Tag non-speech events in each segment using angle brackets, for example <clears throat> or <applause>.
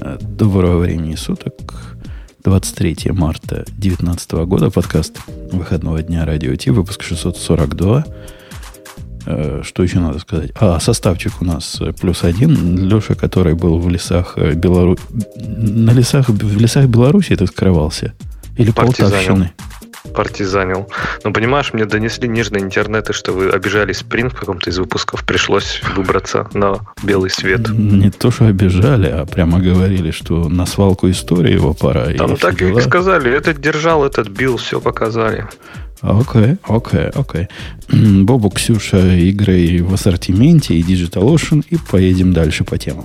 Доброго времени суток. 23 марта 2019 года. Подкаст выходного дня Радио Ти. Выпуск 642. Э, что еще надо сказать? А, составчик у нас плюс один. Леша, который был в лесах э, Белару... На лесах, в лесах Беларуси это скрывался? Или Полтавщины? Партизанил. Но понимаешь, мне донесли нежные интернеты, что вы обижали Spring в каком-то из выпусков. Пришлось выбраться на белый свет. Не то, что обижали, а прямо говорили, что на свалку истории его пора. Там так и сказали. Этот держал, этот бил, все показали. Окей, окей, окей. <clears throat> Бобу, Ксюша, игры в ассортименте и Digital Ocean, и поедем дальше по темам.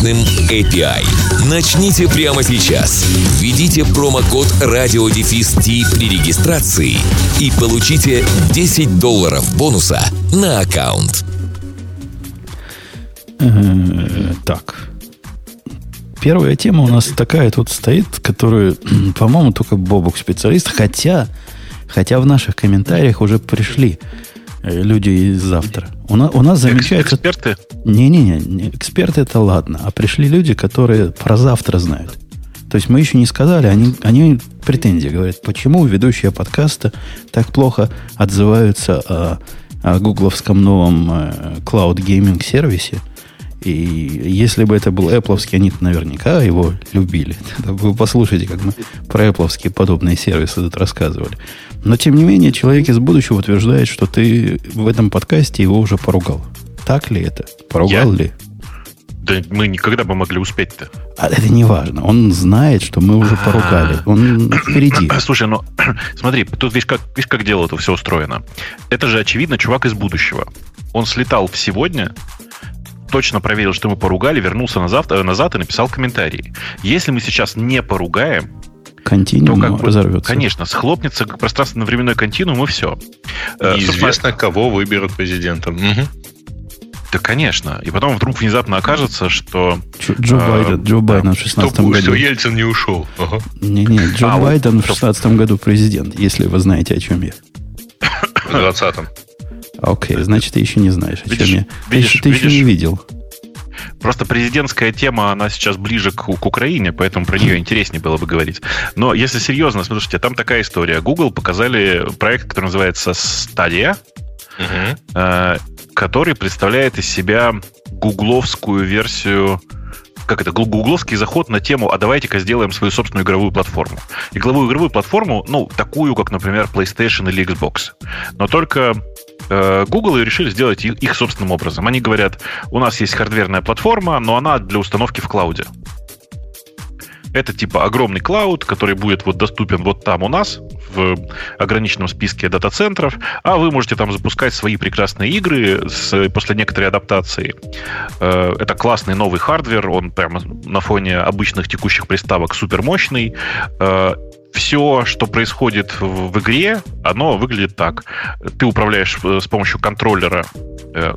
мощным API. Начните прямо сейчас. Введите промокод радиодефис при регистрации и получите 10 долларов бонуса на аккаунт. Э, так. Первая тема у нас такая тут стоит, которую, <clears throat> по-моему, только Бобук специалист, хотя, хотя в наших комментариях уже пришли люди из завтра. У, на, у нас замечается... Эксперты? Не-не-не, эксперты это ладно. А пришли люди, которые про завтра знают. То есть мы еще не сказали, они, они претензии говорят, почему ведущие подкаста так плохо отзываются о, о гугловском новом э, cloud gaming сервисе. И если бы это был Apple, они наверняка его любили. <laughs> Вы послушайте, как мы про Apple подобные сервисы тут рассказывали. Но, тем не менее, человек из будущего утверждает, что ты в этом подкасте его уже поругал. Так ли это? Поругал Я? ли? Да мы никогда бы могли успеть-то. А это не важно. Он знает, что мы уже поругали. Он впереди. <clears throat> Слушай, ну <clears throat> смотри, тут видишь, как, видишь, как дело это все устроено. Это же, очевидно, чувак из будущего. Он слетал в сегодня, точно проверил, что мы поругали, вернулся назад, э, назад и написал комментарий. Если мы сейчас не поругаем, континуум как бы, разорвется. Конечно, схлопнется пространственно-временной континуум и все. Э, Неизвестно, кого выберут президентом. Угу. Да, конечно. И потом вдруг внезапно окажется, что... Джо, Джо э, Байден, Джо Байден в 16 году... Все, Ельцин не ушел. Не-не, Джо а, Байден вот, в 16 году президент, если вы знаете, о чем я. В 20-м. Окей, okay, значит, ты еще не знаешь, о видишь, чем я. Видишь, ты, видишь, ты еще не видел. Просто президентская тема, она сейчас ближе к, к Украине, поэтому про нее интереснее было бы говорить. Но если серьезно, слушайте, там такая история. Google показали проект, который называется Stadia, угу. э, который представляет из себя гугловскую версию как это, гугловский заход на тему, а давайте-ка сделаем свою собственную игровую платформу. Игровую игровую платформу, ну, такую, как, например, PlayStation или Xbox. Но только Google и решили сделать их, собственным образом. Они говорят, у нас есть хардверная платформа, но она для установки в клауде. Это типа огромный клауд, который будет вот доступен вот там у нас, в ограниченном списке дата-центров, а вы можете там запускать свои прекрасные игры с, после некоторой адаптации. Э, это классный новый hardware, он прямо на фоне обычных текущих приставок супер мощный э, все, что происходит в, игре, оно выглядит так. Ты управляешь э, с помощью контроллера,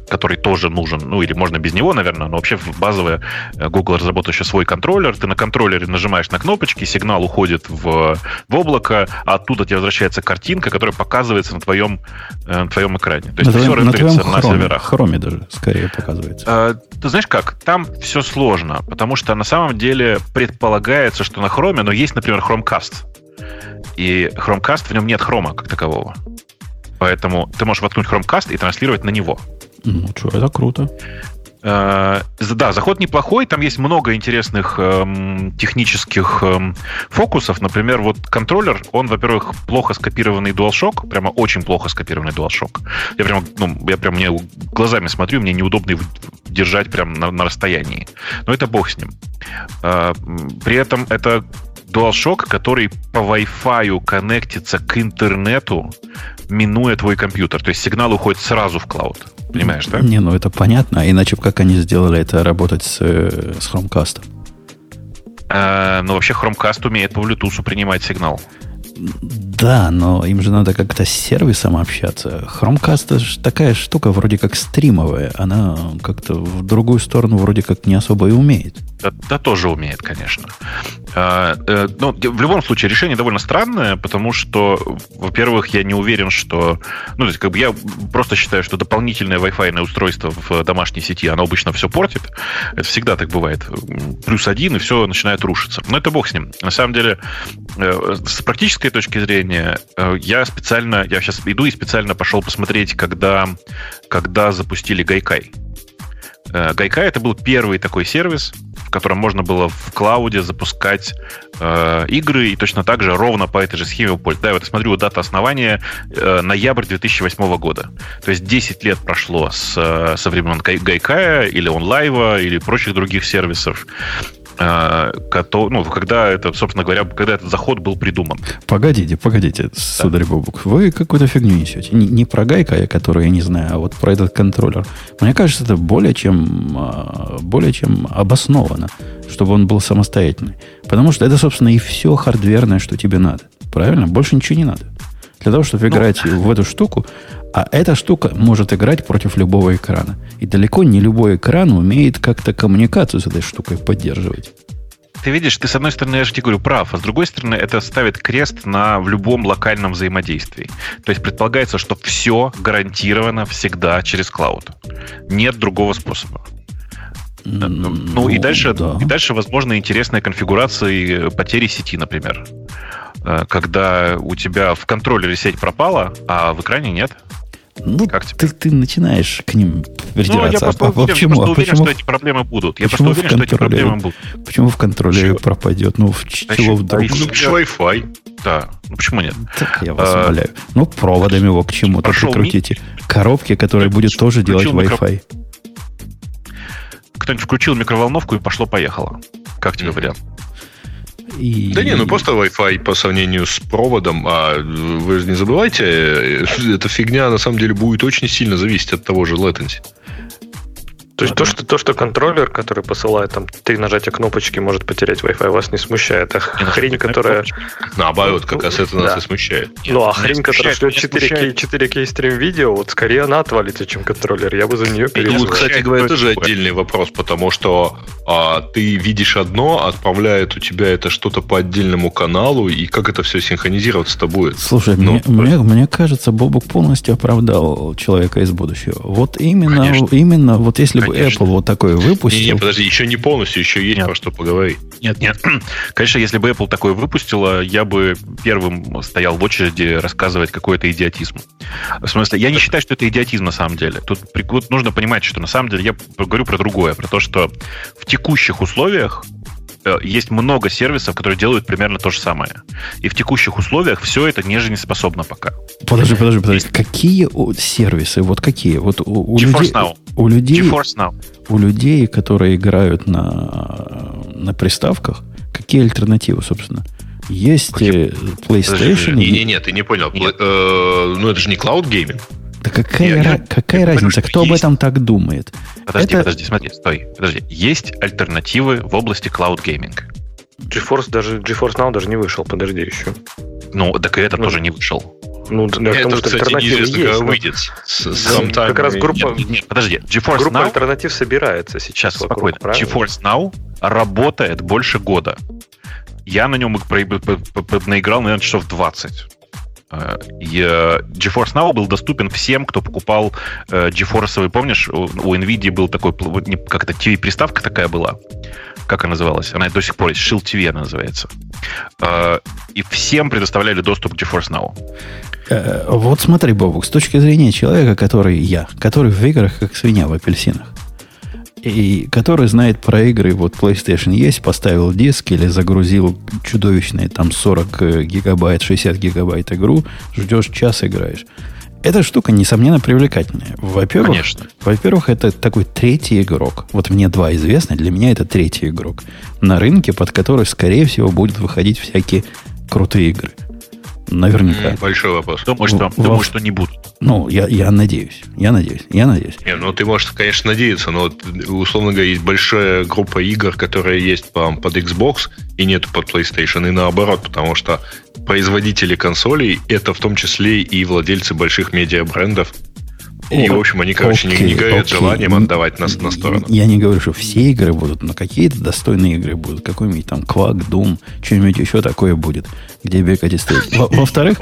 который тоже нужен, ну или можно без него, наверное, но вообще базовая э, Google разработал еще свой контроллер. Ты на контроллере нажимаешь на кнопочки, сигнал уходит в, в облако, а оттуда тебе возвращается картинка, которая показывается на твоем, на твоем экране. То есть на все рендерится на, на серверах. Хроме даже скорее показывается. А, ты знаешь как? Там все сложно, потому что на самом деле предполагается, что на хроме, но есть, например, Chromecast. И Chromecast, в нем нет хрома как такового. Поэтому ты можешь воткнуть Chromecast и транслировать на него. Ну, что, это круто. Э, да, заход неплохой, там есть много интересных эм, технических эм, фокусов. Например, вот контроллер, он, во-первых, плохо скопированный DualShock, прямо очень плохо скопированный DualShock. Я прям, ну, я прям мне глазами смотрю, мне неудобно его держать прям на, на расстоянии. Но это бог с ним. Э, при этом это DualShock, который по Wi-Fi коннектится к интернету, минуя твой компьютер. То есть сигнал уходит сразу в клауд. Понимаешь, да? Не, ну это понятно. А иначе как они сделали это работать с, э, с Chromecast? А, ну, вообще Chromecast умеет по Bluetooth принимать сигнал. Да, но им же надо как-то с сервисом общаться. Chromecast это же такая штука вроде как стримовая. Она как-то в другую сторону вроде как не особо и умеет. Да, да тоже умеет, конечно. А, э, но в любом случае решение довольно странное, потому что, во-первых, я не уверен, что... Ну, то есть, как бы я просто считаю, что дополнительное Wi-Fi устройство в домашней сети, оно обычно все портит. Это всегда так бывает. Плюс один, и все начинает рушиться. Но это бог с ним. На самом деле, э, с практической точки зрения, э, я специально... Я сейчас иду и специально пошел посмотреть, когда, когда запустили Гайкай. Гайкай это был первый такой сервис, котором можно было в клауде запускать э, игры и точно так же ровно по этой же схеме пользоваться. Да, я смотрю, дата основания э, ноябрь 2008 года. То есть 10 лет прошло с, э, со времен Гайкая или онлайва или прочих других сервисов. Э, ну, когда это, собственно говоря, когда этот заход был придуман. Погодите, погодите, сударь Бобук, вы какую-то фигню несете. Не, не про гайка, которую я не знаю, а вот про этот контроллер. Мне кажется, это более чем, а, более чем обосновано, чтобы он был самостоятельный. Потому что это, собственно, и все хардверное, что тебе надо. Правильно? Больше ничего не надо. Для того, чтобы ну, играть в эту штуку, а эта штука может играть против любого экрана. И далеко не любой экран умеет как-то коммуникацию с этой штукой поддерживать. Ты видишь, ты с одной стороны, я же тебе говорю, прав, а с другой стороны, это ставит крест на в любом локальном взаимодействии. То есть предполагается, что все гарантировано всегда через клауд. Нет другого способа. Ну, ну и дальше, да. и дальше, возможно, интересная конфигурация и потери сети, например. Э, когда у тебя в контроллере сеть пропала, а в экране нет. Ну, как тебе? Ты, ты начинаешь к ним придираться. Ну, я просто, а, уверен, почему? просто уверен, почему? что эти проблемы будут. Я почему просто уверен, что эти проблемы будут. Почему в контроллере чего? пропадет? Ну, в Значит, чего вдруг? Ну, Wi-Fi. Да, ну почему нет? Так я вас а, умоляю. Ну, проводами его к чему-то прикрутите. Ми... Коробки, которые будет тоже делать Wi-Fi. Кто-нибудь включил микроволновку и пошло-поехало. Как тебе вариант? И... Да не, ну просто Wi-Fi по сравнению с проводом, а вы же не забывайте, э, эта фигня на самом деле будет очень сильно зависеть от того же latency. То есть то что, то, что контроллер, который посылает там три нажатия кнопочки, может потерять Wi-Fi, вас не смущает. А хрень, которая... Наоборот, как раз это нас да. и смущает. Ну, а хрень, которая шлет 4К, 4К стрим видео, вот скорее она отвалится, чем контроллер. Я бы за нее переживал. Ну, кстати говоря, тоже отдельный вопрос, потому что а, ты видишь одно, отправляет у тебя это что-то по отдельному каналу, и как это все синхронизироваться-то будет? Слушай, ну, мне, мне, мне кажется, Бобук полностью оправдал человека из будущего. Вот именно, именно вот если Конечно. Apple вот такой выпустил... Не, не, подожди, еще не полностью, еще есть нет. про что поговорить. Нет, нет. <clears throat> Конечно, если бы Apple такое выпустила, я бы первым стоял в очереди рассказывать какой-то идиотизм. В смысле, я не считаю, что это идиотизм на самом деле. Тут нужно понимать, что на самом деле я говорю про другое, про то, что в текущих условиях есть много сервисов, которые делают примерно то же самое. И в текущих условиях все это не жизнеспособно пока. Подожди, подожди, подожди. Какие сервисы? Вот какие? Вот у, у людей, Now. У людей, GeForce Now. У людей, которые играют на, на приставках, какие альтернативы, собственно? Есть Какие? Э, PlayStation? Не, не, не, ты не понял. Нет. Э, ну, это же не Cloud Gaming. Да какая, я, ра- какая я разница? Понимаю, Кто есть... об этом так думает? Подожди, Это... подожди, смотри, стой, подожди. Есть альтернативы в области Cloud Gaming. GeForce даже GeForce Now даже не вышел, подожди еще. Ну, так и это ну, тоже не вышел. Ну, да, это, потому, что кстати, неизвестно, есть, когда выйдет. С, как раз группа, нет, нет, подожди, GeForce группа Now... альтернатив собирается сейчас. Сейчас, вокруг, спокойно. Правильно? GeForce Now работает больше года. Я на нем наиграл, наверное, часов 20. Э, GeForce Now был доступен всем, кто покупал э, GeForce. Помнишь, у NVIDIA был такой, как-то TV-приставка такая была. Как она называлась? Она до сих пор есть. Shield TV она называется. Э, и всем предоставляли доступ к GeForce Now. Вот смотри, Бобук, с точки зрения человека, который я, который в играх как свинья в апельсинах, и который знает про игры, вот PlayStation есть, поставил диск или загрузил чудовищные там 40 э, гигабайт, 60 гигабайт игру, ждешь час играешь. Эта штука, несомненно, привлекательная. Во-первых, Конечно. во-первых, это такой третий игрок. Вот мне два известны, для меня это третий игрок на рынке, под который, скорее всего, будут выходить всякие крутые игры. Наверняка. Большой вопрос. Думаю, что, в, думаю, что не будут. Ну, я, я надеюсь. Я надеюсь. Я надеюсь. Не, ну, ты можешь, конечно, надеяться, но, вот, условно говоря, есть большая группа игр, которые есть по, под Xbox и нету под PlayStation, и наоборот, потому что производители консолей это в том числе и владельцы больших медиабрендов, и, в общем, они, короче, окей, не, не горят окей. желанием отдавать нас на сторону. Я не говорю, что все игры будут, но какие-то достойные игры будут. Какой-нибудь там Квак, Doom, что-нибудь еще такое будет, где бегать и стоять. <laughs> Во-вторых,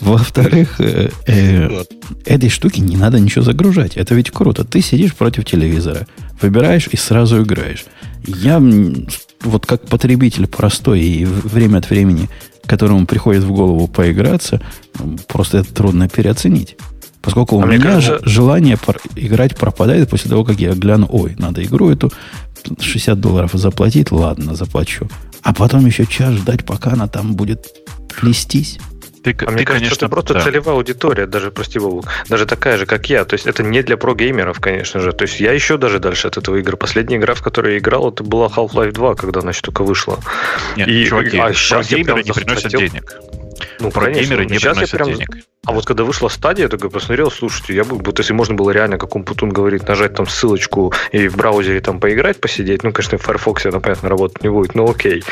во-вторых, э, э, этой штуки не надо ничего загружать. Это ведь круто. Ты сидишь против телевизора, выбираешь и сразу играешь. Я вот как потребитель простой и время от времени, которому приходит в голову поиграться, просто это трудно переоценить. Поскольку а у меня кажется... желание играть пропадает после того, как я гляну, ой, надо игру эту 60 долларов заплатить, ладно, заплачу. А потом еще час ждать, пока она там будет плестись. Ты, а ты, мне кажется, конечно, это просто да. целевая аудитория, даже, прости Вову, даже такая же, как я. То есть это не для про-геймеров, конечно же. То есть я еще даже дальше от этого игры. Последняя игра, в которой я играл, это была Half-Life 2, когда она еще только вышла. Нет, и, чуваки, а сейчас геймеры не приносят денег. Ну, про геймеры не приносят прям... денег. А вот когда вышла стадия, я такой посмотрел, слушайте, я бы, вот если можно было реально, как Умпутун говорит, нажать там ссылочку и в браузере там поиграть, посидеть, ну, конечно, в Firefox она, понятно, работать не будет, но окей.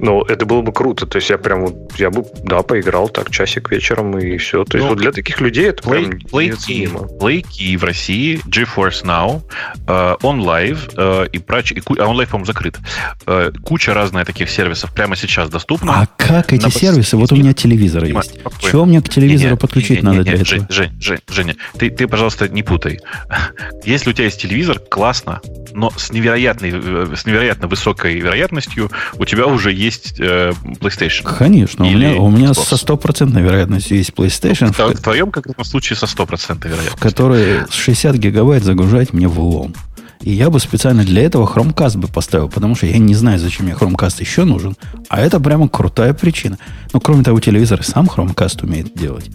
Но это было бы круто, то есть я прям вот, я бы, да, поиграл так часик вечером и все. То есть ну, вот для таких людей это Play, прям Play Play Key в России, GeForce Now, uh, OnLive uh, и прочее, и, а OnLive, по-моему, закрыт. Uh, куча разных таких сервисов прямо сейчас доступна. А как эти сервисы? Вот у меня телевизор есть. Чего мне к телевизору подключить? Подключить не, не, надо не, для Жень, Жень, Жень, Женя, ты, ты, пожалуйста, не путай. <laughs> Если у тебя есть телевизор, классно, но с невероятной, э, с невероятно высокой вероятностью у тебя уже есть э, PlayStation. Конечно, у меня, у меня со стопроцентной вероятностью есть PlayStation. В, в твоем конкретном случае со стопроцентной вероятностью. Который с 60 гигабайт загружать мне в лом. И я бы специально для этого Chromecast бы поставил, потому что я не знаю, зачем мне Chromecast еще нужен. А это прямо крутая причина. Но кроме того, телевизор сам Chromecast умеет делать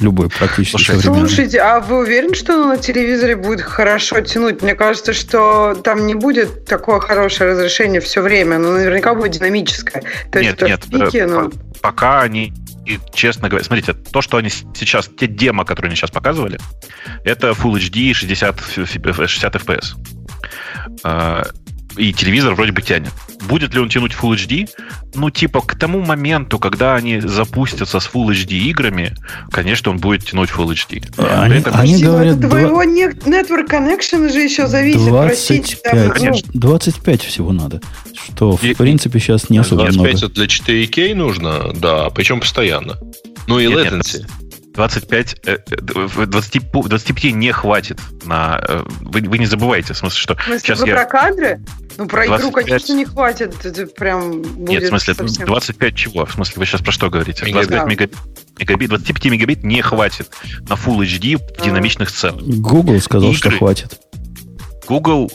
любой практически Слушай, современный. Слушайте, а вы уверены, что на телевизоре будет хорошо тянуть? Мне кажется, что там не будет такое хорошее разрешение все время, но наверняка будет динамическое. То нет, есть нет, пике, э, но... пока они и, честно говоря, смотрите, то, что они сейчас, те демо, которые они сейчас показывали, это Full HD 60, 60 FPS и телевизор вроде бы тянет. Будет ли он тянуть Full HD? Ну, типа, к тому моменту, когда они запустятся с Full HD играми, конечно, он будет тянуть Full HD. Они, это, они говорят... От твоего 2... Network Connection же еще зависит. 25, Просить, конечно. 25 всего надо. Что, в и, принципе, сейчас не особо 25 много. для 4K нужно, да, причем постоянно. Ну и нет, latency. Нет, 25, 20, 25 не хватит на... Э, вы, вы не забывайте, в смысле, что... В смысле, сейчас вы я... про кадры? Ну, про 25... игру, конечно, не хватит. Это прям будет Нет, в смысле, совсем... 25 чего? В смысле, вы сейчас про что говорите? 25 мегабит, мегабит, 25 мегабит не хватит на Full HD в а. динамичных сценах. Google сказал, Игры... что хватит. Google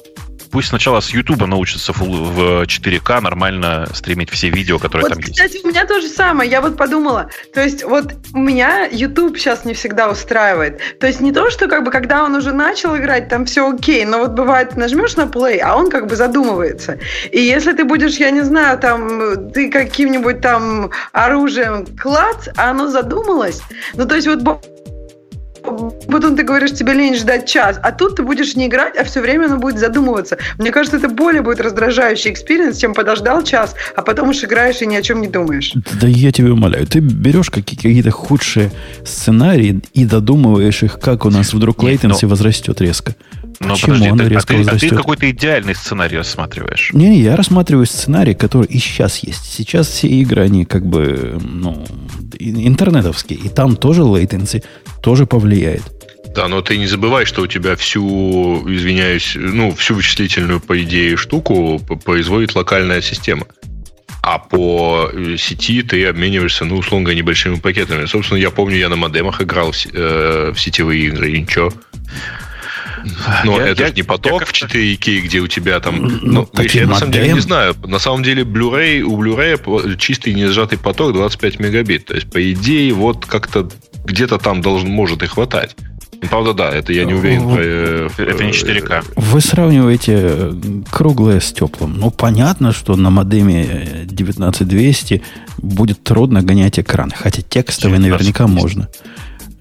Пусть сначала с YouTube научатся в 4К нормально стримить все видео, которые вот, там кстати, есть. Кстати, у меня то же самое. Я вот подумала. То есть вот у меня YouTube сейчас не всегда устраивает. То есть не то, что как бы когда он уже начал играть, там все окей, но вот бывает нажмешь на play, а он как бы задумывается. И если ты будешь, я не знаю, там ты каким-нибудь там оружием клац, а оно задумалось. Ну то есть вот потом ты говоришь, тебе лень ждать час, а тут ты будешь не играть, а все время оно будет задумываться. Мне кажется, это более будет раздражающий experience, чем подождал час, а потом уж играешь и ни о чем не думаешь. Да я тебе умоляю, ты берешь какие-то худшие сценарии и додумываешь их, как у нас вдруг latency но... возрастет резко. Но Почему подожди, она ты, резко а ты, возрастет? А ты какой-то идеальный сценарий рассматриваешь? Не, не, я рассматриваю сценарий, который и сейчас есть. Сейчас все игры, они как бы, ну, интернетовские. И там тоже latency тоже повлияет. Да, но ты не забывай, что у тебя всю, извиняюсь, ну, всю вычислительную, по идее, штуку производит локальная система. А по э, сети ты обмениваешься, ну, условно небольшими пакетами. Собственно, я помню, я на модемах играл в, э, в сетевые игры, и ничего. Но я, это я, же не поток в 4К, где у тебя там... Ну, ну я на самом деле не знаю. На самом деле Blu-ray, у Blu-ray чистый не сжатый поток 25 мегабит. То есть, по идее, вот как-то где-то там должен, может и хватать. Правда, да, это я не уверен. Вот, э, это не 4К. Вы сравниваете э, круглое с теплым. Ну, понятно, что на модеме 19200 будет трудно гонять экран. Хотя текстовый наверняка можно.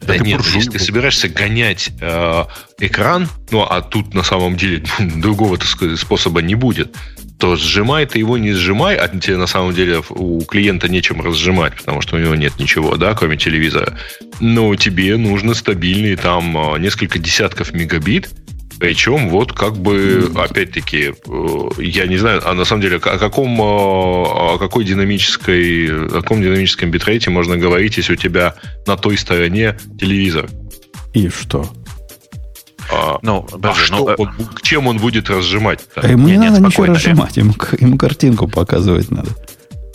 Да это нет, если ты собираешься гонять э, экран, ну а тут на самом деле <laughs> другого так сказать, способа не будет, то сжимай ты его не сжимай, а тебе на самом деле у клиента нечем разжимать, потому что у него нет ничего, да, кроме телевизора. Но тебе нужно стабильный там а, несколько десятков мегабит, причем вот как бы, опять-таки, э, я не знаю, а на самом деле, о каком, а, о какой динамической, о каком динамическом битрейте можно говорить, если у тебя на той стороне телевизор? И что? А, ну, а что ну, он, чем он будет разжимать? А ему не, не надо ничего разжимать, ему, ему картинку показывать надо.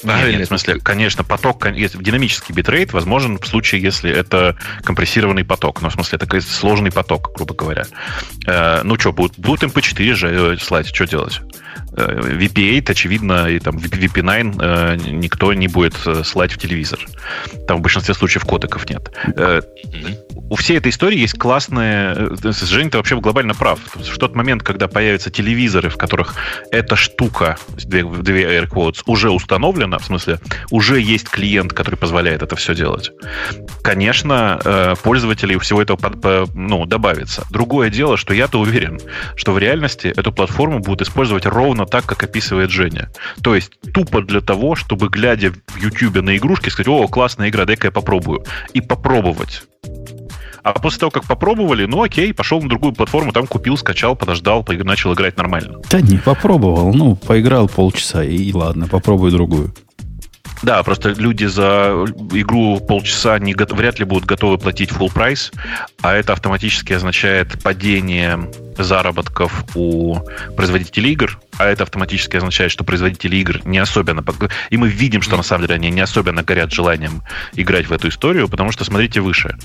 Правильно. Нет, в смысле, конечно, поток, если динамический битрейт возможен в случае, если это компрессированный поток. Ну, в смысле, это сложный поток, грубо говоря. Э, ну что, будут, будут MP4 же э, слать, что делать? VP8, э, очевидно, и там VP9 э, никто не будет слать в телевизор. Там в большинстве случаев кодеков нет. У всей этой истории есть классные... Женя, ты вообще глобально прав. В тот момент, когда появятся телевизоры, в которых эта штука, две, две air уже установлена, в смысле, уже есть клиент, который позволяет это все делать, конечно, пользователей у всего этого ну, добавится. Другое дело, что я-то уверен, что в реальности эту платформу будут использовать ровно так, как описывает Женя. То есть тупо для того, чтобы, глядя в YouTube на игрушки, сказать, о, классная игра, дай-ка я попробую. И попробовать. А после того, как попробовали, ну окей, пошел на другую платформу, там купил, скачал, подождал, начал играть нормально. Да не, попробовал. Ну, поиграл полчаса, и, и ладно, попробую другую. Да, просто люди за игру полчаса не, вряд ли будут готовы платить full прайс, а это автоматически означает падение заработков у производителей игр, а это автоматически означает, что производители игр не особенно... И мы видим, что на самом деле они не особенно горят желанием играть в эту историю, потому что смотрите выше.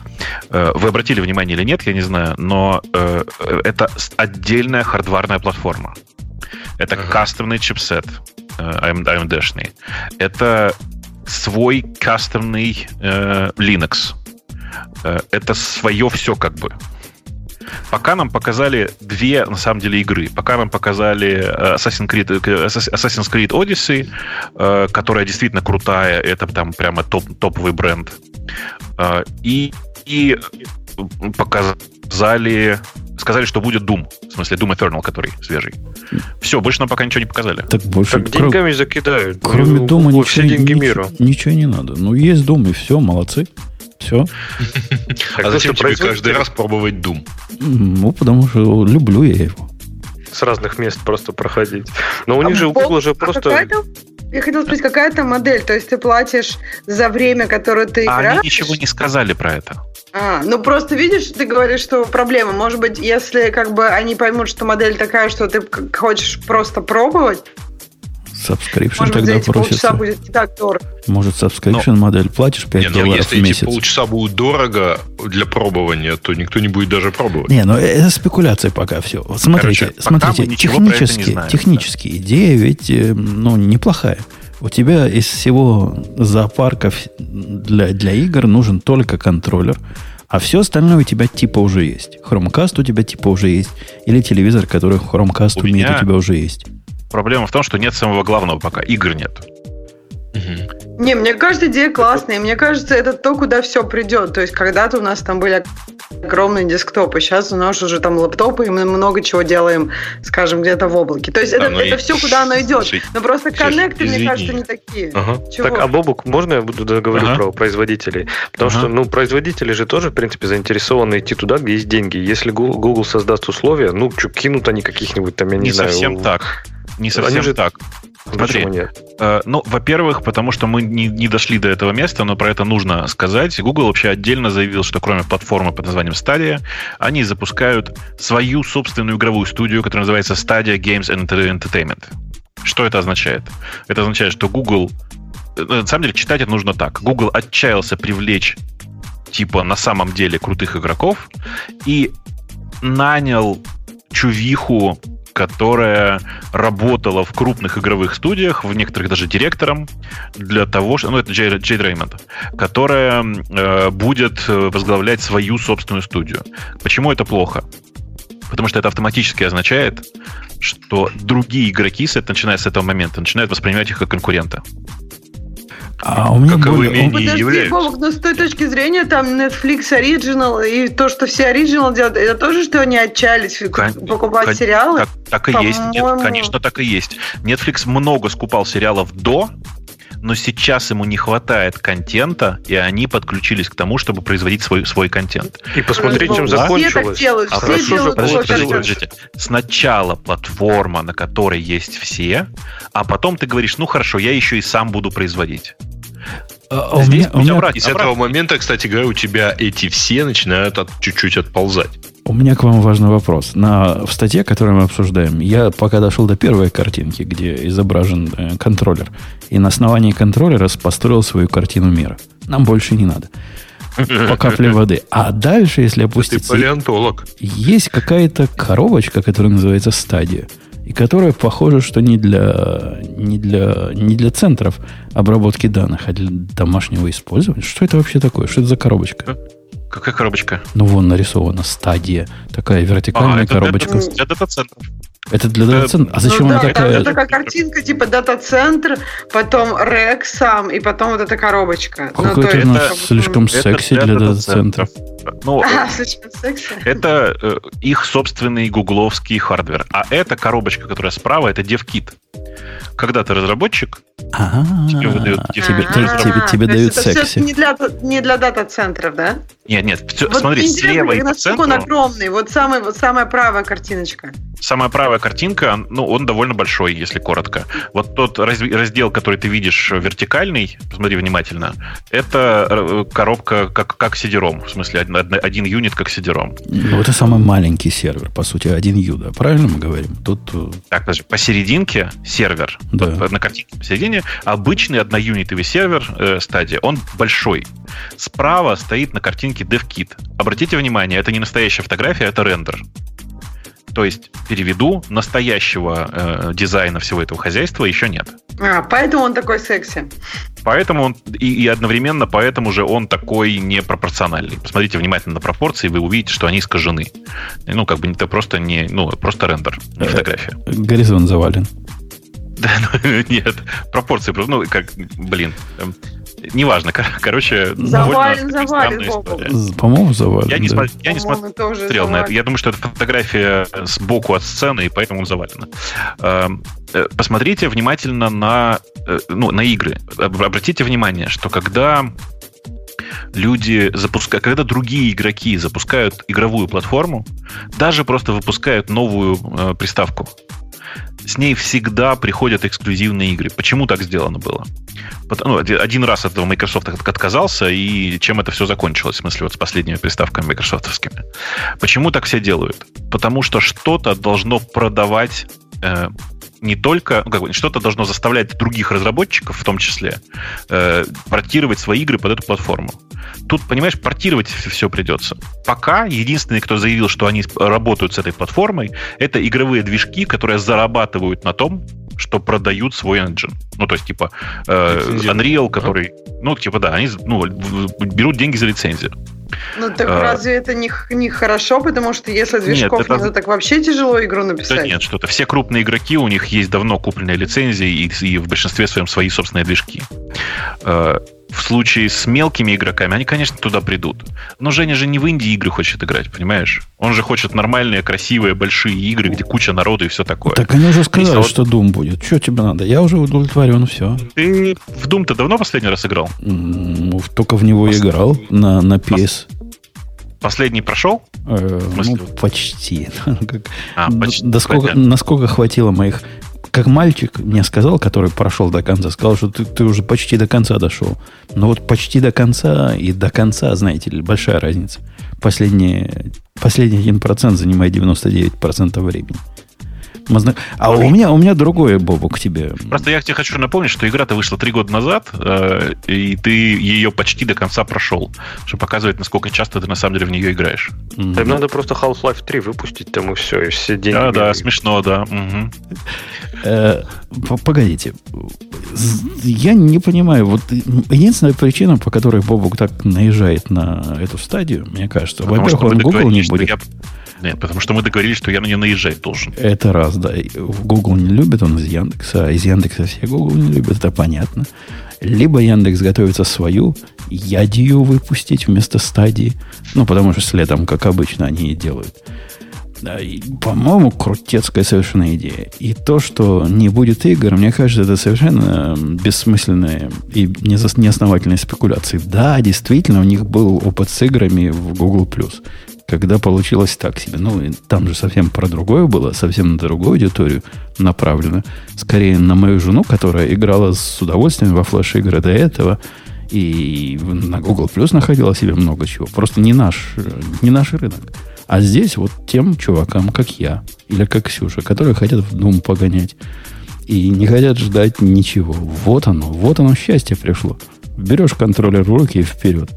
Э, вы обратили внимание или нет, я не знаю, но э, это отдельная хардварная платформа. Это ага. кастомный чипсет AMD-шный. Это свой кастомный э, Linux. Э, это свое все как бы. Пока нам показали две, на самом деле, игры. Пока нам показали э, Assassin's Creed, э, Assassin's Creed Odyssey, которая действительно крутая, это там прямо топ, топовый бренд. И, и показали сказали, что будет Doom. В смысле, Doom Eternal, который свежий. Все, больше нам пока ничего не показали. Так больше... Так деньгами закидают. Кроме ну, Дома ничего, все деньги ничего, мира. Ничего не надо. Ну, есть Doom, и все, молодцы. Все. <laughs> А зачем тебе каждый раз пробовать Doom? Ну, потому что люблю я его. С разных мест просто проходить. Но у них а же у Google же просто... Я хотела спросить, какая это модель? То есть ты платишь за время, которое ты играешь? Они ничего не сказали про это. А, ну просто видишь, ты говоришь, что проблема. Может быть, если как бы они поймут, что модель такая, что ты хочешь просто пробовать, Subscription Может, тогда за эти просится. будет не так дорого. Может, subscription Но, модель платишь 5 не, ну, долларов если в месяц. Если полчаса будут дорого для пробования, то никто не будет даже пробовать. Не, ну это спекуляция пока все. смотрите, Короче, смотрите, технически, знаем, технически да. идея ведь э, ну, неплохая. У тебя из всего зоопарков для, для игр нужен только контроллер, а все остальное у тебя типа уже есть. Chromecast у тебя типа уже есть. Или телевизор, который Chromecast у умеет, меня... у тебя уже есть. Проблема в том, что нет самого главного пока. Игр нет. Угу. Не, мне кажется, идея классная. Мне кажется, это то, куда все придет. То есть, когда-то у нас там были огромные десктопы. Сейчас у нас уже там лаптопы, и мы много чего делаем, скажем, где-то в облаке. То есть, это, ну это все, куда оно идет. Но просто коннекты, мне кажется, не такие. Ага. Так, а Бобук, можно я буду договорить ага. про производителей? Потому ага. что, ну, производители же тоже, в принципе, заинтересованы идти туда, где есть деньги. Если Google создаст условия, ну, кинут они каких-нибудь там, я не, не знаю... Не совсем так. Не совсем же... так. Смотри, нет? Э, ну, во-первых, потому что мы не, не дошли до этого места, но про это нужно сказать. Google вообще отдельно заявил, что кроме платформы под названием Stadia, они запускают свою собственную игровую студию, которая называется Stadia Games and Entertainment. Что это означает? Это означает, что Google... Э, на самом деле, читать это нужно так. Google отчаялся привлечь типа на самом деле крутых игроков и нанял чувиху которая работала в крупных игровых студиях, в некоторых даже директором, для того, что, ну, это Джей, Джей Дреймонд, которая э, будет возглавлять свою собственную студию. Почему это плохо? Потому что это автоматически означает, что другие игроки, начиная с этого момента, начинают воспринимать их как конкурента. А у меня Каковыми более... они Подожди, являются. Но с той точки зрения, там Netflix Original и то, что все Original делают, это тоже, что они отчались Кон... покупать кон... сериалы? Так, так и есть. Нет, конечно, так и есть. Netflix много скупал сериалов до, но сейчас ему не хватает контента, и они подключились к тому, чтобы производить свой, свой контент. И посмотреть, чем закончилось. Так делают, а все делают подождите, подождите, подождите. Сначала платформа, на которой есть все, а потом ты говоришь, ну хорошо, я еще и сам буду производить. А, а Здесь у меня, у меня, и с этого момента, кстати говоря, у тебя эти все начинают от, чуть-чуть отползать. У меня к вам важный вопрос. На, в статье, которую мы обсуждаем, я пока дошел до первой картинки, где изображен э, контроллер, и на основании контроллера построил свою картину мира. Нам больше не надо. По капле воды. А дальше, если опуститься... Ты палеонтолог. Есть какая-то коробочка, которая называется стадия и которая похоже, что не для, не, для, не для центров обработки данных, а для домашнего использования. Что это вообще такое? Что это за коробочка? Какая коробочка? Ну, вон нарисована стадия. Такая вертикальная а, коробочка. Для, для дата-центров. Это для дата-центра? А зачем ну, она да, такая? Это такая картинка, типа дата-центр, потом рек сам, и потом вот эта коробочка. Ну, Какой-то ну, у нас слишком это секси для, для дата-центров. Ну, <laughs> а, слишком секси. Это э, их собственный гугловский hardware. А эта коробочка, которая справа, это DevKit. Когда ты разработчик, тебе выдают тебе дают секси. Не для не для дата-центров, да? Нет, нет, смотри, слева и по центру. Он огромный, вот самая вот самая правая картиночка. Самая правая картинка, ну, он довольно большой, если коротко. Вот тот раздел, который ты видишь вертикальный, посмотри внимательно, это э, коробка как, как сидером, в смысле один юнит как сидером. Ну, это самый маленький сервер, по сути, один ю, да, правильно мы говорим? Тут... Э, так, подожди, посерединке сервер, да. на картинке посередине, обычный одноюнитовый сервер э, стадия, он большой. Справа стоит на картинке DevKit. Обратите внимание, это не настоящая фотография, это рендер. То есть, переведу, настоящего э, дизайна всего этого хозяйства еще нет. А, поэтому он такой секси. Поэтому он, и, и одновременно поэтому же он такой непропорциональный. Посмотрите внимательно на пропорции, вы увидите, что они искажены. Ну, как бы это просто не, ну, просто рендер, не э, фотография. Горизонт завален. <laughs> Да, ну, нет, пропорции просто, ну, как, блин, неважно, короче, завален, завален, По-моему, завален. Я не, да. я не смотрел на это. Я думаю, что это фотография сбоку от сцены, и поэтому он завалена. Эм, э, посмотрите внимательно на, э, ну, на игры. Обратите внимание, что когда люди запускают, когда другие игроки запускают игровую платформу, даже просто выпускают новую э, приставку, с ней всегда приходят эксклюзивные игры. Почему так сделано было? Ну, один раз от этого Microsoft отказался, и чем это все закончилось, в смысле, вот с последними приставками майкрософтовскими. Почему так все делают? Потому что что-то должно продавать э, не только, ну, как бы, что-то должно заставлять других разработчиков, в том числе, э, портировать свои игры под эту платформу. Тут, понимаешь, портировать все придется. Пока единственный, кто заявил, что они работают с этой платформой, это игровые движки, которые зарабатывают на том, что продают свой engine. Ну, то есть, типа, э, Unreal, который... Ну, типа, да, они ну, берут деньги за лицензию. Ну так а, разве это не, не хорошо, потому что если движков нет, это... нет, так вообще тяжело игру написать? Да нет, что-то. Все крупные игроки, у них есть давно купленные лицензии и, и в большинстве своем свои собственные движки. В случае с мелкими игроками, они, конечно, туда придут. Но Женя же не в Индии игры хочет играть, понимаешь? Он же хочет нормальные, красивые, большие игры, где куча народу и все такое. Так они уже сказали, что Doom будет. Что тебе надо? Я уже удовлетворен, все. Ты в Doom-то давно последний раз играл? Ну, только в него Пос... играл на, на PS. Последний прошел? Э, ну, почти. <laughs> а, почти. До сколько, насколько хватило моих как мальчик мне сказал, который прошел до конца, сказал, что ты, ты уже почти до конца дошел. Но вот почти до конца и до конца, знаете ли, большая разница. Последний, последний 1% занимает 99% времени. А у меня, у меня другое, Бобу, к тебе. Просто я тебе хочу напомнить, что игра-то вышла три года назад, э, и ты ее почти до конца прошел, что показывает, насколько часто ты на самом деле в нее играешь. Mm-hmm. Там надо просто Half-Life 3 выпустить, там и все, и все деньги. Да, да, смешно, да. Э, погодите. Я не понимаю, вот единственная причина, по которой Бобук так наезжает на эту стадию, мне кажется, во-первых, он Google не будет. Нет, потому что мы договорились, что я на нее наезжать должен. Это раз, да. Google не любит, он из Яндекса, а из Яндекса все Google не любят, это понятно. Либо Яндекс готовится свою ядию выпустить вместо стадии. Ну, потому что следом, как обычно, они и делают. Да, и, по-моему, крутецкая совершенно идея. И то, что не будет игр, мне кажется, это совершенно бессмысленная и неосновательная спекуляция. Да, действительно, у них был опыт с играми в Google+. Когда получилось так себе. Ну, там же совсем про другое было, совсем на другую аудиторию направлено. Скорее на мою жену, которая играла с удовольствием во флеш-игры до этого, и на Google Plus находила себе много чего. Просто не наш, не наш рынок. А здесь вот тем чувакам, как я, или как Ксюша, которые хотят в Doom погонять и не хотят ждать ничего. Вот оно, вот оно счастье пришло. Берешь контроллер в руки и вперед.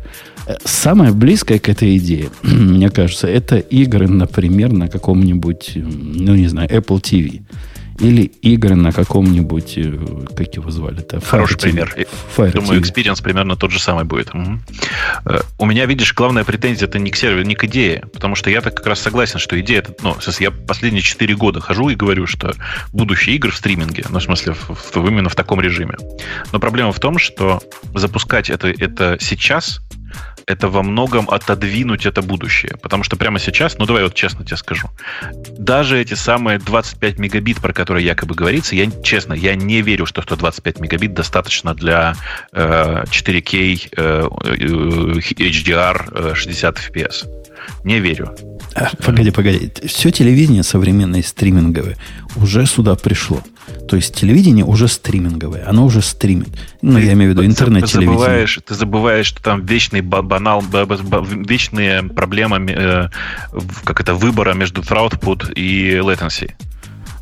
Самое близкое к этой идее, <clears throat> мне кажется, это игры, например, на каком-нибудь, ну не знаю, Apple TV. Или игры на каком-нибудь, э, как его звали-то? Хороший Fire пример. Fire Думаю, experience примерно тот же самый будет. Угу. У меня, видишь, главная претензия это не к серверу, не к идее. Потому что я так как раз согласен, что идея это, ну, я последние 4 года хожу и говорю, что будущее игр в стриминге, ну, в смысле, в, в, именно в таком режиме. Но проблема в том, что запускать это, это сейчас это во многом отодвинуть это будущее. Потому что прямо сейчас, ну давай вот честно тебе скажу, даже эти самые 25 мегабит, про которые якобы говорится, я честно, я не верю, что 125 мегабит достаточно для э, 4K э, HDR э, 60 FPS. Не верю. А, погоди, погоди. Все телевидение современное стриминговое уже сюда пришло. То есть телевидение уже стриминговое, оно уже стримит. Ну, ты, я имею в виду интернет-телевидение. Ты забываешь, ты забываешь, что там вечный банал, вечные проблемы, э, как это, выбора между throughput и latency.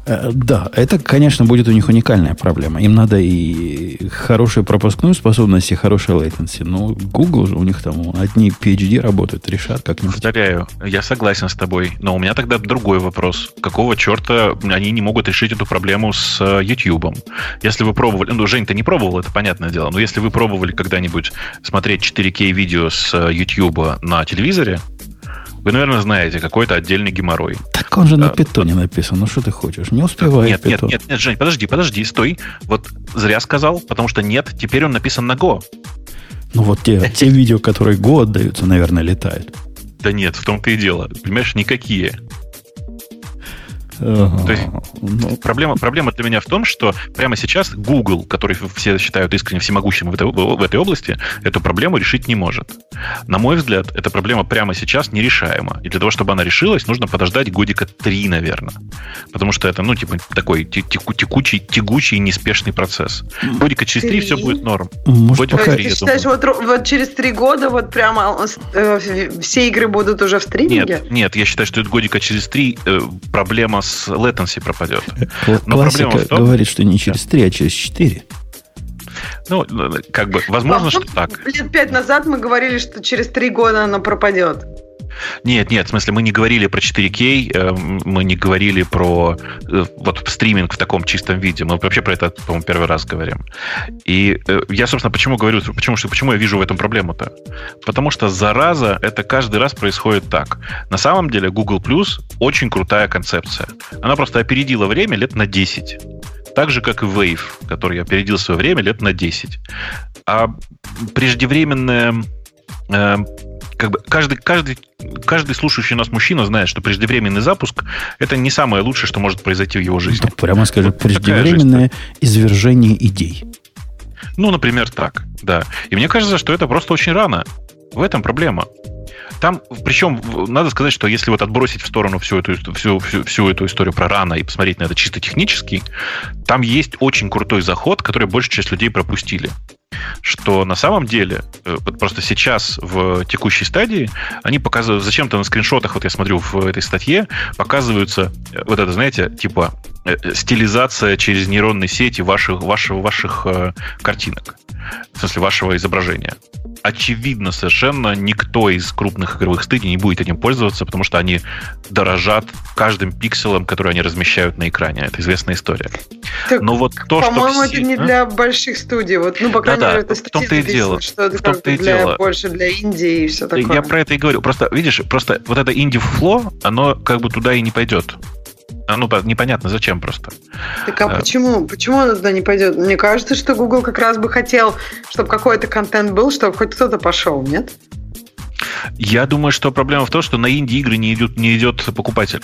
Э, да, это, конечно, будет у них уникальная проблема. Им надо и хорошую пропускную способность, и хорошая latency. Но Google же у них там одни PhD работают, решат как-нибудь. Повторяю, я согласен с тобой. Но у меня тогда другой вопрос. Какого черта они не могут решить эту проблему с э, YouTube? Если вы пробовали... Ну, Жень, ты не пробовал, это понятное дело. Но если вы пробовали когда-нибудь смотреть 4К видео с э, YouTube на телевизоре, вы, наверное, знаете, какой-то отдельный геморрой. Так он же на питоне написан. Ну что ты хочешь? Не успевает нет, питон. Нет, нет, нет, Жень, подожди, подожди, стой. Вот зря сказал, потому что нет, теперь он написан на Go. Ну вот те, те видео, которые Go отдаются, наверное, летают. Да нет, в том-то и дело. Понимаешь, никакие. Ага. То есть ну, проблема, проблема для меня в том, что прямо сейчас Google, который все считают искренне всемогущим в этой, в этой области, эту проблему решить не может. На мой взгляд, эта проблема прямо сейчас нерешаема. И для того, чтобы она решилась, нужно подождать годика три, наверное. Потому что это, ну, типа, такой теку, текучий, тягучий, неспешный процесс. Годика через три все будет норм. Может, годика три, ты считаешь, вот, вот через три года вот прямо э, все игры будут уже в стриминге? Нет, нет, я считаю, что это годика через три э, проблема с latency пропадет. Но Классика проблема в том, говорит, что не через 3, а через 4. Ну, как бы, возможно, что так. Лет пять назад мы говорили, что через три года оно пропадет. Нет, нет, в смысле, мы не говорили про 4К, э, мы не говорили про э, вот стриминг в таком чистом виде. Мы вообще про это, по-моему, первый раз говорим. И э, я, собственно, почему говорю, почему, что, почему я вижу в этом проблему-то? Потому что зараза, это каждый раз происходит так. На самом деле Google Plus очень крутая концепция. Она просто опередила время лет на 10 так же, как и Wave, который опередил свое время лет на 10. А преждевременное как бы каждый, каждый, каждый слушающий нас мужчина знает, что преждевременный запуск это не самое лучшее, что может произойти в его жизни. Ну, прямо скажем, вот преждевременное извержение идей. Ну, например, так, да. И мне кажется, что это просто очень рано. В этом проблема. Там, причем, надо сказать, что если вот отбросить в сторону всю эту, всю, всю, всю эту историю про рано и посмотреть на это чисто технически, там есть очень крутой заход, который большая часть людей пропустили. Что на самом деле, э, вот просто сейчас в текущей стадии, они показывают, зачем-то на скриншотах, вот я смотрю в этой статье, показываются, э, вот это, знаете, типа стилизация через нейронные сети ваших, ваших, ваших э, картинок. В смысле, вашего изображения очевидно совершенно никто из крупных игровых студий не будет этим пользоваться, потому что они дорожат каждым пикселом, который они размещают на экране. Это известная история. Так, Но вот то, по-моему, что... это не а? для больших студий. Вот, ну, по крайней да, мере, это в том-то и дело. Что это в том-то и для, дело. больше для Индии и все такое. Я про это и говорю. Просто, видишь, просто вот это инди-фло, оно как бы туда и не пойдет. А, ну, непонятно, зачем просто. Так а, а почему? Почему он туда не пойдет? Мне кажется, что Google как раз бы хотел, чтобы какой-то контент был, чтобы хоть кто-то пошел, нет? Я думаю, что проблема в том, что на инди-игры не идет, не идет покупатель.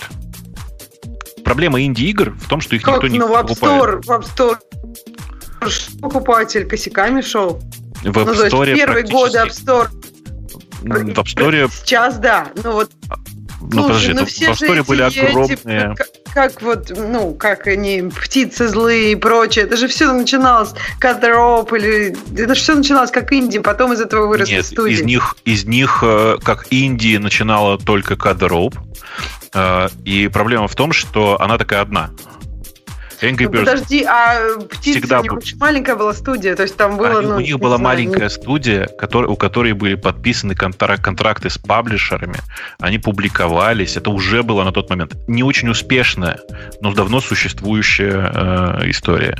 Проблема инди-игр в том, что их как? никто не ну, в App Store, в App Store покупатель косяками шел. В App ну, Store первые годы App Store в App Store... Сейчас, да. Ну, вот ну, Слушай, подожди, ну, все App были огромные... Эти, как, как вот, ну, как они, птицы злые и прочее. Это же все начиналось, Кадроп или... Это же все начиналось как Инди, потом из этого выросли Нет, студии. из них, из них э, как Инди начинала только Кадроп. Э, и проблема в том, что она такая одна. Angry Birds. Ну, подожди, а птица всегда... у них очень маленькая была студия, то есть там было... Они, ну, у них была знаю, маленькая не... студия, который, у которой были подписаны контракт, контракты с паблишерами, они публиковались, это уже было на тот момент не очень успешная, но давно существующая э, история.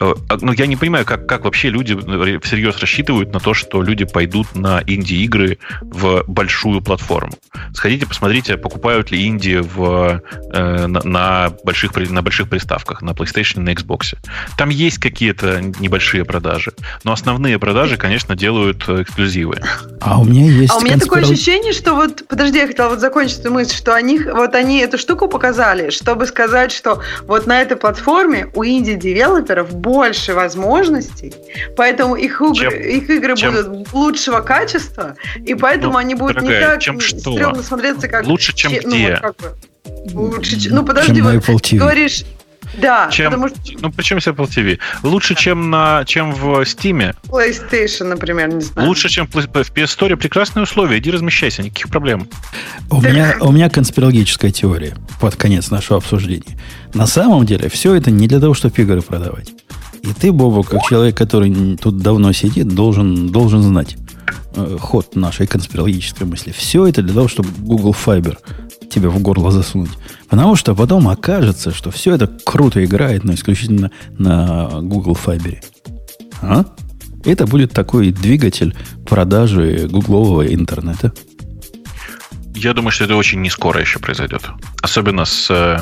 Э, а, но я не понимаю, как, как вообще люди всерьез рассчитывают на то, что люди пойдут на инди-игры в большую платформу. Сходите, посмотрите, покупают ли инди в, э, на, на, больших, на больших приставках, на PlayStation и на Xbox. Там есть какие-то небольшие продажи, но основные продажи, конечно, делают э, эксклюзивы. А у меня есть... А у меня конспирол... такое ощущение, что вот... Подожди, я хотела вот закончить эту мысль, что они, вот они эту штуку показали, чтобы сказать, что вот на этой платформе у инди-девелоперов больше возможностей, поэтому их, игры, чем, их игры чем... будут лучшего качества, и поэтому ну, они будут дорогая, не так чем стрёмно смотреться, как... Лучше, чем ну, где? Вот как бы, лучше, ну подожди, вот, говоришь, да, чем, потому что... Ну, почему с Apple TV? Лучше, чем, на, чем в Steam. PlayStation, например, не знаю. Лучше, чем в PS Store. Прекрасные условия. Иди размещайся, никаких проблем. У, меня, у меня конспирологическая теория под конец нашего обсуждения. На самом деле, все это не для того, чтобы игры продавать. И ты, Бобу, как человек, который тут давно сидит, должен, должен знать э, ход нашей конспирологической мысли. Все это для того, чтобы Google Fiber тебе в горло засунуть. Потому что потом окажется, что все это круто играет, но исключительно на Google Fiber. А? Это будет такой двигатель продажи гуглового интернета. Я думаю, что это очень не скоро еще произойдет. Особенно с э,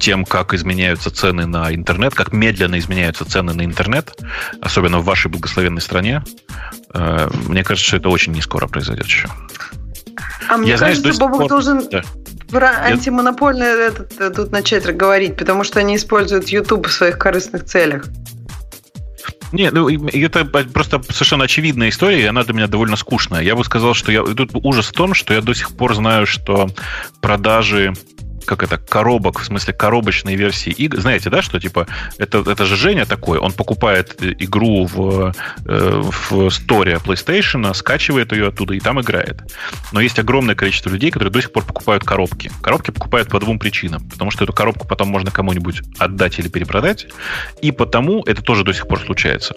тем, как изменяются цены на интернет, как медленно изменяются цены на интернет, особенно в вашей благословенной стране. Э, мне кажется, что это очень не скоро произойдет еще. А мне Я, кажется, знаешь, Бобок пор... должен да. Про антимонопольный этот, э, тут начать говорить, потому что они используют YouTube в своих корыстных целях. Не, ну это просто совершенно очевидная история, и она для меня довольно скучная. Я бы сказал, что я, тут ужас в том, что я до сих пор знаю, что продажи как это, коробок, в смысле коробочной версии игр. Знаете, да, что типа это, это же Женя такой, он покупает игру в, э, в сторе PlayStation, скачивает ее оттуда и там играет. Но есть огромное количество людей, которые до сих пор покупают коробки. Коробки покупают по двум причинам. Потому что эту коробку потом можно кому-нибудь отдать или перепродать. И потому, это тоже до сих пор случается,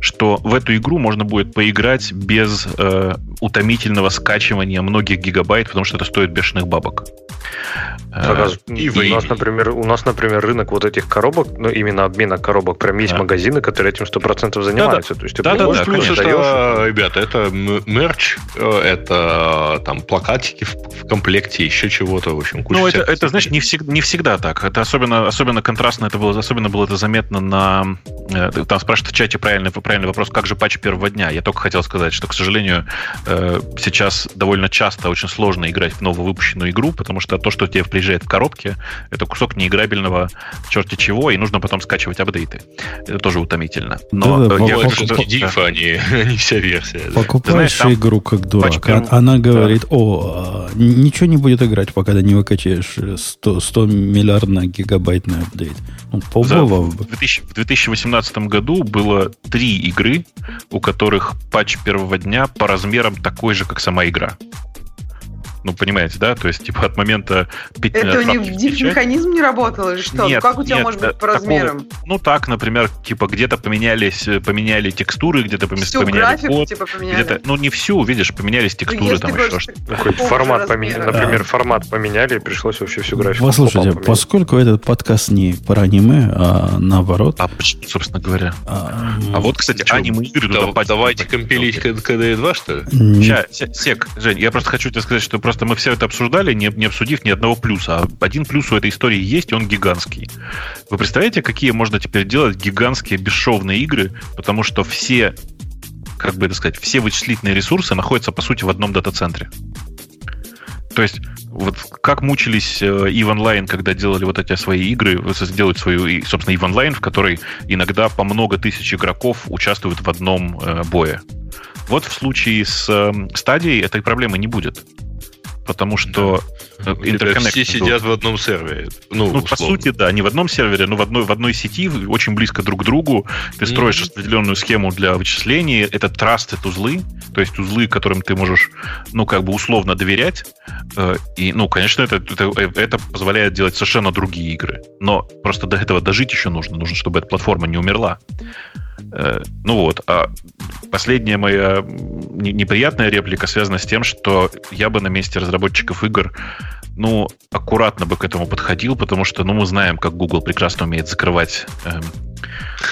что в эту игру можно будет поиграть без э, утомительного скачивания многих гигабайт, потому что это стоит бешеных бабок. А, и у нас, например, у нас, например, рынок вот этих коробок, ну, именно обмена коробок, прям есть да. магазины, которые этим 100% занимаются. Да, То есть ты да, да, да, плюс это, даешь... ребята, это мерч, э, это там плакатики в, в комплекте, еще чего-то, в общем, куча Ну, это, это знаешь, не, всег, не всегда так. Это особенно, особенно контрастно, это было, особенно было это заметно на... Э, там спрашивают в чате правильный, правильный вопрос, как же патч первого дня? Я только хотел сказать, что, к сожалению, э, сейчас довольно часто очень сложно играть в нововыпущенную игру, потому что то, что тебе приезжает в коробке, это кусок неиграбельного черти чего, и нужно потом скачивать апдейты. Это тоже утомительно. Но да, да, я покуп... что div, а не, <laughs> не вся версия. Покупаешь знаешь, игру как дурак. Пачка... Она говорит, да. о, ничего не будет играть, пока ты не выкачаешь 100, 100 миллиардный гигабайтный апдейт. Ну, в, 2000, в 2018 2017 году было три игры, у которых патч первого дня по размерам такой же, как сама игра. Ну, понимаете, да? То есть, типа, от момента... Это у них диф-механизм не работал или что? Нет, ну, как у тебя нет, может быть по размерам? Такого, ну, так, например, типа, где-то поменялись, поменяли текстуры, где-то всю поменяли графику, код. типа, поменяли. Где-то, ну, не всю, видишь, поменялись текстуры, Если там еще что-то. что такого формат поменяли, например, формат поменяли, и пришлось вообще всю графику. Послушайте, поскольку этот подкаст не про аниме, а наоборот. А почему, собственно говоря? а, А вот, кстати, Чё, аниме-игры да- туда патч- давайте компилить КДЕ 2, что ли? Сек, Жень, я просто хочу тебе сказать, что просто мы все это обсуждали, не, не обсудив ни одного плюса. А один плюс у этой истории есть, и он гигантский. Вы представляете, какие можно теперь делать гигантские бесшовные игры, потому что все, как бы это сказать, все вычислительные ресурсы находятся, по сути, в одном дата-центре. То есть, вот как мучились э, EVE Online, когда делали вот эти свои игры, делают свою, и, собственно, EVE Online, в которой иногда по много тысяч игроков участвуют в одном э, бое. Вот в случае с э, стадией этой проблемы не будет. Потому что э, Ребята, интерконнект все сидят в одном сервере. Ну, Ну, по сути, да, не в одном сервере, но в одной, в одной сети, очень близко друг к другу. Ты Мгм. строишь определенную схему для вычисления. Это trusted узлы, то есть узлы, которым ты можешь, ну, как бы условно доверять. Э, И, ну, конечно, это, это, это позволяет делать совершенно другие игры. Но просто до этого дожить еще нужно. Нужно, чтобы эта платформа не умерла. Э, Ну вот, а последняя моя неприятная реплика связана с тем, что я бы на месте разработчиков игр, ну, аккуратно бы к этому подходил, потому что, ну, мы знаем, как Google прекрасно умеет закрывать эм,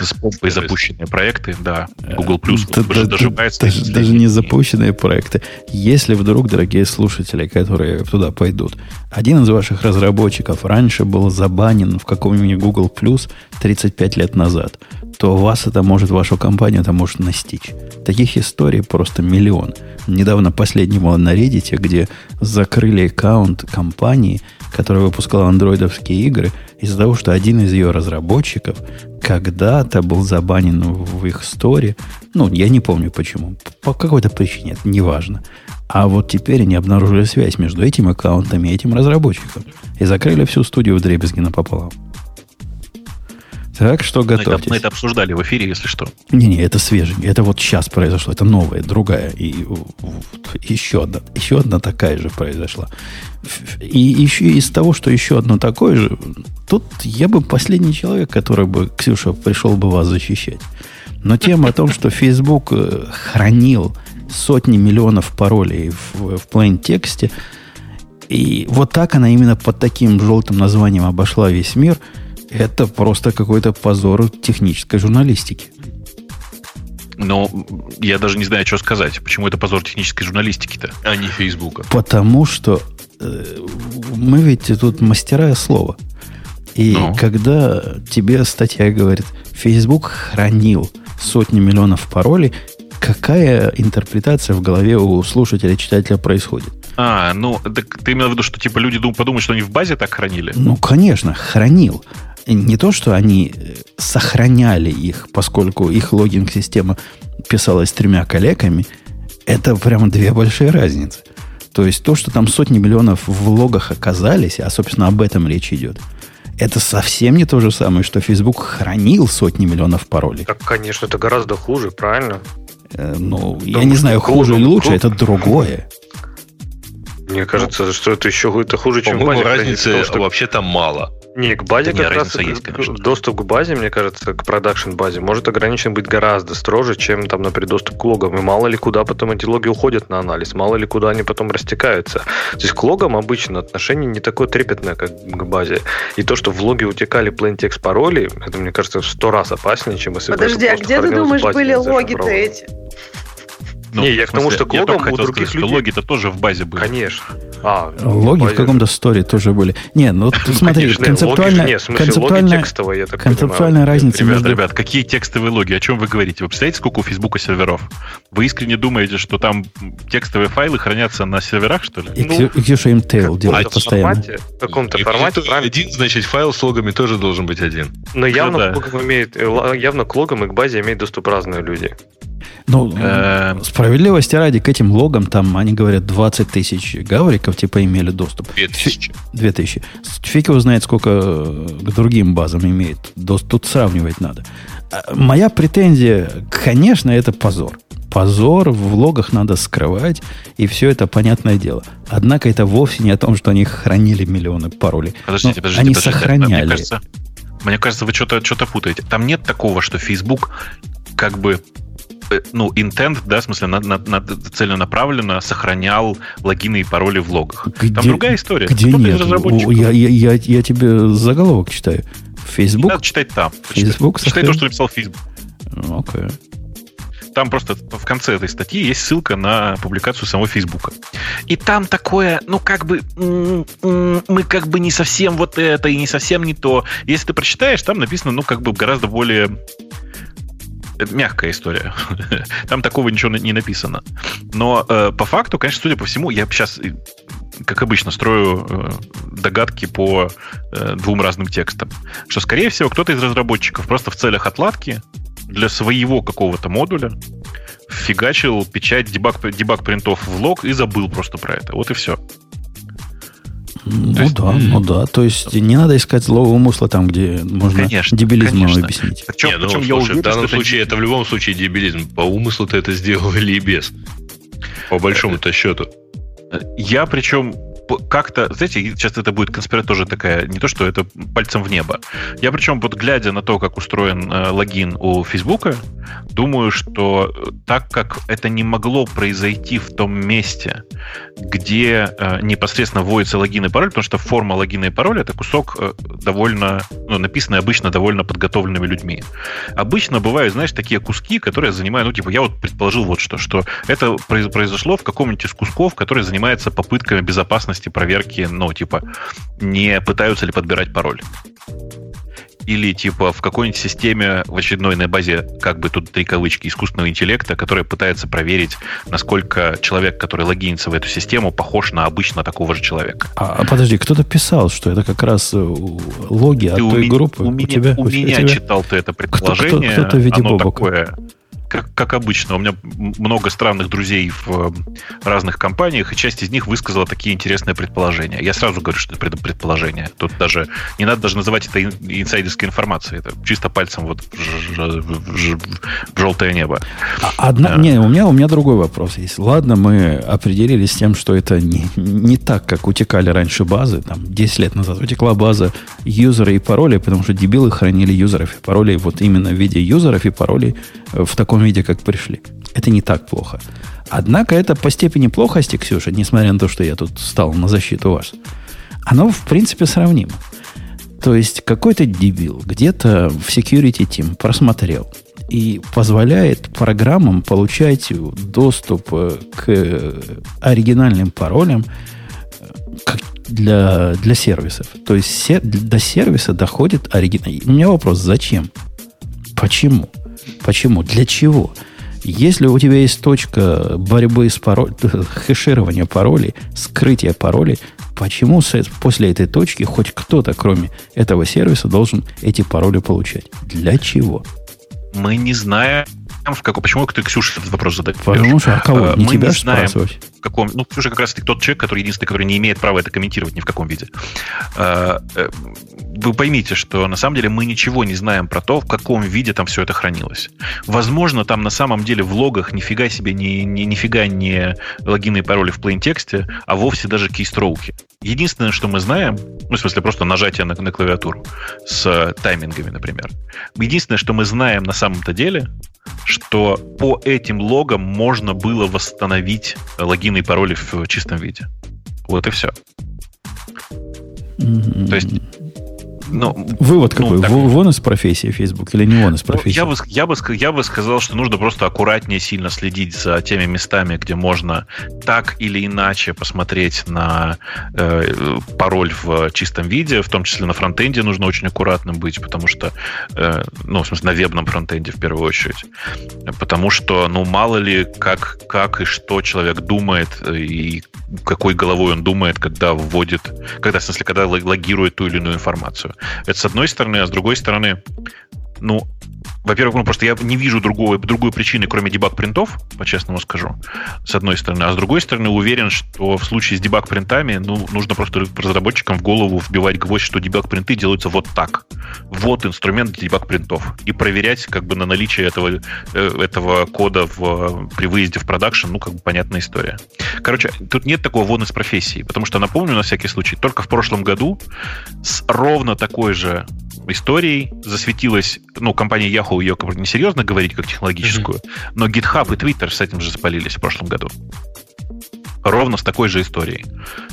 с помпой запущенные проекты, да. Google Plus Да- уже да- доживается. даже, не запущенные проекты. Если вдруг, дорогие слушатели, которые туда пойдут, один из ваших разработчиков раньше был забанен в каком-нибудь Google Plus 35 лет назад, то вас это может, вашу компанию это может настичь. Таких историй просто миллион. Недавно последний был на Reddit, где закрыли аккаунт компании, которая выпускала андроидовские игры, из-за того, что один из ее разработчиков когда-то был забанен в их сторе. Ну, я не помню почему. По какой-то причине, это неважно. А вот теперь они обнаружили связь между этим аккаунтом и этим разработчиком. И закрыли всю студию в дребезги напополам. Так что Мы это, готовьтесь. мы это обсуждали в эфире, если что. Не-не, это свеженькое. Это вот сейчас произошло. Это новая, другая. И в- в- еще одна, еще одна такая же произошла. И еще из того, что еще одно такое же, тут я бы последний человек, который бы, Ксюша, пришел бы вас защищать. Но тема о том, что Facebook э, хранил сотни миллионов паролей в, в plain тексте, и вот так она именно под таким желтым названием обошла весь мир, это просто какой-то позор технической журналистики. Но я даже не знаю, что сказать. Почему это позор технической журналистики-то? А не Фейсбука. Потому что э, мы ведь тут мастера слова. И Ну. когда тебе статья говорит, Facebook хранил сотни миллионов паролей, какая интерпретация в голове у слушателя, читателя происходит? А, ну, так ты имел в виду, что типа люди дум- подумают, что они в базе так хранили? Ну, конечно, хранил. Не то, что они э, сохраняли их, поскольку их логинг-система писалась тремя коллегами, это прямо две большие разницы. То есть то, что там сотни миллионов в логах оказались, а, собственно, об этом речь идет, это совсем не то же самое, что Facebook хранил сотни миллионов паролей. Так, конечно, это гораздо хуже, правильно? Э, ну, я Потому не что знаю, хуже или лучше, Google- это другое. Мне кажется, что это еще это хуже, чем По-моему, разницы что- вообще там мало. Не, к базе как раз есть, конечно. доступ к базе, мне кажется, к продакшн базе может ограничен быть гораздо строже, чем там, например, доступ к логам. И мало ли куда потом эти логи уходят на анализ, мало ли куда они потом растекаются. То есть к логам обычно отношение не такое трепетное, как к базе. И то, что в логе утекали plain text пароли, это, мне кажется, в сто раз опаснее, чем если бы Подожди, а где ты думаешь были логи-то зашифровано. Эти? Не, я в к тому, что к я логам у других сказать, людей- логи-то тоже в базе были. Конечно. А, ну, Логи в базе- каком-то сторе тоже были. Не, ну <laughs> ты смотри, концептуально, нет, в смысле, логи концептуально, текстовые, я так концептуальная понимаю. разница Ребят, между... ребят, какие текстовые логи? О чем вы говорите? Вы представляете, сколько у Фейсбука серверов? Вы искренне думаете, что там текстовые файлы хранятся на серверах, что ли? И, Ну, Ксю- и Ксюша им тейл В делает постоянно. формате, в каком-то формате, правильно? один, значит, файл с логами тоже должен быть один. Но явно, да. к логам имеет, э, явно к логам и к базе имеют доступ разные люди. Ну, Эм. справедливости ради, к этим логам, там, они говорят, 20 тысяч гавриков, типа, имели доступ. 2000. 2000. Фиг его знает, сколько э, к другим базам имеет. Тут сравнивать надо. А, моя претензия, конечно, это позор. Позор в влогах надо скрывать, и все это понятное дело. Однако это вовсе не о том, что они хранили миллионы паролей. Подождите, подождите, они подождите. сохраняли. Мне кажется, мне кажется, вы что-то что путаете. Там нет такого, что Facebook как бы э, ну, intent, да, в смысле, на, на, на, целенаправленно сохранял логины и пароли в логах. Где, Там другая история. Где Кто-то нет? О, я, я, я, я тебе заголовок читаю. Facebook. Надо читать там. Facebook Читай то, что написал Facebook. Ну, окей. Okay. Там просто в конце этой статьи есть ссылка на публикацию самого Фейсбука. И там такое, ну, как бы, мы как бы не совсем вот это и не совсем не то. Если ты прочитаешь, там написано, ну, как бы гораздо более мягкая история. <laughs> Там такого ничего не написано. Но э, по факту, конечно, судя по всему, я сейчас, как обычно, строю э, догадки по э, двум разным текстам. Что, скорее всего, кто-то из разработчиков просто в целях отладки для своего какого-то модуля фигачил печать дебаг, дебаг принтов в лог и забыл просто про это. Вот и все. Ну есть, да, ну да. То есть не надо искать злого умысла там, где можно конечно, дебилизм конечно. объяснить. Причем, не, ну, причем слушай, я уверен, в данном случае это... это в любом случае дебилизм. По умыслу ты это сделал или без. По большому-то счету. Я причем как-то, знаете, сейчас это будет конспирация тоже такая, не то, что это пальцем в небо. Я причем, вот глядя на то, как устроен э, логин у Фейсбука, думаю, что э, так как это не могло произойти в том месте, где э, непосредственно вводится логин и пароль, потому что форма логина и пароля это кусок э, довольно, ну, написанный обычно довольно подготовленными людьми. Обычно бывают, знаешь, такие куски, которые занимают, ну, типа, я вот предположил вот что, что это произошло в каком-нибудь из кусков, который занимается попытками безопасности безопасности проверки, ну, типа, не пытаются ли подбирать пароль. Или, типа, в какой-нибудь системе в очередной на базе, как бы тут три кавычки, искусственного интеллекта, которая пытается проверить, насколько человек, который логинится в эту систему, похож на обычно такого же человека. А, а подожди, кто-то писал, что это как раз э, логи ты от той ми- группы. У, у, меня, тебя, у меня тебя... читал ты это предположение. Кто, кто, кто-то в виде оно такое как, как обычно, у меня много странных друзей в разных компаниях, и часть из них высказала такие интересные предположения. Я сразу говорю, что это предположение. Тут даже не надо даже называть это инсайдерской информацией. Это чисто пальцем вот в, в, в, желтое небо. А одна, да. не, у меня у меня другой вопрос есть. Ладно, мы определились с тем, что это не, не так, как утекали раньше базы. Там 10 лет назад утекла база юзера и паролей, потому что дебилы хранили юзеров и паролей вот именно в виде юзеров и паролей в таком виде, как пришли. Это не так плохо. Однако это по степени плохости, Ксюша, несмотря на то, что я тут стал на защиту вас, оно в принципе сравнимо. То есть какой-то дебил где-то в security team просмотрел и позволяет программам получать доступ э, к оригинальным паролям э, для, для сервисов. То есть до сервиса доходит оригинал. У меня вопрос, зачем? Почему? Почему? Для чего? Если у тебя есть точка борьбы с пароль, <laughs> хеширования паролей, скрытия паролей, почему после этой точки хоть кто-то, кроме этого сервиса, должен эти пароли получать? Для чего? Мы не знаем, в каком, почему ты, Ксюша, этот вопрос задаешь? Потому что, а кого? Не Мы тебя не знаем, спрашивать? В каком, ну, Ксюша как раз таки тот человек, который единственный, который не имеет права это комментировать ни в каком виде. Э, вы поймите, что на самом деле мы ничего не знаем про то, в каком виде там все это хранилось. Возможно, там на самом деле в логах нифига себе не, не, нифига не логины и пароли в плейн-тексте, а вовсе даже кейстроуки. Единственное, что мы знаем, ну, в смысле, просто нажатие на, на клавиатуру с таймингами, например. Единственное, что мы знаем на самом-то деле, что по этим логам можно было восстановить логины и пароли в чистом виде. Вот и все. Mm-hmm. То есть ну, Вывод ну, какой? Так... Вон из профессии Facebook или не вон из профессии? Ну, я, бы, я, бы, я бы сказал, что нужно просто аккуратнее сильно следить за теми местами, где можно так или иначе посмотреть на э, пароль в чистом виде, в том числе на фронтенде нужно очень аккуратным быть, потому что, э, ну, в смысле, на вебном фронтенде в первую очередь. Потому что, ну, мало ли, как, как и что человек думает, и какой головой он думает, когда вводит, когда, в смысле, когда логирует ту или иную информацию. Это с одной стороны, а с другой стороны, ну, во-первых, ну, просто я не вижу другого, другой причины, кроме дебаг-принтов, по-честному скажу, с одной стороны. А с другой стороны, уверен, что в случае с дебаг-принтами ну, нужно просто разработчикам в голову вбивать гвоздь, что дебаг-принты делаются вот так. Вот инструмент для дебаг-принтов. И проверять как бы на наличие этого, э, этого кода в, при выезде в продакшн, ну, как бы понятная история. Короче, тут нет такого вон из профессии, потому что, напомню, на всякий случай, только в прошлом году с ровно такой же историей засветилась, ну, компания Yahoo ее как бы несерьезно говорить как технологическую, mm-hmm. но GitHub и Twitter с этим же спалились в прошлом году. Ровно с такой же историей,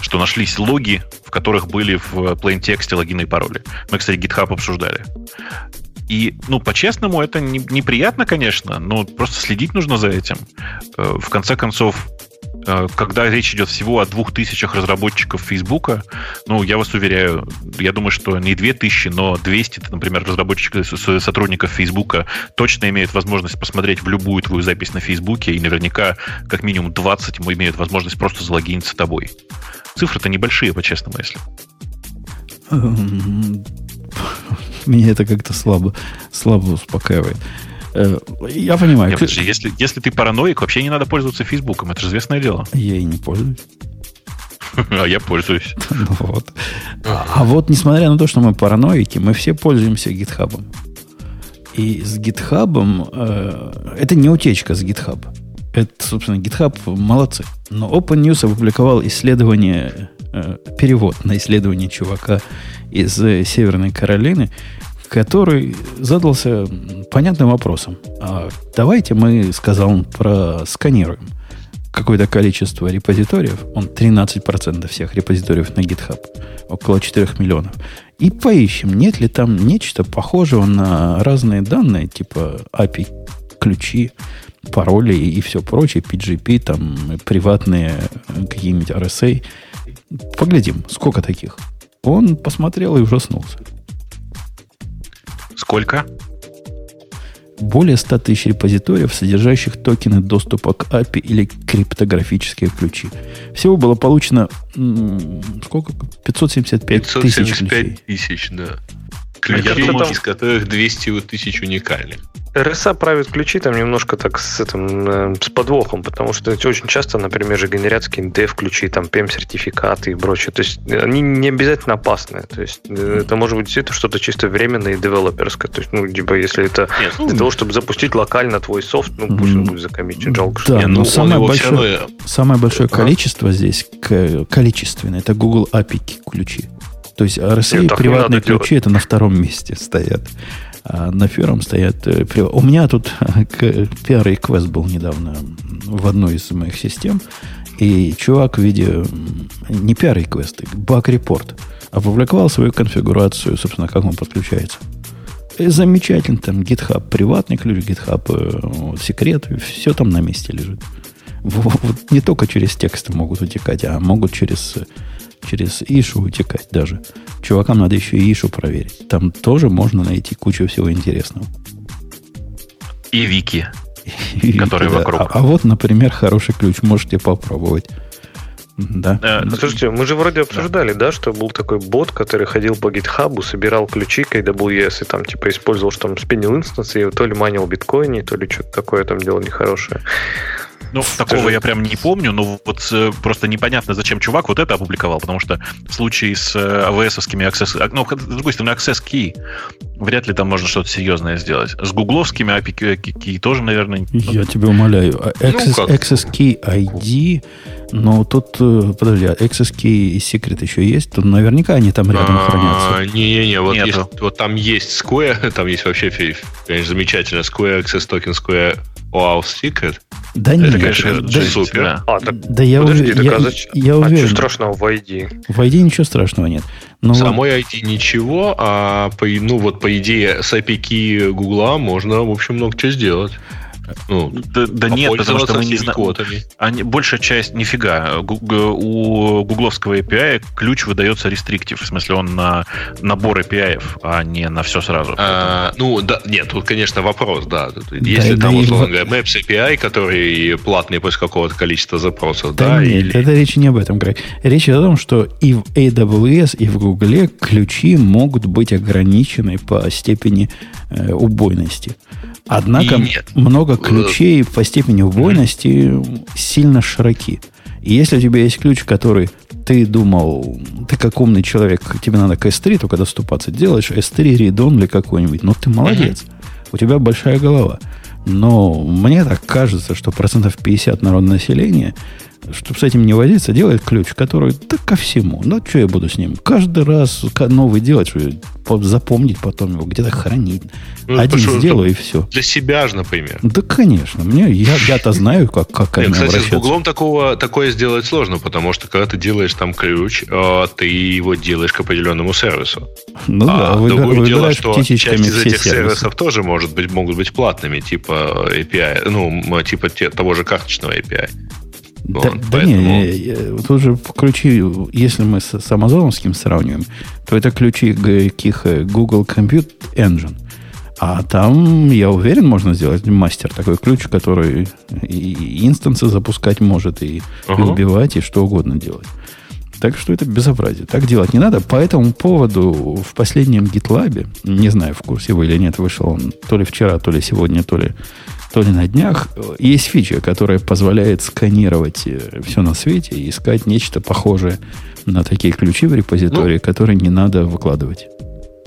что нашлись логи, в которых были в plain тексте логины и пароли. Мы, кстати, GitHub обсуждали. И, ну, по-честному, это не, неприятно, конечно, но просто следить нужно за этим. Э, в конце концов, когда речь идет всего о двух тысячах разработчиков Фейсбука, ну, я вас уверяю, я думаю, что не две тысячи, но 200, например, разработчиков, сотрудников Фейсбука точно имеют возможность посмотреть в любую твою запись на Фейсбуке, и наверняка как минимум 20 имеют возможность просто залогиниться тобой. Цифры-то небольшие, по-честному, если. <laughs> Меня это как-то слабо, слабо успокаивает. Э, я понимаю. Нет, подожди, если, если ты параноик, вообще не надо пользоваться Фейсбуком. Это же известное дело. Я и не пользуюсь. <laughs> А я пользуюсь. <laughs> Ну вот. А вот несмотря на то, что мы параноики, мы все пользуемся гитхабом. И с гитхабом... Э, это не утечка с GitHub. Это, собственно, GitHub молодцы. Но Open News опубликовал исследование, э, перевод на исследование чувака из э, Северной Каролины, который задался понятным вопросом. А давайте мы, сказал он, просканируем какое-то количество репозиториев, он 13% всех репозиториев на GitHub, около 4 миллионов, и поищем, нет ли там нечто похожего на разные данные, типа API, ключи, пароли и все прочее, PGP, там, приватные какие-нибудь RSA. Поглядим, сколько таких. Он посмотрел и ужаснулся. Сколько? Более 100 тысяч репозиториев, содержащих токены доступа к API или криптографические ключи. Всего было получено сколько? 575, 575 тысяч ключей. тысяч, да. Ключи, а думаю, из которых 200 тысяч уникальных. RSA правит ключи там немножко так с этим э, с подвохом, потому что очень часто, например, же генерят какие dev-ключи, там PEM-сертификаты и прочее. То есть э, они не обязательно опасные. То есть э, это может быть это что-то чисто временное и девелоперское. То есть, ну, типа, если это Нет, ну, для того, чтобы запустить локально твой софт, ну, пусть он будет закомичен, жалко, да, что но ну, самое, большое, самое большое а? количество здесь, количественное, это Google API ключи. То есть RSA Нет, приватные ключи делать. это на втором месте стоят. А на первом стоят... Э, у меня тут <laughs> PR-реквест был недавно в одной из моих систем, и чувак в виде не PR-реквест, баг-репорт опубликовал свою конфигурацию, собственно, как он подключается. И замечательно, там GitHub приватный ключ, GitHub э, секрет, все там на месте лежит. Вот не только через тексты могут утекать, а могут через через ишу утекать даже. Чувакам надо еще и ишу проверить. Там тоже можно найти кучу всего интересного. И вики, и которые да. вокруг. А, а вот, например, хороший ключ. Можете попробовать. Да. А, слушайте, мы же вроде обсуждали, да. да, что был такой бот, который ходил по GitHub, собирал ключи к AWS и там типа использовал, что там спинил инстанс, и то ли манил биткоине, то ли что-то такое там делал нехорошее. Ну, такого я прям не помню, но вот э, просто непонятно, зачем чувак вот это опубликовал, потому что в случае с AWS-овскими э, Access... А, ну, с другой стороны, Access Key, вряд ли там можно что-то серьезное сделать. С гугловскими API Key тоже, наверное... Я тебя умоляю. А Access, ну, Access Key ID, но тут, э, подожди, а Access Key и Secret еще есть? Тут наверняка они там рядом а, хранятся. Не-не-не, вот, есть, вот там есть Square, <laughs> там есть вообще, конечно, замечательно, Square Access Token, Square OAuth Secret. Да это, нет, конечно, да, супер. Да, а, так, да я, подожди, я, я, я уверен. А что страшного в ID? В ID ничего страшного нет. Но Самой вот... ID ничего, а по, ну вот по идее с API Гугла можно, в общем, много чего сделать. Ну, да, да нет, потому что мы не знаем. Они, большая часть, нифига. У гугловского API ключ выдается рестриктив. В смысле, он на набор API, а не на все сразу. А, ну, да, нет, тут, конечно, вопрос, да. Если да, там, да, условно говоря, Maps API, который платный после какого-то количества запросов, да? да нет, или... это речь не об этом, Грей. Речь о том, что и в AWS, и в Google ключи могут быть ограничены по степени э, убойности. Однако много ключей по степени убойности mm-hmm. сильно широки. И если у тебя есть ключ, который ты думал, ты как умный человек, тебе надо к S3 только доступаться, делаешь S3 read или какой-нибудь, ну ты молодец. Mm-hmm. У тебя большая голова. Но мне так кажется, что процентов 50 народного населения чтобы с этим не возиться, делает ключ, который да ко всему. Ну, что я буду с ним? Каждый раз новый делать, запомнить потом его, где-то хранить. Ну, Один что, сделаю и все. Для себя же, например. Да, конечно. Мне, я, я-то знаю, как, как Нет, Кстати, с Гуглом такого, такое сделать сложно, потому что когда ты делаешь там ключ, а, ты его делаешь к определенному сервису. Ну а, да, другое дело, что часть из этих сервисы. сервисов тоже может быть, могут быть платными, типа API, ну, типа те, того же карточного API. Да, вот, да поэтому... не, тут же ключи, если мы с, с амазоновским сравниваем, то это ключи каких Google Compute Engine. А там, я уверен, можно сделать мастер такой ключ, который и инстансы запускать может, и uh-huh. убивать, и что угодно делать. Так что это безобразие. Так делать не надо. По этому поводу в последнем GitLab, не знаю, в курсе вы или нет, вышел он то ли вчера, то ли сегодня, то ли то ли на днях, есть фича, которая позволяет сканировать э, все на свете и искать нечто похожее на такие ключи в репозитории, ну, которые не надо выкладывать.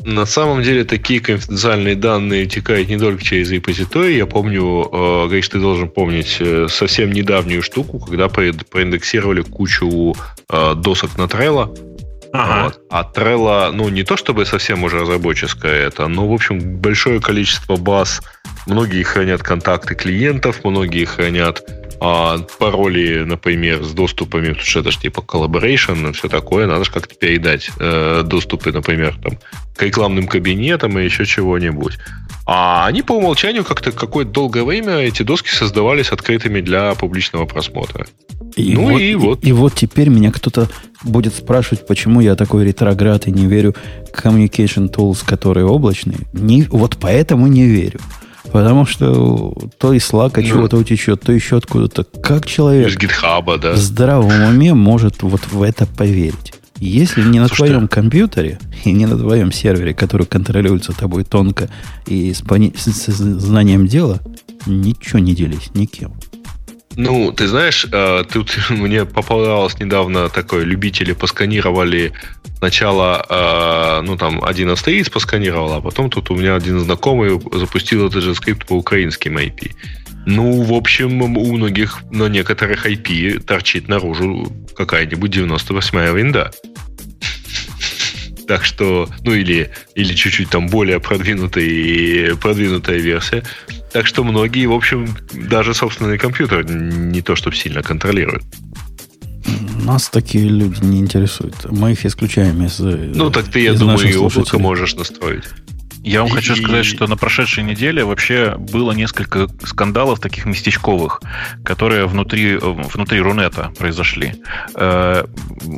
На самом деле такие конфиденциальные данные текают не только через репозиторий. Я помню, э, Гриш, ты должен помнить э, совсем недавнюю штуку, когда проиндексировали кучу э, досок на Trello. Ага. Вот. А Trello, ну, не то чтобы совсем уже разработческое это, но, в общем, большое количество баз Многие хранят контакты клиентов, многие хранят а, пароли, например, с доступами, потому что это же типа collaboration и все такое, надо же как-то передать э, доступы, например, там, к рекламным кабинетам и еще чего-нибудь. А они по умолчанию как-то какое-то долгое время эти доски создавались открытыми для публичного просмотра. И ну вот, и вот. И, и вот теперь меня кто-то будет спрашивать, почему я такой ретроград и не верю communication tools, которые облачные. Не, вот поэтому не верю. Потому что то из слака ну, чего-то утечет, то еще откуда-то. Как человек из гитхаба, да. в здравом уме может вот в это поверить? Если не на Слушайте, твоем компьютере и не на твоем сервере, который контролируется тобой тонко и с, пони- с, с знанием дела, ничего не делись никем. Ну, ты знаешь, э, тут <laughs> мне попадалось недавно такое, любители посканировали сначала, э, ну, там, один австриец посканировал, а потом тут у меня один знакомый запустил этот же скрипт по украинским IP. Ну, в общем, у многих, на некоторых IP торчит наружу какая-нибудь 98-я винда. Так что, ну или, или чуть-чуть там более продвинутая, продвинутая версия. Так что многие, в общем, даже собственный компьютер не то чтобы сильно контролируют. Нас такие люди не интересуют. Мы их исключаем из Ну, так ты, я думаю, и облако можешь настроить. Я вам и... хочу сказать, что на прошедшей неделе вообще было несколько скандалов таких местечковых, которые внутри, внутри Рунета произошли, э,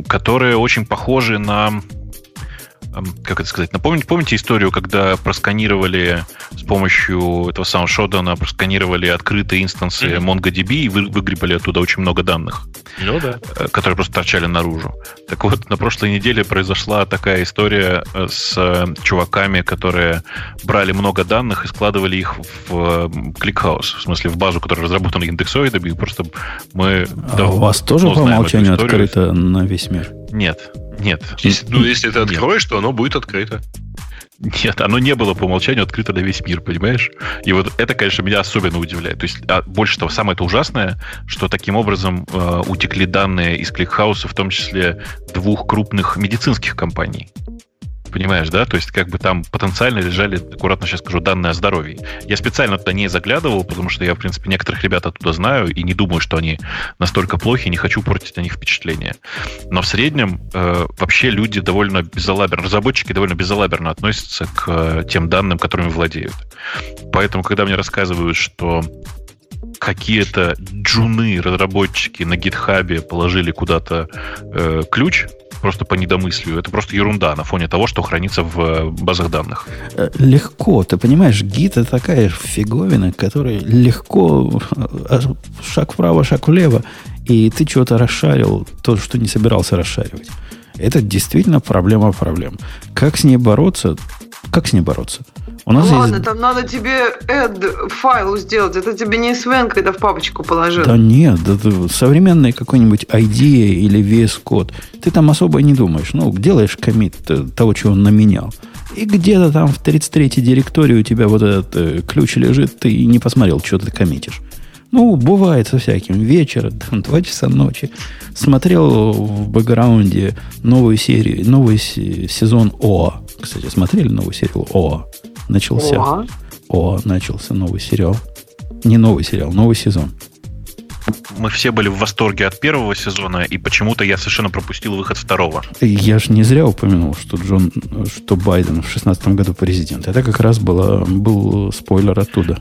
которые очень похожи на как это сказать, напомните, помните историю, когда просканировали с помощью этого самого Шодана, просканировали открытые инстансы mm-hmm. MongoDB и вы, выгребали оттуда очень много данных, ну, да. Э, которые просто торчали наружу. Так вот, на прошлой неделе произошла такая история э, с э, чуваками, которые брали много данных и складывали их в ClickHouse, в смысле в базу, которая разработана индексоидами, и просто мы... А да, у вас тоже по умолчанию открыто на весь мир? Нет. Нет. Если, ну, если ты откроешь, Нет. то оно будет открыто. Нет, оно не было по умолчанию открыто на весь мир, понимаешь? И вот это, конечно, меня особенно удивляет. То есть, а больше того, самое это ужасное, что таким образом э, утекли данные из ClickHouse а, в том числе двух крупных медицинских компаний. Понимаешь, да? То есть, как бы там потенциально лежали, аккуратно сейчас скажу, данные о здоровье. Я специально туда не заглядывал, потому что я, в принципе, некоторых ребят оттуда знаю и не думаю, что они настолько плохи, не хочу портить на них впечатление. Но в среднем э, вообще люди довольно безалаберно, разработчики довольно безалаберно относятся к э, тем данным, которыми владеют. Поэтому, когда мне рассказывают, что какие-то джуны, разработчики на гитхабе положили куда-то э, ключ, просто по недомыслию. Это просто ерунда на фоне того, что хранится в э, базах данных. Э, легко. Ты понимаешь, гид это такая фиговина, которая легко э, шаг вправо, шаг влево, и ты чего-то расшарил, то, что не собирался расшаривать. Это действительно проблема проблем. Как с ней бороться? Как с ней бороться? У нас Ладно, есть... там надо тебе add файл сделать. Это тебе не SVN, когда в папочку положил. Да нет, да, современный какой-нибудь ID или VS код. Ты там особо не думаешь. Ну, делаешь комит того, чего он наменял. И где-то там в 33-й директории у тебя вот этот э, ключ лежит, ты не посмотрел, что ты коммитишь. Ну, бывает со всяким. Вечер, <laughs> там, 2 часа ночи. Смотрел в бэкграунде новую серию, новый сезон ОА. Кстати, смотрели новую серию ОА? Начался. ОА, начался новый сериал. Не новый сериал, новый сезон. Мы все были в восторге от первого сезона, и почему-то я совершенно пропустил выход второго. Я же не зря упомянул, что Джон, что Байден в 16 году президент. Это как раз было, был спойлер оттуда.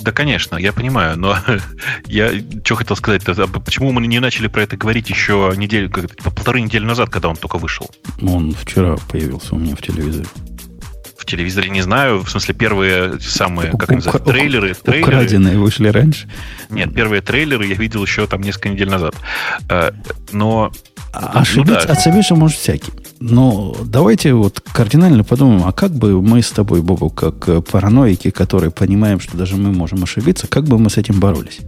Да, конечно, я понимаю, но <laughs> я что хотел сказать, а почему мы не начали про это говорить еще неделю, как, типа, полторы недели назад, когда он только вышел? Он вчера появился у меня в телевизоре. В телевизоре не знаю, в смысле первые самые, как они называют, трейлеры, трейлеры. Украденные вышли раньше? Нет, первые трейлеры я видел еще там несколько недель назад. Э, но... А ошибиться, ну, да. ошибиться может всякий. Но давайте вот кардинально подумаем, а как бы мы с тобой, Бобу, как э, параноики, которые понимаем, что даже мы можем ошибиться, как бы мы с этим боролись?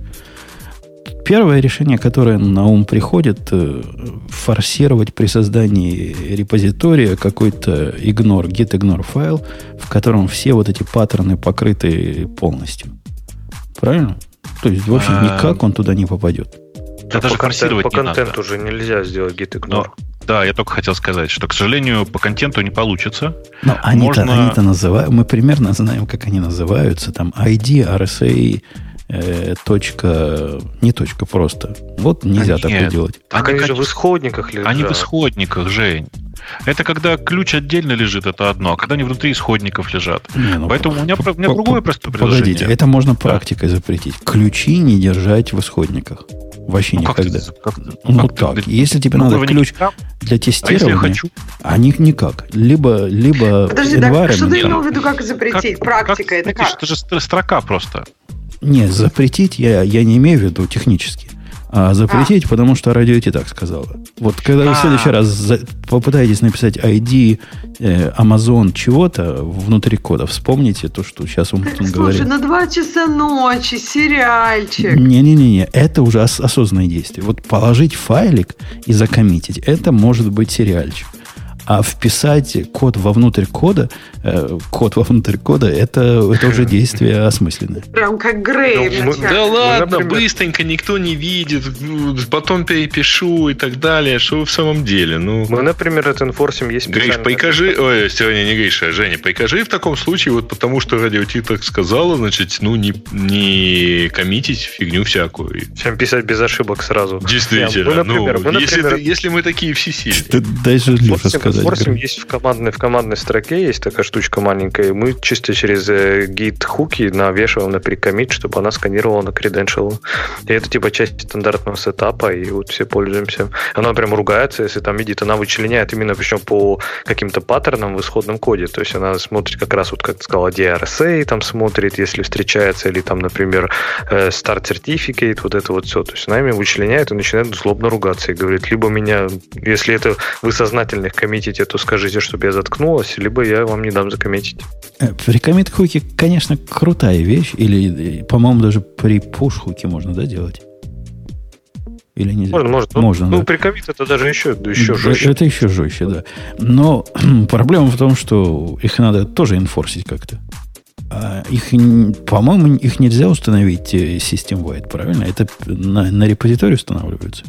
Первое решение, которое на ум приходит, э, форсировать при создании репозитория какой-то ignore, git ignore файл, в котором все вот эти паттерны покрыты полностью. Правильно? То есть, в общем, а. никак он туда не попадет. Да, даже по, контент, по контенту уже нельзя сделать git ignore. Но да, я только хотел сказать, что, к сожалению, по контенту не получится. Но они-то, Можно... они-то называют, мы примерно знаем, как они называются. Там ID, RSA, э, точка, не точка просто. Вот нельзя а такое нет, делать. Так они, же в исходниках лежат. Они в исходниках, Жень. Это когда ключ отдельно лежит, это одно, а когда они внутри исходников лежат. Не, ну, Поэтому у меня, у меня другое просто предложение. Погодите, это можно практикой запретить. Ключи не держать в исходниках. Вообще ну, никогда. Как, как, ну как так. Ты, Если тебе ну, надо ключ для тестирования, а хочу? они никак. Либо, либо Подожди, да, что ты имел в виду, как запретить? Как, Практика как, это как? Это же строка просто. Нет, запретить я, я не имею в виду технически а запретить, а. потому что радио и так сказала. Вот когда вы в следующий а. раз за, попытаетесь написать ID э, Amazon чего-то внутри кода, вспомните то, что сейчас он так, говорит. Слушай, на два часа ночи, сериальчик. Не-не-не, это уже ос- осознанное действие. Вот положить файлик и закоммитить, это может быть сериальчик. А вписать код вовнутрь кода, э, код вовнутрь кода, это, это уже действие осмысленное. Прям как Грей. Ну, да ладно, например... быстренько никто не видит, потом перепишу и так далее. Что вы в самом деле? Ну... Мы, например, это инфорсим есть Гриш, покажи, ой, сегодня не Гриша, а Женя, покажи в таком случае, вот потому что радио Ти так сказала, значит, ну, не, не коммитить фигню всякую. Чем писать без ошибок сразу. Действительно. Мы, например, ну, мы, например, если, если мы такие все сильные. Дальше Леша сказать сказать. Форсим есть в командной, в командной строке, есть такая штучка маленькая. Мы чисто через git э, хуки навешиваем на прикомит, чтобы она сканировала на credential. И это типа часть стандартного сетапа, и вот все пользуемся. Она прям ругается, если там видит, она вычленяет именно причем по каким-то паттернам в исходном коде. То есть она смотрит как раз, вот как ты сказала, DRSA там смотрит, если встречается, или там, например, э, Start Certificate, вот это вот все. То есть она ими вычленяет и начинает злобно ругаться и говорит, либо меня, если это вы сознательных коммит закоммитите, то скажите, чтобы я заткнулась, либо я вам не дам закоммитить. Э, при коммит-хуке, конечно, крутая вещь. Или, по-моему, даже при пуш-хуке можно, да, делать? Или нельзя? Можно, можно. Ну, можно ну, да. при коммит это даже еще, еще жестче. Это еще жестче, да. Но <clears throat> проблема в том, что их надо тоже инфорсить как-то. А их, по-моему, их нельзя установить систем-wide, правильно? Это на, на репозитории устанавливается.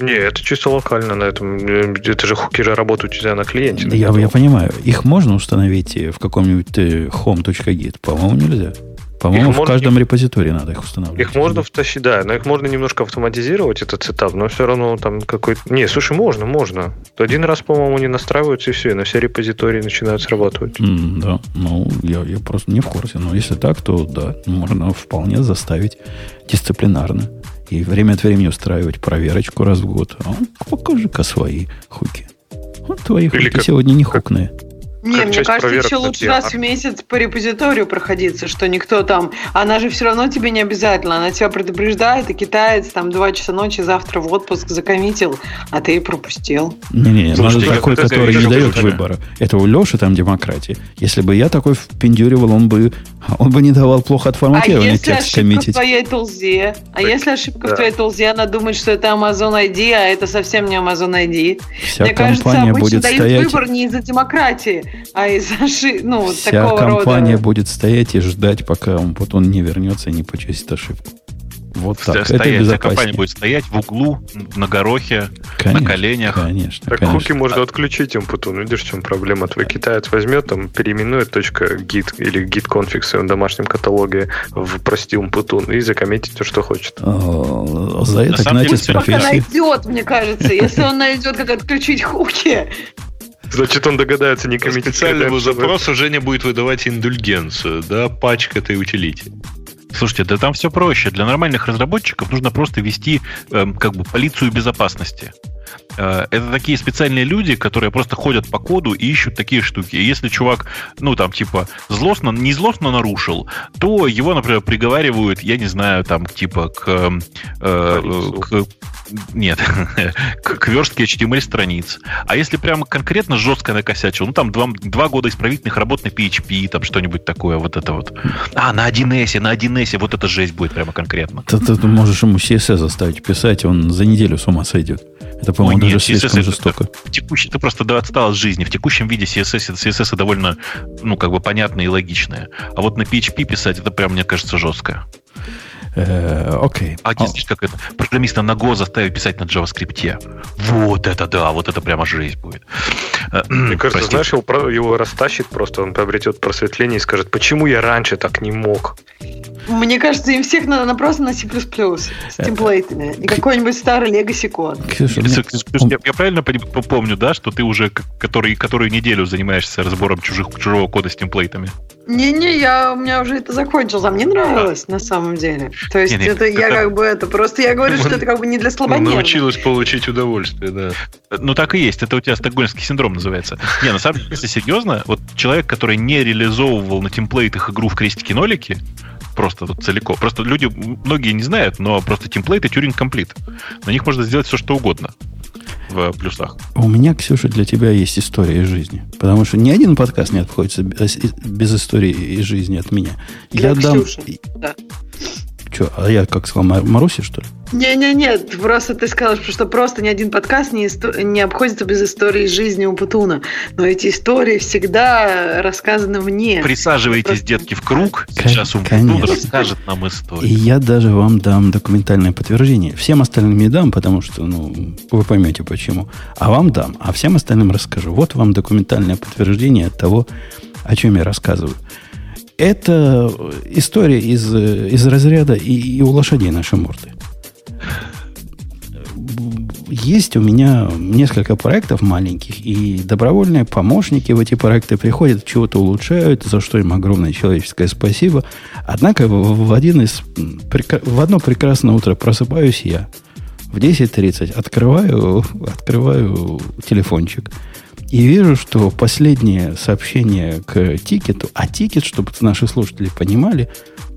Не, это чисто локально на этом. Это же хукеры работают у тебя на клиенте. Я, я понимаю. Их можно установить в каком-нибудь э, home.git? По-моему, нельзя. По-моему, в каждом не... репозитории надо их устанавливать. Их можно втащить, да, но их можно немножко автоматизировать, этот сетап, но все равно там какой-то... Не, слушай, можно, можно. Один раз, по-моему, они настраиваются, и все, и на все репозитории начинают срабатывать. Mm, да, ну, я, я просто не в курсе. Но если так, то да, можно вполне заставить дисциплинарно и время от времени устраивать проверочку раз в год. А покажи-ка свои хуки. Вот твои Или хуки как, сегодня не хукные. Не, мне кажется, еще лучше раз в месяц по репозиторию проходиться, что никто там... Она же все равно тебе не обязательно. Она тебя предупреждает, и китаец там два часа ночи завтра в отпуск закоммитил, а ты и пропустил. Не-не, надо такой, который не дает выбора. Это у Леши там демократия. Если бы я такой впендюривал, он бы, он бы не давал плохо отформатирования а текст коммитить. в твоей толзе? А если ошибка да. в твоей толзе, она думает, что это Amazon ID, а это совсем не Amazon ID. Вся Мне кажется, обычно будет дают стоять... выбор не из-за демократии, а из-за ошибки. Ну, Вся такого компания рода. будет стоять и ждать, пока он потом не вернется и не почистит ошибку. Вот так. Стоять, это безопаснее. компания будет стоять в углу, на горохе, конечно, на коленях. Конечно, так конечно. хуки можно отключить Умпутун. Видишь, в чем проблема? Твой китаец возьмет, там, переименует .git или git config в своем домашнем каталоге в, прости, Умпутун и закомментить то, что хочет. О, за это знаете, с профессией. найдет, мне кажется. Если он найдет, как отключить хуки, Значит, он догадается не комментировать. Специальному запросу Женя будет выдавать индульгенцию, да, пачка этой утилити. Слушайте, да там все проще. Для нормальных разработчиков нужно просто вести э, как бы полицию безопасности. Э, это такие специальные люди, которые просто ходят по коду и ищут такие штуки. И если чувак, ну, там, типа, злостно, не злостно нарушил, то его, например, приговаривают, я не знаю, там, типа, к, э, э к нет, <laughs> к, к верстке HTML-страниц. А если прямо конкретно жестко накосячил, ну, там два, два года исправительных работ на PHP, там что-нибудь такое, вот это вот. А, на 1С, на 1С, вот это жесть будет прямо конкретно. Ты, ты, ты можешь ему CSS заставить писать, он за неделю с ума сойдет. Это, по-моему, даже слишком CSS жестоко. Это, текущий, ты просто отстал от жизни. В текущем виде CSS, CSS довольно, ну, как бы понятное и логичное. А вот на PHP писать, это прям, мне кажется, жестко. Э, окей. А здесь как это, программиста на Go заставить писать на JavaScript. Вот это да, вот это прямо жесть будет. Э, <clears throat> мне кажется, Простите. знаешь, его, его растащит просто, он приобретет просветление и скажет, почему я раньше так не мог? Мне кажется, им всех надо просто на C++ с темплейтами. И какой-нибудь старый Legacy код. Ксюша, я, я правильно помню, да, что ты уже который, который неделю занимаешься разбором чужих, чужого кода с темплейтами? Не-не, я, у меня уже это закончилось, а мне нравилось на самом деле. То есть не, не, это, это я как бы это, просто я говорю, что это как бы не для слабонервных. Научилась получить удовольствие, да. Ну так и есть, это у тебя стокгольмский синдром называется. Не, на самом деле, если серьезно, вот человек, который не реализовывал на темплейтах игру в крестики-нолики, просто вот целиком. Просто люди, многие не знают, но просто темплейты Turing Complete. На них можно сделать все, что угодно в плюсах. У меня, Ксюша, для тебя есть история из жизни. Потому что ни один подкаст не обходится без, без истории из жизни от меня. Для я Ксюши, дам... да. Что, а я как сказал, Маруси, что ли? Не-не-не, просто ты сказал, что просто ни один подкаст не, исто- не обходится без истории жизни у Путуна. Но эти истории всегда рассказаны мне. Присаживайтесь, просто... детки, в круг. Сейчас у Путун расскажет нам историю. И я даже вам дам документальное подтверждение. Всем остальным не дам, потому что, ну, вы поймете почему. А вам дам, а всем остальным расскажу. Вот вам документальное подтверждение того, о чем я рассказываю. Это история из, из разряда и, и у лошадей наши морды. Есть у меня несколько проектов маленьких, и добровольные помощники в эти проекты приходят, чего-то улучшают, за что им огромное человеческое спасибо. Однако в, один из, в одно прекрасное утро просыпаюсь я в 10.30, открываю, открываю телефончик – и вижу, что последнее сообщение к тикету, а тикет, чтобы наши слушатели понимали,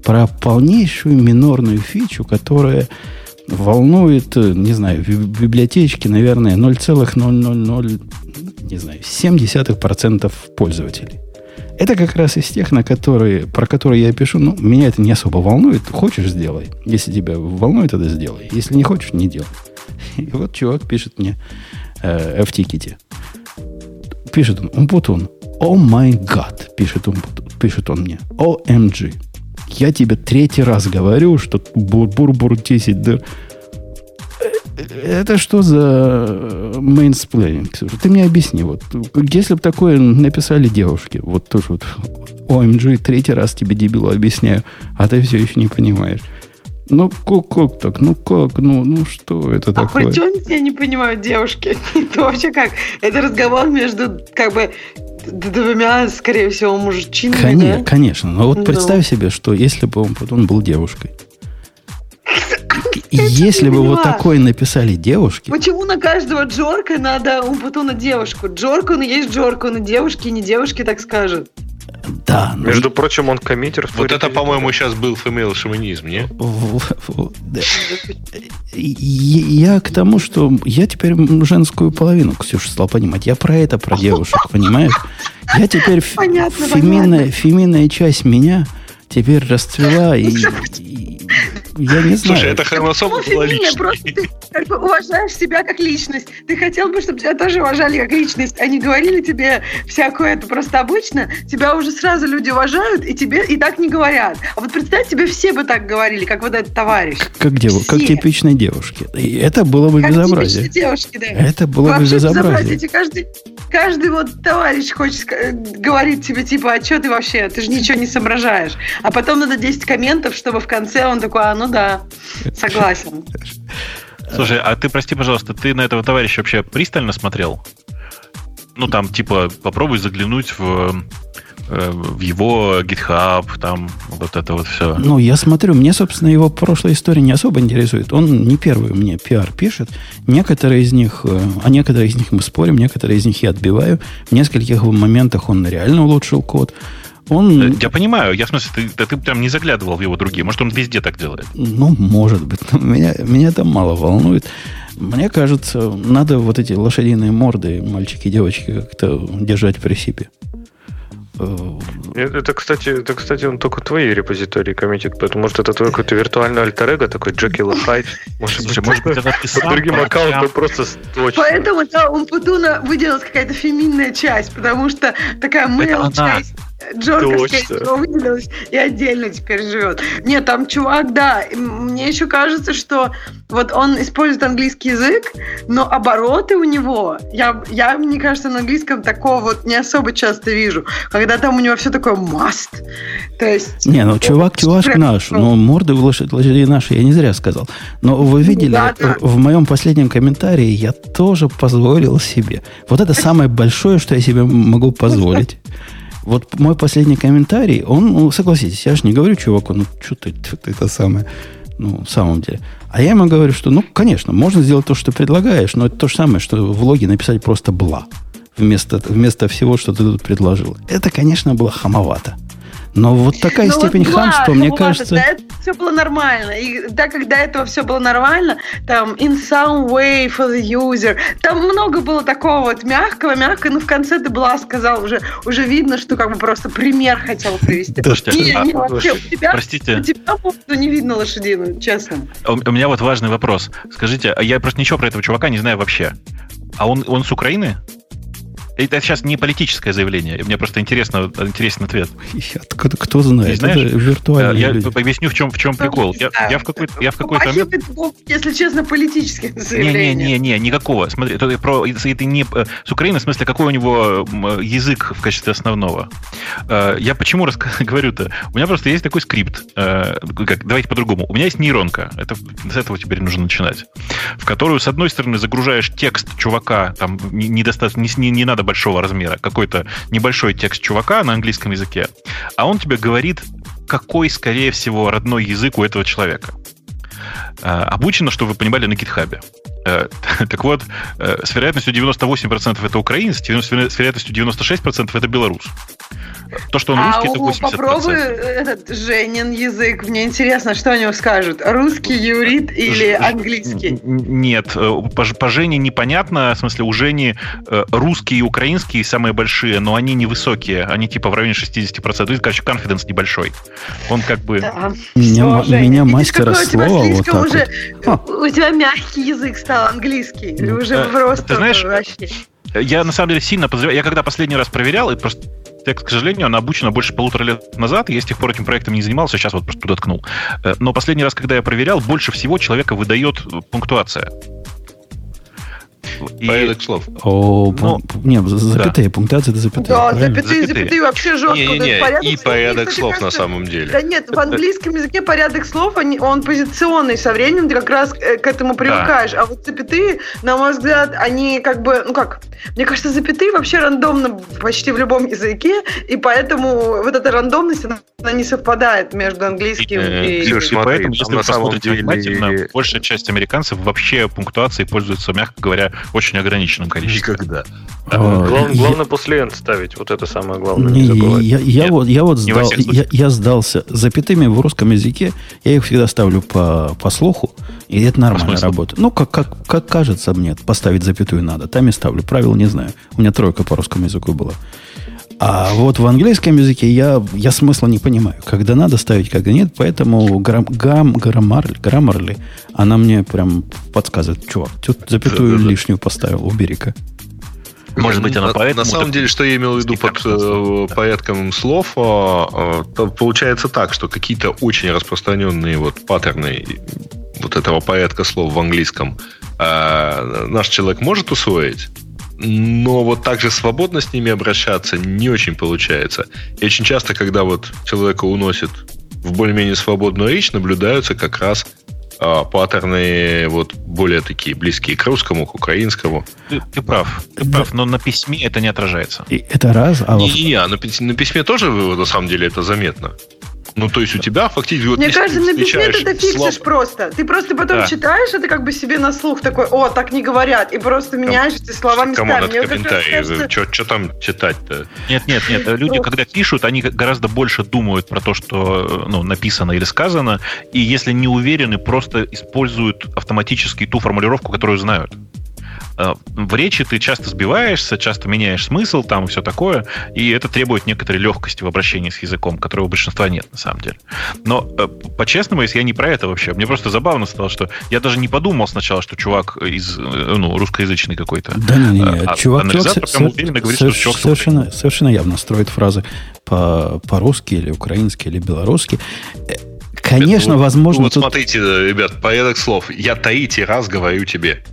про полнейшую минорную фичу, которая волнует, не знаю, в библиотечке, наверное, 0,000, не знаю, 0,7% пользователей. Это как раз из тех, на которые, про которые я пишу, ну, меня это не особо волнует. Хочешь, сделай. Если тебя волнует, это сделай. Если не хочешь, не делай. <laughs> И вот чувак пишет мне э, в тикете пишет он, Умпутун, oh my god, пишет он, пишет он мне, OMG. Я тебе третий раз говорю, что бур-бур-бур 10 дыр. Это что за mansplaining? Ты мне объясни. Вот, если бы такое написали девушки, вот тоже вот OMG, третий раз тебе дебилу объясняю, а ты все еще не понимаешь. Ну, как, так? Ну, как? Ну, ну что это а такое? А при чем я не понимаю, девушки? <laughs> Это вообще как? Это разговор между, как бы, двумя, скорее всего, мужчинами, Конечно, да? конечно. Но вот ну. представь себе, что если бы он, он был девушкой. <laughs> Если бы вот такое написали девушки... Почему на каждого Джорка надо у Путуна девушку? Джорку, ну есть Джорку, но девушки не девушки так скажут. Да. Ну, Между прочим, он коммитер. Вот это, по-моему, сейчас был фемейл шовинизм, не? Я к тому, что я теперь женскую половину, Ксюша, стал понимать. Я про это, про девушек, понимаешь? Я теперь феминная, феминная часть меня теперь расцвела и, я не знаю. Слушай, это хромосома была личность. Просто ты как бы уважаешь себя как личность. Ты хотел бы, чтобы тебя тоже уважали как личность, а не говорили тебе всякое это просто обычно. Тебя уже сразу люди уважают, и тебе и так не говорят. А вот представь, тебе все бы так говорили, как вот этот товарищ. Как, дев... как типичной девушке. И это было бы как безобразие. девушки, да. Это было Вообще бы безобразие. безобразие. Каждый, каждый вот товарищ хочет говорить тебе, типа, а что ты вообще? Ты же ничего не соображаешь. А потом надо 10 комментов, чтобы в конце он такой, а, ну да, согласен. <laughs> Слушай, а ты, прости, пожалуйста, ты на этого товарища вообще пристально смотрел? Ну, там, типа, попробуй заглянуть в, э, в его GitHub, там, вот это вот все. Ну, я смотрю, мне, собственно, его прошлая история не особо интересует. Он не первый мне пиар пишет. Некоторые из них, э, а некоторые из них мы спорим, некоторые из них я отбиваю. В нескольких моментах он реально улучшил код. Он... Э, я понимаю, я в смысле, ты, ты, ты прям не заглядывал в его другие. Может, он везде так делает? Ну, может быть. Но меня, меня это мало волнует. Мне кажется, надо вот эти лошадиные морды, мальчики и девочки, как-то держать при себе. Э, это, кстати, это, кстати, он только твои репозитории комментит, поэтому, может, это твой какой-то виртуальный альтер такой Джеки Хайд. Может быть, может быть, под другим аккаунтом просто точно. Поэтому, да, у Путуна выделилась какая-то феминная часть, потому что такая Джорка выделилась и отдельно теперь живет. Нет, там чувак, да, мне еще кажется, что вот он использует английский язык, но обороты у него, я, я мне кажется, на английском такого вот не особо часто вижу, когда там у него все такое must. То есть... Не, ну чувак, чувак наш, но морды в лошадей наши, я не зря сказал. Но вы видели, да, да. в моем последнем комментарии я тоже позволил себе. Вот это самое большое, что я себе могу позволить. Вот мой последний комментарий, он, ну, согласитесь, я же не говорю чуваку, ну, что ты, ты это самое, ну, в самом деле. А я ему говорю, что, ну, конечно, можно сделать то, что предлагаешь, но это то же самое, что в логе написать просто «бла» вместо, вместо всего, что ты тут предложил. Это, конечно, было хамовато. Но вот такая ну, степень вот, хамства, да, мне кажется... Да, это все было нормально. И так как до этого все было нормально, там in some way for the user, там много было такого вот мягкого, мягкого, но в конце ты была сказал, уже, уже видно, что как бы просто пример хотел привести. Не, а, не, вообще, у тебя, простите. У тебя не видно лошадину, честно. У, у меня вот важный вопрос. Скажите, а я просто ничего про этого чувака не знаю вообще. А он, он с Украины? Это сейчас не политическое заявление. Мне просто интересно, интересен ответ. Откуда, кто знает? знаешь, это виртуально. Я люди. объясню, в чем, в чем прикол. Я, я в какой-то, я в какой-то момент... Если честно, политическое заявление. Не-не-не, никакого. Смотри, это, про, это не э, с Украины, в смысле, какой у него язык в качестве основного. Э, я почему <laughs> говорю-то? У меня просто есть такой скрипт. Э, как, давайте по-другому. У меня есть нейронка. Это, с этого теперь нужно начинать. В которую, с одной стороны, загружаешь текст чувака, там недостаточно, не, не, не надо большого размера, какой-то небольшой текст чувака на английском языке, а он тебе говорит, какой, скорее всего, родной язык у этого человека. Э, обучено, чтобы вы понимали, на гитхабе. Э, <laughs> так вот, э, с вероятностью 98% это украинец, с вероятностью 96% это белорус. То, что он а русский, у, это 80%. Попробуй этот Женин язык. Мне интересно, что они скажут. Русский, юрит или английский? Нет, по, по Жене непонятно. В смысле, у Жени русский и украинский самые большие, но они невысокие. Они типа в районе 60%. То есть, короче, конфиденс небольшой. Он как бы... Да. Меня, Все, меня мастера слова вот так уже, вот. У тебя мягкий язык стал английский. Ну, уже э, просто ты знаешь, вообще. Я на самом деле сильно подозреваю. Я когда последний раз проверял, и просто текст, к сожалению, она обучена больше полутора лет назад. Я с тех пор этим проектом не занимался, сейчас вот просто туда ткнул. Э, но последний раз, когда я проверял, больше всего человека выдает пунктуация. И... Порядок слов. О, ну, нет, запятые, да. пунктуация это запятые. Да, запятые, запятые вообще жестко. Не, не, не, и порядок слов на самом деле. Да нет, в английском языке порядок слов, он позиционный, со временем ты как раз э, к этому привыкаешь. А вот запятые, на мой взгляд, они как бы, ну как, мне кажется, запятые вообще рандомно почти в любом языке, и поэтому вот эта рандомность, она, не совпадает между английским э, и... Ксюш, и поэтому, если вы посмотрите внимательно, большая часть американцев вообще пунктуацией пользуется, мягко говоря, очень ограниченным количеством. Никогда. А, главное, я... главное после end ставить, вот это самое главное. Не, не я, я, Нет, вот, я вот сдал, я, я сдался. Запятыми в русском языке я их всегда ставлю по, по слуху, и это нормально работает. Ну, как, как, как кажется мне, поставить запятую надо. Там я ставлю. Правил не знаю. У меня тройка по русскому языку была. А вот в английском языке я, я смысла не понимаю. Когда надо ставить, когда нет. Поэтому грам, гам, граммарли, граммарли, она мне прям подсказывает. Чувак, тут запятую да, да, лишнюю поставил, убери-ка. Может быть, она на, поэтому... На самом так... деле, что я имел в виду под э, порядком слов, э, э, получается так, что какие-то очень распространенные вот паттерны вот этого порядка слов в английском э, наш человек может усвоить, но вот так же свободно с ними обращаться не очень получается. И очень часто, когда вот человека уносит в более-менее свободную речь, наблюдаются как раз а, паттерны вот более такие близкие к русскому, к украинскому. Ты, ты прав, ты да. прав, но на письме это не отражается. И это раз, а не, не, на, на письме тоже на самом деле это заметно. Ну, то есть у тебя фактически... Вот, Мне кажется, на письме ты это фиксишь слаб... просто. Ты просто потом да. читаешь это как бы себе на слух такой, о, так не говорят, и просто меняешь эти слова местами. Кому надо комментарии? Что там читать-то? Нет, нет, нет. Люди, когда пишут, они гораздо больше думают про то, что ну, написано или сказано, и если не уверены, просто используют автоматически ту формулировку, которую знают. Э, в речи ты часто сбиваешься, часто меняешь смысл, там все такое, и это требует некоторой легкости в обращении с языком, которого у большинства нет, на самом деле. Но, э, по-честному, если я не про это вообще, мне просто забавно стало, что я даже не подумал сначала, что чувак из, э, ну, русскоязычный какой-то. Да не, не, а, чувак, анализатор прям уверенно говорит, что чувак совершенно, совершенно явно строит фразы по, по-русски или украински или белорусски. Конечно, вот, возможно... Вот тут... смотрите, ребят, порядок слов. Я третий раз говорю тебе.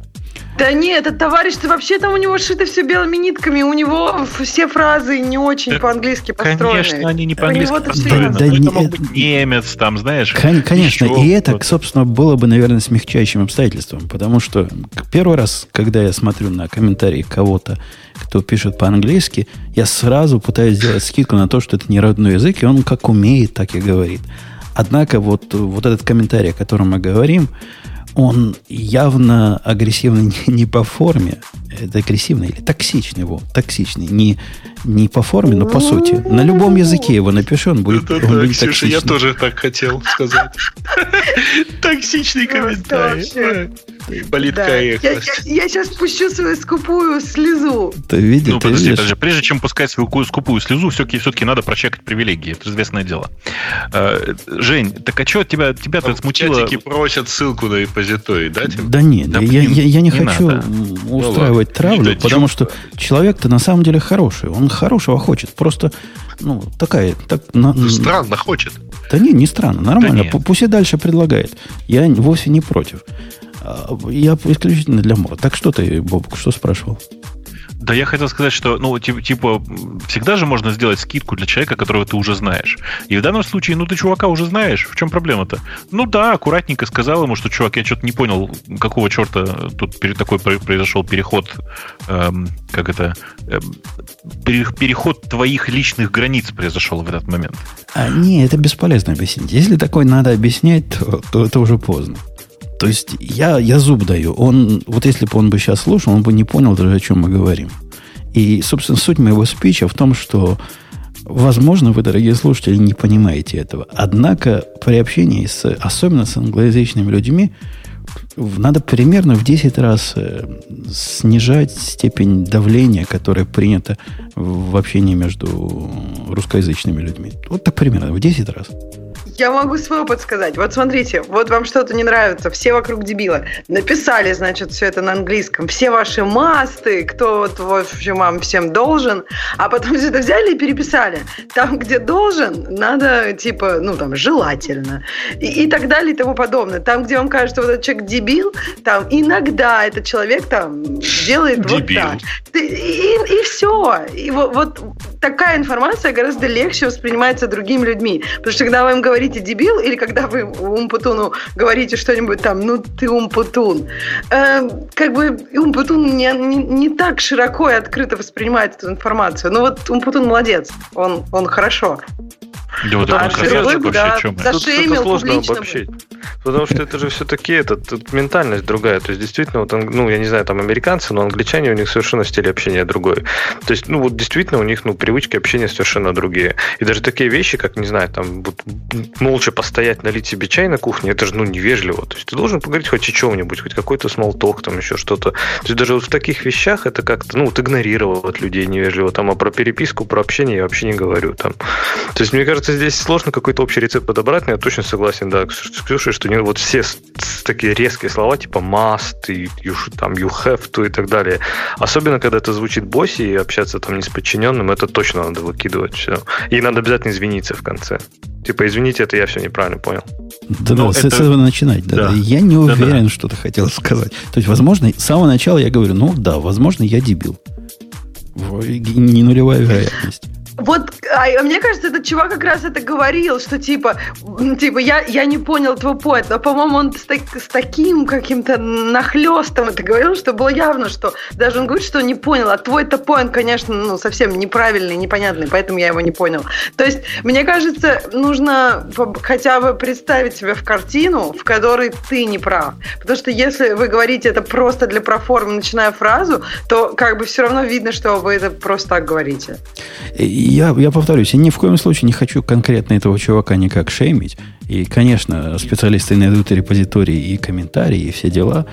Да нет, этот товарищ, ты вообще там у него шито все белыми нитками, у него все фразы не очень да, по-английски построены. Конечно, они не по-английски построены. Да, да, это мог быть немец, там, знаешь. Конечно, и это, собственно, было бы, наверное, смягчающим обстоятельством, потому что первый раз, когда я смотрю на комментарии кого-то, кто пишет по-английски, я сразу пытаюсь сделать скидку на то, что это не родной язык, и он как умеет, так и говорит. Однако вот, вот этот комментарий, о котором мы говорим, он явно агрессивный <laughs> не, по форме, это агрессивный или токсичный его, токсичный, не, не по форме, но по сути. На любом языке его напиши, он будет, он будет Ксюша, токсичный. я тоже так хотел сказать. <laughs> Токсичный комментарий. Болит да. я, сейчас пущу свою скупую слезу. Ты видишь? Ну, подожди, подожди, прежде чем пускать свою скупую слезу, все-таки все надо прочекать привилегии. Это известное дело. Э, Жень, так а что тебя, тебя-то смутило? В просят ссылку на репозиторий, да? Да нет, да, я, я, я не, не хочу надо. устраивать ну, травлю, не потому что человек-то на самом деле хороший. Он хорошего хочет. Просто, ну, такая... Так, на, странно хочет. Да не, не странно, нормально. Да Пусть и дальше предлагает. Я вовсе не против. А, я исключительно для мора. Так что ты, Бобок, что спрашивал? Да я хотел сказать, что, ну, типа, всегда же можно сделать скидку для человека, которого ты уже знаешь. И в данном случае, ну, ты чувака уже знаешь. В чем проблема-то? Ну да, аккуратненько сказал ему, что, чувак, я что-то не понял, какого черта тут такой произошел переход, эм, как это, эм, переход твоих личных границ произошел в этот момент. А, не, это бесполезно объяснить. Если такой надо объяснять, то, то это уже поздно. То есть я, я зуб даю. Он, вот если бы он бы сейчас слушал, он бы не понял даже, о чем мы говорим. И, собственно, суть моего спича в том, что, возможно, вы, дорогие слушатели, не понимаете этого. Однако при общении, с, особенно с англоязычными людьми, надо примерно в 10 раз э, снижать степень давления, которое принято в общении между русскоязычными людьми. Вот так примерно, в 10 раз. Я могу свой опыт сказать. Вот смотрите, вот вам что-то не нравится, все вокруг дебила. Написали, значит, все это на английском. Все ваши масты, кто вот, в общем, вам всем должен. А потом все это взяли и переписали. Там, где должен, надо, типа, ну, там, желательно. И, и так далее и тому подобное. Там, где вам кажется, вот этот человек дебил, там, иногда этот человек там делает дебил. вот так. И, и, и все. И вот, вот такая информация гораздо легче воспринимается другими людьми. Потому что когда вы им говорите дебил, или когда вы Умпутуну говорите что-нибудь там, ну ты Умпутун, э, как бы Умпутун не, не, не так широко и открыто воспринимает эту информацию. Ну вот Умпутун молодец, он, он хорошо. Да, вот а бы, да, зашеймил сложно обобщить. Потому что это же все-таки это, тут ментальность другая. То есть, действительно, вот, ну, я не знаю, там американцы, но англичане, у них совершенно стиль общения другой. То есть, ну, вот действительно, у них, ну, привычки общения совершенно другие. И даже такие вещи, как, не знаю, там, вот, молча постоять, налить себе чай на кухне, это же, ну, невежливо. То есть, ты должен поговорить хоть о чем-нибудь, хоть какой-то смолток, там, еще что-то. То есть, даже вот в таких вещах это как-то, ну, вот игнорировал от людей невежливо. Там, а про переписку, про общение я вообще не говорю. Там. То есть, мне кажется, здесь сложно какой-то общий рецепт подобрать, но я точно согласен, да, с Ксюшей, что не, вот все такие резкие слова, типа must, и you, там, you have to и так далее. Особенно, когда это звучит босси и общаться там не с подчиненным, это точно надо выкидывать все. И надо обязательно извиниться в конце. Типа, извините, это я все неправильно понял. Да, да, это... с этого начинать. Да, да. Я не уверен, да, да. что ты хотел <laughs> сказать. То есть, возможно, с самого начала я говорю, ну да, возможно, я дебил. Не нулевая вероятность. Вот, а мне кажется, этот чувак как раз это говорил, что типа, типа я, я не понял твой поэт, но, по-моему, он с, так, с таким каким-то нахлестом это говорил, что было явно, что даже он говорит, что не понял, а твой-то поинт, конечно, ну, совсем неправильный, непонятный, поэтому я его не понял. То есть, мне кажется, нужно хотя бы представить себя в картину, в которой ты не прав. Потому что если вы говорите это просто для проформы, начиная фразу, то как бы все равно видно, что вы это просто так говорите я, я повторюсь, я ни в коем случае не хочу конкретно этого чувака никак шеймить. И, конечно, специалисты найдут и репозитории, и комментарии, и все дела.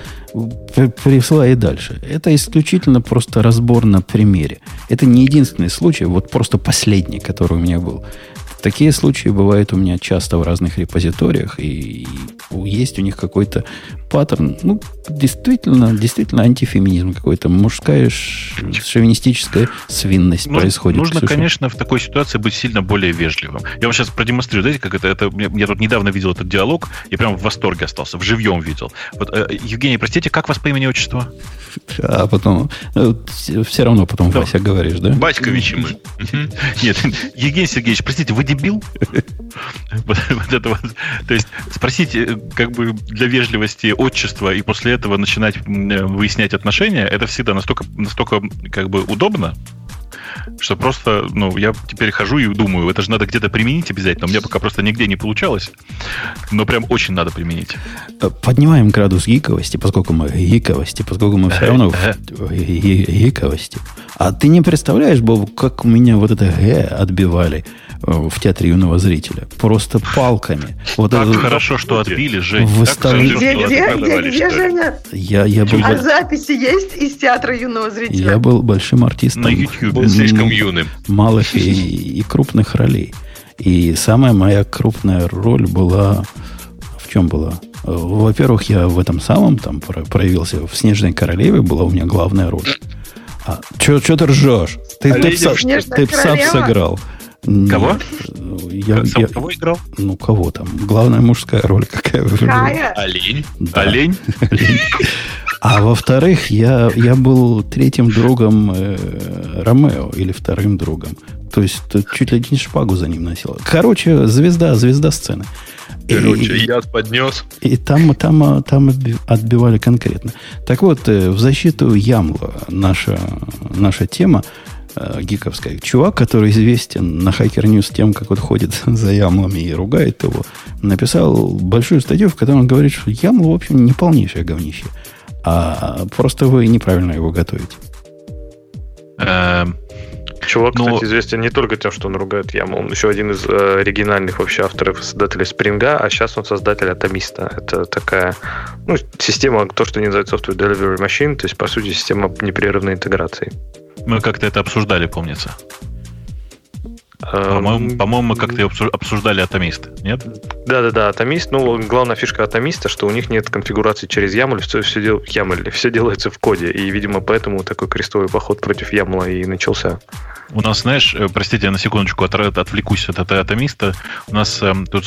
Присылай и дальше. Это исключительно просто разбор на примере. Это не единственный случай, вот просто последний, который у меня был. Такие случаи бывают у меня часто в разных репозиториях, и есть у них какой-то паттерн, ну, действительно, действительно антифеминизм какой-то, мужская шовинистическая свинность нужно, происходит. Нужно, конечно, в такой ситуации быть сильно более вежливым. Я вам сейчас продемонстрирую, знаете, как это, это я тут недавно видел этот диалог, я прям в восторге остался, в живьем видел. Вот, э, Евгений, простите, как вас по имени отчество? А потом, э, все равно потом да. Вася говоришь, да? Батьковичи мы. Нет, Евгений Сергеевич, простите, вы дебил? <laughs> Вот это вот. То есть спросите, как бы для вежливости отчество и после этого начинать выяснять отношения, это всегда настолько, настолько как бы удобно, что просто, ну, я теперь хожу и думаю, это же надо где-то применить обязательно. У меня пока просто нигде не получалось, но прям очень надо применить. Э, поднимаем градус гиковости, поскольку мы гиковости, поскольку мы все равно в гиковости. А ты не представляешь, Боб, как у меня вот это г отбивали Э, в театре юного зрителя. Просто палками. Вот так это, хорошо, что отбили, Жень. Выставили... Где, где, Женя? Я, я был... А записи есть из театра юного зрителя? Я был большим артистом. На YouTube. Слишком юным. Малых и, и крупных ролей. И самая моя крупная роль была... В чем была? Во-первых, я в этом самом там проявился. В «Снежной королеве» была у меня главная роль. А, что ты ржешь? Ты, ты, пса, ты пса сыграл. Кого? Я, я, кого играл? Ну, кого там? Главная мужская роль какая вы Олень. Да. Олень. А во-вторых, я, я был третьим другом э, Ромео или вторым другом. То есть чуть ли не шпагу за ним носил. Короче, звезда, звезда сцены. Короче, и, яд поднес. И там, там, там отбивали конкретно. Так вот, э, в защиту Ямла наша, наша тема э, гиковская. Чувак, который известен на Hacker News тем, как вот ходит <laughs> за ямлами и ругает его, написал большую статью, в которой он говорит, что ямл, в общем, не полнейшее говнище. А просто вы неправильно его готовите. Эм, Чувак, Но... кстати, известен не только тем, что он ругает яму, он еще один из э, оригинальных вообще авторов создателей Спринга, а сейчас он создатель Атомиста. Это такая ну, система, то, что не называется Software Delivery Machine, то есть, по сути, система непрерывной интеграции. Мы как-то это обсуждали, помнится. По-моему, по-моему мы как-то обсуждали атомист, нет? Да-да-да, атомист. Ну, главная фишка атомиста, что у них нет конфигурации через YAML, все, все, дел, YAML, все делается в коде. И, видимо, поэтому такой крестовый поход против YAML и начался. У нас, знаешь, э, простите, я на секундочку от, отвлекусь от этого атомиста. У нас э, тут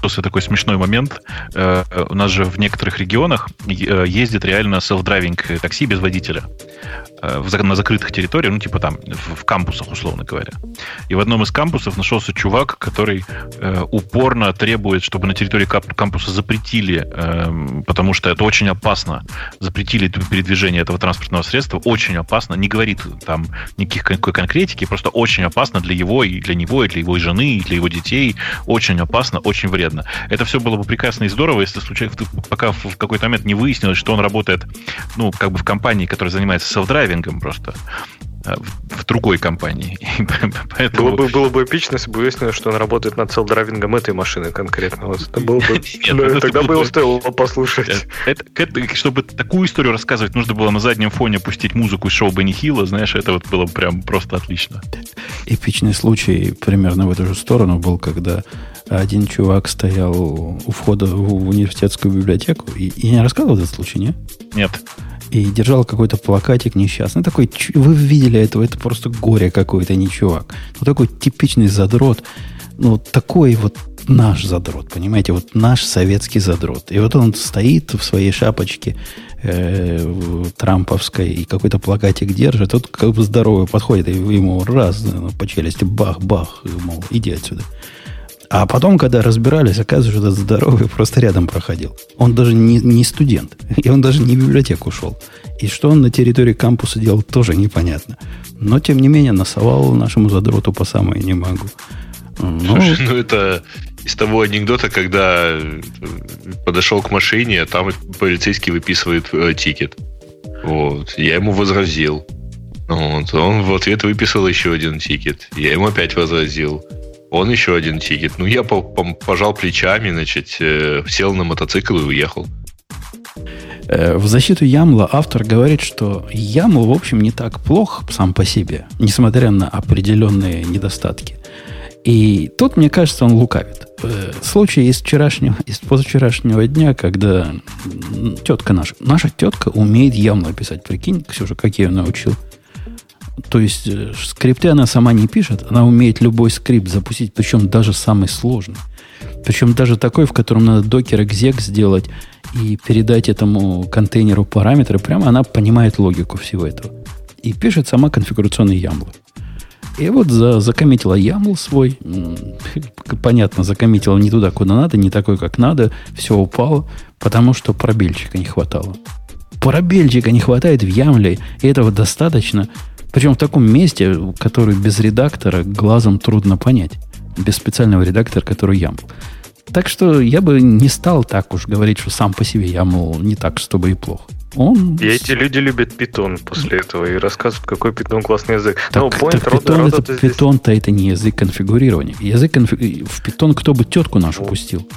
случился такой смешной момент. Э, у нас же в некоторых регионах ездит реально self-driving такси без водителя. Э, на закрытых территориях, ну, типа там, в, кампусах, условно говоря. И в одном из кампусов нашелся чувак, который э, упорно требует, чтобы на территории кампуса запретили, э, потому что это очень опасно, запретили передвижение этого транспортного средства, очень опасно, не говорит там никаких конкретики, просто очень опасно для его, и для него, и для его жены, и для его детей, очень опасно, очень вредно. Это все было бы прекрасно и здорово, если случайно, пока в какой-то момент не выяснилось, что он работает, ну, как бы в компании, которая занимается self-driving, driving ом просто в, в другой компании. <laughs> Поэтому... Было, бы, было бы эпично, если бы выяснилось, что он работает над self-driving ом этой машины конкретно. Вот это было бы... <laughs> Нет, ну, тогда бы его стоило послушать. Это, это, чтобы такую историю рассказывать, нужно было на заднем фоне пустить музыку из шоу Бенни Хилла, знаешь, это вот было прям просто отлично. Эпичный случай примерно в эту же сторону был, когда один чувак стоял у входа в университетскую библиотеку. И, я не рассказывал этот случай, не? Нет и держал какой-то плакатик несчастный. Такой, вы видели этого, это просто горе какое-то, не чувак. Ну, такой типичный задрот. Ну, такой вот наш задрот, понимаете, вот наш советский задрот. И вот он стоит в своей шапочке э, трамповской и какой-то плакатик держит, тот как бы здоровый подходит и ему раз ну, по челюсти бах-бах, мол, иди отсюда. А потом, когда разбирались, оказывается, что этот здоровый просто рядом проходил. Он даже не, не студент. И он даже не в библиотеку шел. И что он на территории кампуса делал, тоже непонятно. Но, тем не менее, насовал нашему задроту по самое не могу. Ну, Слушай, ну это из того анекдота, когда подошел к машине, а там полицейский выписывает э, ticket. Вот. Я ему возразил. Вот. Он в ответ выписал еще один ticket. Я ему опять возразил. Он еще один тикет. Ну, я пожал плечами, значит, э, сел на мотоцикл и уехал. Э, в защиту Ямла автор говорит, что Ямл, в общем, не так плох сам по себе, несмотря на определенные недостатки. И тут, мне кажется, он лукавит. Э, случай из вчерашнего, из позавчерашнего дня, когда тетка наша, наша тетка умеет Ямла писать. Прикинь, Ксюша, как я ее научил. То есть э, скрипты она сама не пишет, она умеет любой скрипт запустить, причем даже самый сложный. Причем даже такой, в котором надо докер exec сделать и передать этому контейнеру параметры, прямо она понимает логику всего этого. И пишет сама конфигурационный YAML. И вот за, закоммитила YAML свой. <laughs> Понятно, закоммитила не туда, куда надо, не такой, как надо. Все упало, потому что пробельчика не хватало. Пробельчика не хватает в YAML, и этого достаточно, причем в таком месте, который без редактора глазом трудно понять. Без специального редактора, который YAML. Так что я бы не стал так уж говорить, что сам по себе YAML не так, чтобы и плохо. Он... И эти люди любят питон после этого и рассказывают, какой питон классный язык. Так, Но так питон, это, питон-то это не язык конфигурирования. Язык конфи... В питон кто бы тетку нашу пустил?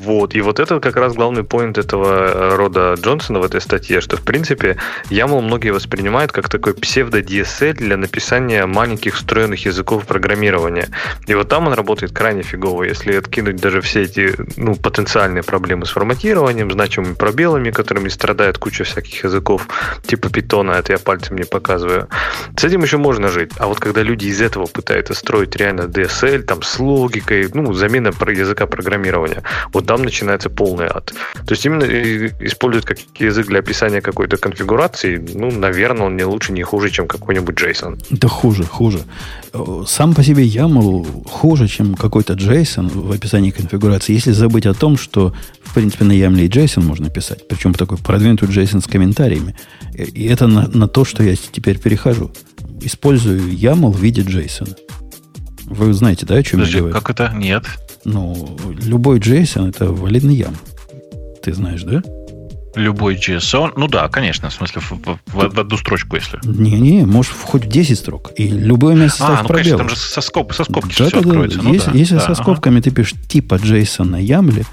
Вот, и вот это как раз главный поинт этого э, рода Джонсона в этой статье, что, в принципе, YAML многие воспринимают как такой псевдо-DSL для написания маленьких встроенных языков программирования. И вот там он работает крайне фигово, если откинуть даже все эти ну, потенциальные проблемы с форматированием, значимыми пробелами, которыми страдает куча всяких языков, типа питона, это я пальцем не показываю. С этим еще можно жить. А вот когда люди из этого пытаются строить реально DSL, там с логикой, ну, замена языка программирования, вот там начинается полный ад. То есть именно используют как язык для описания какой-то конфигурации, ну, наверное, он не лучше, не хуже, чем какой-нибудь JSON. Да хуже, хуже. Сам по себе YAML хуже, чем какой-то JSON в описании конфигурации, если забыть о том, что, в принципе, на YAML и JSON можно писать, причем такой продвинутый JSON с комментариями. И это на, на то, что я теперь перехожу. Использую YAML в виде JSON. Вы знаете, да, о чем Подожди, я говорю? Как это? Нет. Ну, любой JSON это валидный ям. Ты знаешь, да? Любой JSON, ну да, конечно, в смысле в, в, в, в одну строчку, если. Не-не, можешь хоть в 10 строк. И любое место А, ну пробел. конечно, там же со, скоб, со скобки да, все да, откроется. Да. Ну, если, да, если да, со скобками ага. ты пишешь типа JSON на ямле,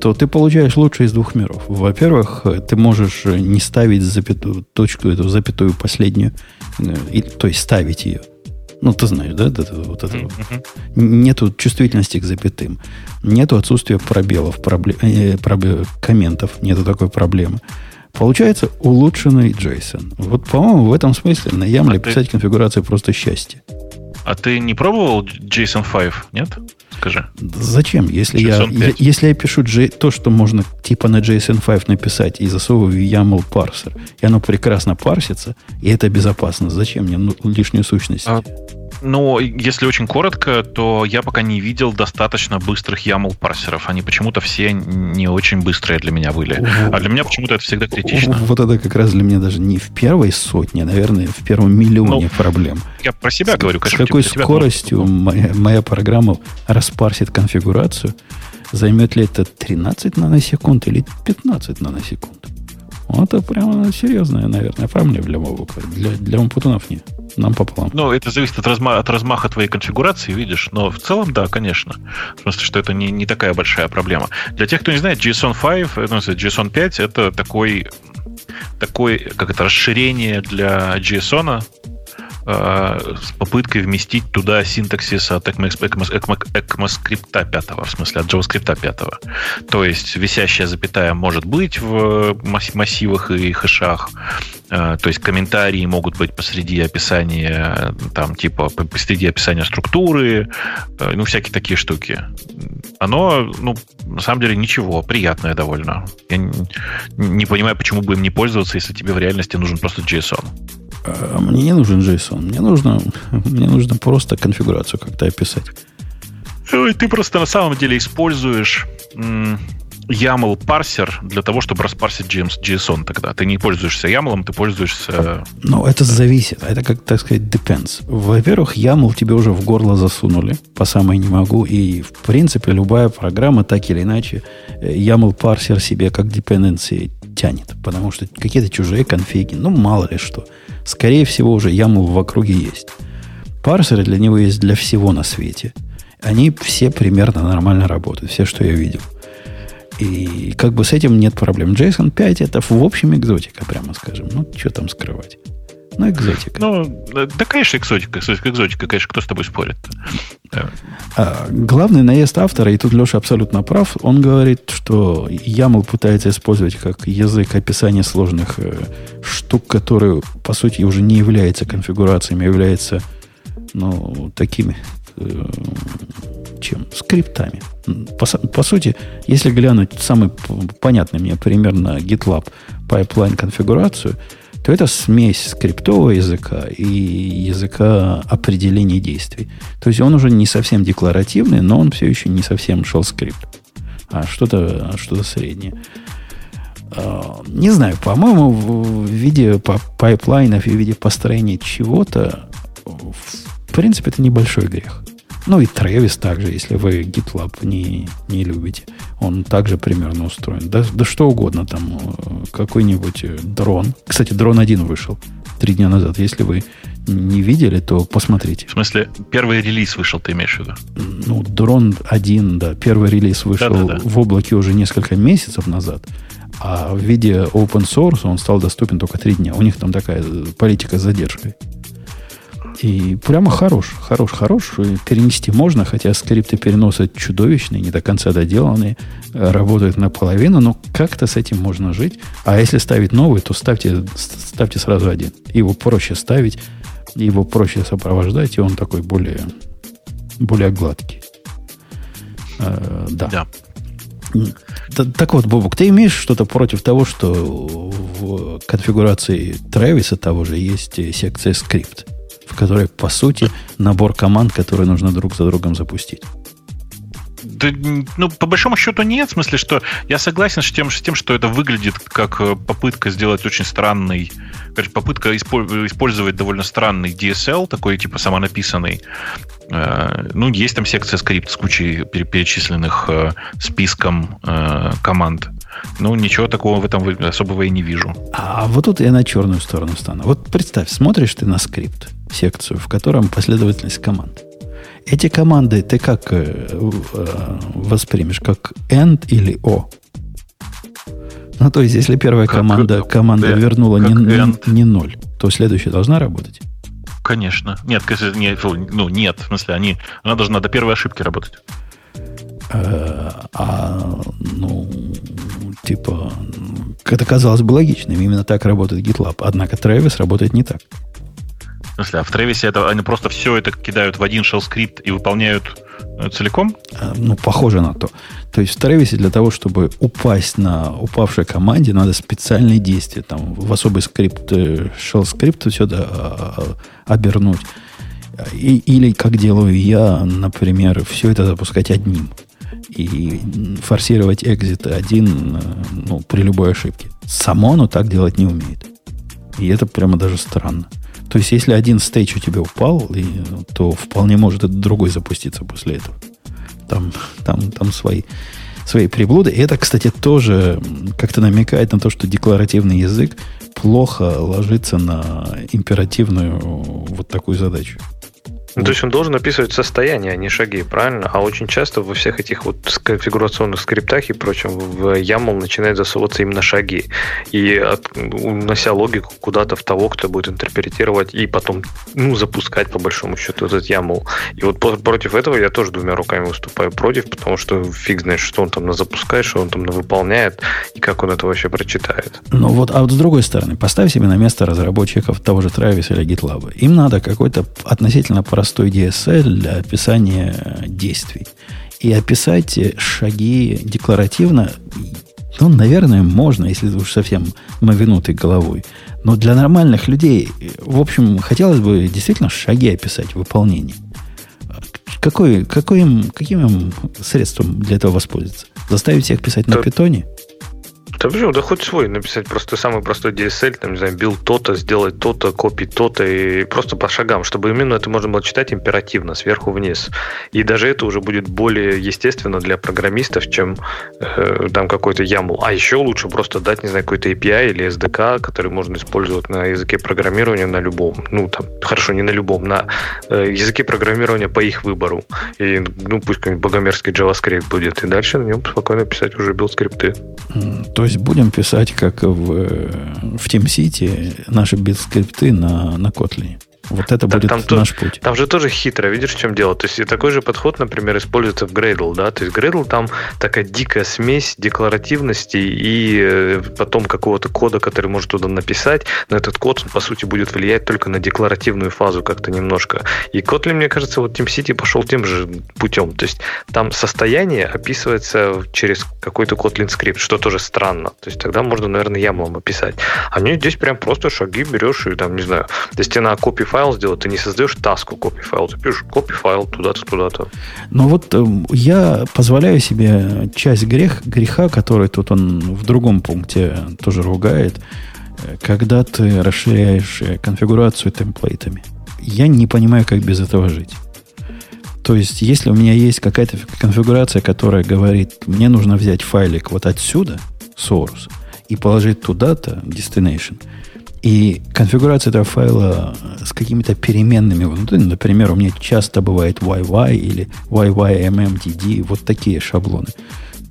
то ты получаешь лучшее из двух миров. Во-первых, ты можешь не ставить запятую, точку, эту запятую последнюю, э, и, то есть ставить ее Ну, ты знаешь, да, это, вот это mm-hmm. Нету чувствительности к запятым. Нету отсутствия пробелов, проблем, э, пробел, комментов. Нету такой проблемы. Получается улучшенный JSON. Вот, по-моему, в этом смысле на Ямле а писать ты... конфигурацию просто счастье. А ты не пробовал JSON 5, нет? Скажи. Зачем? Если я, я, если я пишу J, то, что можно типа на JSON 5 написать и засовываю в YAML парсер, и оно прекрасно парсится, и это безопасно, зачем мне ну, лишнюю сущность? А, ну, если очень коротко, то я пока не видел достаточно быстрых YAML парсеров. Они почему-то все не очень быстрые для меня были. А для меня почему-то это всегда критично. Вот это как раз для меня даже не в первой сотне, а, наверное, в первом миллионе ну, проблем. Я про себя с, говорю. Конечно, с какой скоростью моя, моя программа распарсит конфигурацию? Займет ли это 13 наносекунд или 15 наносекунд? Вот это прямо серьезная, наверное, проблема для Мобука. Для, для умпутунов нет. Нам пополам. Ну, это зависит от, разма- от размаха твоей конфигурации, видишь. Но в целом, да, конечно. В смысле, что это не, не такая большая проблема. Для тех, кто не знает, JSON 5, ну, JSON 5 это такой, такой, как это, расширение для JSON, Э, с попыткой вместить туда синтаксис от ECMAScript 5, в смысле от JavaScript 5. То есть висящая запятая может быть в массивах и хэшах, э, то есть комментарии могут быть посреди описания, там, типа, посреди описания структуры, э, ну, всякие такие штуки. Оно, ну, на самом деле, ничего, приятное довольно. Я не понимаю, почему бы им не пользоваться, если тебе в реальности нужен просто JSON. А мне не нужен JSON. Мне нужно, мне нужно просто конфигурацию как-то описать. Ты просто на самом деле используешь YAML парсер для того, чтобы распарсить JSON тогда. Ты не пользуешься YAML, ты пользуешься... Ну, это зависит. Это, как так сказать, depends. Во-первых, YAML тебе уже в горло засунули, по самой не могу. И, в принципе, любая программа, так или иначе, э, YAML парсер себе как dependency тянет. Потому что какие-то чужие конфиги, ну, мало ли что. Скорее всего, уже YAML в округе есть. Парсеры для него есть для всего на свете. Они все примерно нормально работают. Все, что я видел. И как бы с этим нет проблем. JSON 5 это в общем экзотика, прямо скажем. Ну, что там скрывать. Ну, экзотика. Ну, да, конечно, экзотика. Экзотика, экзотика конечно, кто с тобой спорит? А, главный наезд автора, и тут Леша абсолютно прав, он говорит, что YAML пытается использовать как язык описания сложных э, штук, которые, по сути, уже не являются конфигурациями, а являются ну, такими э, чем? Скриптами. По, по сути, если глянуть самый понятный мне пример на GitLab pipeline конфигурацию – то это смесь скриптового языка и языка определения действий. То есть он уже не совсем декларативный, но он все еще не совсем shell скрипт, а что-то что среднее. А, не знаю, по-моему, в виде pipeline ов и в виде построения чего-то, в принципе, это небольшой грех. Ну и Travis также, если вы GitLab не, не любите. Он также примерно устроен. Да, да что угодно там. Э, какой-нибудь э, дрон. Кстати, дрон один вышел три дня назад. Если вы не видели, то посмотрите. В смысле, первый релиз вышел, ты имеешь в виду? Ну, дрон один, да. Первый релиз вышел Да-да-да. в облаке уже несколько месяцев назад. А в виде open source он стал доступен только три дня. У них там такая политика с задержкой. И прямо хорош, хорош, хорош. Перенести можно, хотя скрипты переноса чудовищные, не до конца доделанные, э, работают наполовину, но как-то с этим можно жить. А если ставить новый, то ставьте, ставьте сразу один. Его проще ставить, его проще сопровождать, и он такой более, более гладкий. Э, да. да. Так вот, Бобук, ты имеешь что-то против того, что в конфигурации Трэвиса того же есть секция скрипт? В которой, по сути, набор команд, которые нужно друг за другом запустить. Да, ну, по большому счету нет, в смысле, что я согласен с тем, с тем, что это выглядит как э, попытка сделать очень странный, короче, попытка использовать довольно странный DSL, такой типа самонаписанный. Э, ну, есть там секция скрипт с кучей перечисленных э, списком команд. Ну, ничего такого в этом особого я не вижу. А вот тут я на черную сторону стану. Вот представь, смотришь ты на скрипт секцию, в котором последовательность команд. Эти команды ты как э, э, воспримешь? Как end или o? Ну, то есть, если первая как, команда, команда да, вернула не, не, не 0, то следующая должна работать? Конечно. Нет, нет, ну нет, в смысле, они, она должна до первой ошибки работать. Э, а, ну, типа, это казалось бы логичным. Именно так работает GitLab. Однако Travis работает не так. В смысле, а в Travis это они просто все это кидают в один shell скрипт и выполняют э, целиком? А, ну, похоже на то. То есть в Travis для того, чтобы упасть на упавшей команде, надо специальные действия. Там в особый скрипт, э, shell скрипт все это обернуть. И, или, как делаю я, например, все это запускать одним и форсировать экзит один ну, при любой ошибке. Само оно так делать не умеет. И это прямо даже странно. То есть, если один стейдж у тебя упал, и, то вполне может этот другой запуститься после этого. Там, там, там свои, свои приблуды. И это, кстати, тоже как-то намекает на то, что декларативный язык плохо ложится на императивную вот такую задачу. Ну, то есть он должен описывать состояние, а не шаги, правильно? А очень часто во всех этих вот конфигурационных скриптах и прочем в YAML начинает засовываться именно шаги. И от, унося логику куда-то в того, кто будет интерпретировать и потом ну, запускать по большому счету этот YAML. И вот против этого я тоже двумя руками выступаю против, потому что фиг знает, что он там на запускает, что он там на выполняет, и как он это вообще прочитает. Ну вот, а вот с другой стороны, поставь себе на место разработчиков того же Travis или GitLab. Им надо какой-то относительно простой DSL для описания действий. И описать шаги декларативно, ну, наверное, можно, если уж совсем мовинутый головой. Но для нормальных людей, в общем, хотелось бы действительно шаги описать, выполнение. Какой, какой им, каким им средством для этого воспользоваться? Заставить всех писать на питоне? Да почему? Да хоть свой написать просто самый простой DSL, там, не знаю, бил то-то, сделать то-то, копить то-то, и просто по шагам, чтобы именно это можно было читать императивно, сверху вниз. И даже это уже будет более естественно для программистов, чем э, там какой-то YAML. А еще лучше просто дать, не знаю, какой-то API или SDK, который можно использовать на языке программирования на любом, ну, там, хорошо, не на любом, на э, языке программирования по их выбору. И, ну, пусть какой-нибудь богомерзкий JavaScript будет, и дальше на нем спокойно писать уже build-скрипты. То есть будем писать, как в, в TeamCity, наши build-скрипты на, на Kotlin. Вот это так, будет там наш то, путь. Там же тоже хитро, видишь, в чем дело. То есть такой же подход, например, используется в Gradle, да. То есть Gradle там такая дикая смесь декларативности и э, потом какого-то кода, который может туда написать. Но этот код, по сути, будет влиять только на декларативную фазу как-то немножко. И Kotlin, мне кажется, вот TeamCity пошел тем же путем. То есть там состояние описывается через какой-то Kotlin скрипт, что тоже странно. То есть тогда можно, наверное, ямлом описать. А мне здесь прям просто шаги берешь и там, не знаю, то есть тебе на копи файл сделать, ты не создаешь таску копи файл, ты пишешь копи файл туда-то, туда-то. Ну вот э, я позволяю себе часть грех, греха, который тут он в другом пункте тоже ругает, э, когда ты расширяешь э, конфигурацию темплейтами. Я не понимаю, как без этого жить. То есть, если у меня есть какая-то конфигурация, которая говорит, мне нужно взять файлик вот отсюда, source, и положить туда-то, destination – и конфигурация этого файла с какими-то переменными внутри, например, у меня часто бывает YY или YYMMDD, вот такие шаблоны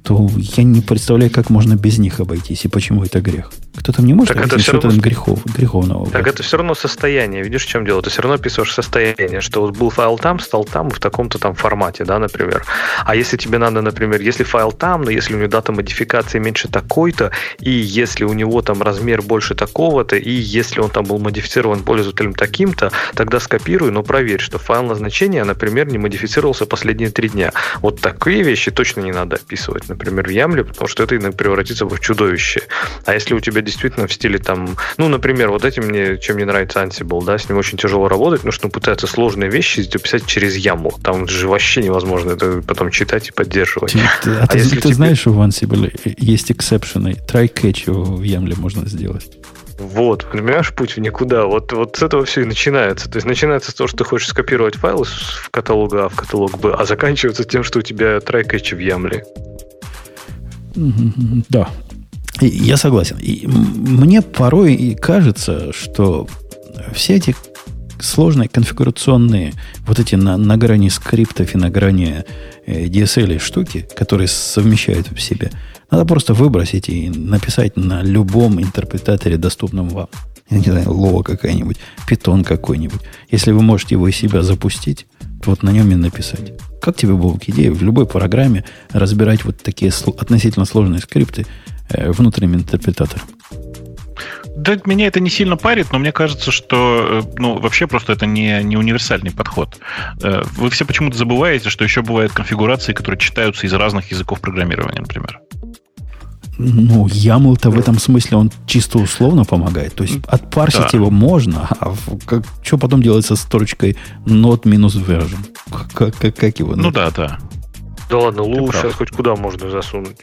то я не представляю, как можно без них обойтись и почему это грех. Кто-то не может так это все равно... грехов, греховного. Так это все равно состояние. Видишь, в чем дело? Ты все равно описываешь состояние, что вот был файл там, стал там в таком-то там формате, да, например. А если тебе надо, например, если файл там, но если у него дата модификации меньше такой-то, и если у него там размер больше такого-то, и если он там был модифицирован пользователем таким-то, тогда скопируй, но проверь, что файл назначения, например, не модифицировался последние три дня. Вот такие вещи точно не надо описывать например, в Ямле, потому что это превратится в чудовище. А если у тебя действительно в стиле там, ну, например, вот этим мне, чем мне нравится Ansible, да, с ним очень тяжело работать, потому что он пытается сложные вещи писать через яму. Там же вообще невозможно это потом читать и поддерживать. Ты, а, а ты, если ты тебе... знаешь, что в Ansible есть эксепшены, try-catch в Ямле можно сделать? Вот, понимаешь, путь в никуда. Вот, вот с этого все и начинается. То есть начинается с того, что ты хочешь скопировать файл в каталога А в каталог Б, а заканчивается тем, что у тебя трай-кэчи в Ямле. Да, я согласен. И мне порой и кажется, что все эти сложные конфигурационные, вот эти на, на грани скриптов и на грани э, DSL штуки, которые совмещают в себе, надо просто выбросить и написать на любом интерпретаторе, доступном вам. я не знаю, лова какая-нибудь, питон какой-нибудь. Если вы можете его из себя запустить, вот на нем и написать. Как тебе, Бог, идея в любой программе разбирать вот такие относительно сложные скрипты э, внутренним интерпретатором? Да, меня это не сильно парит, но мне кажется, что э, ну, вообще просто это не, не универсальный подход. Э, вы все почему-то забываете, что еще бывают конфигурации, которые читаются из разных языков программирования, например. Ну, YAML-то в этом смысле он чисто условно помогает. То есть отпарсить да. его можно, а как, что потом делать со строчкой not минус version? Как, как, как его? Ну да, да. Да ладно, лучше хоть куда можно засунуть.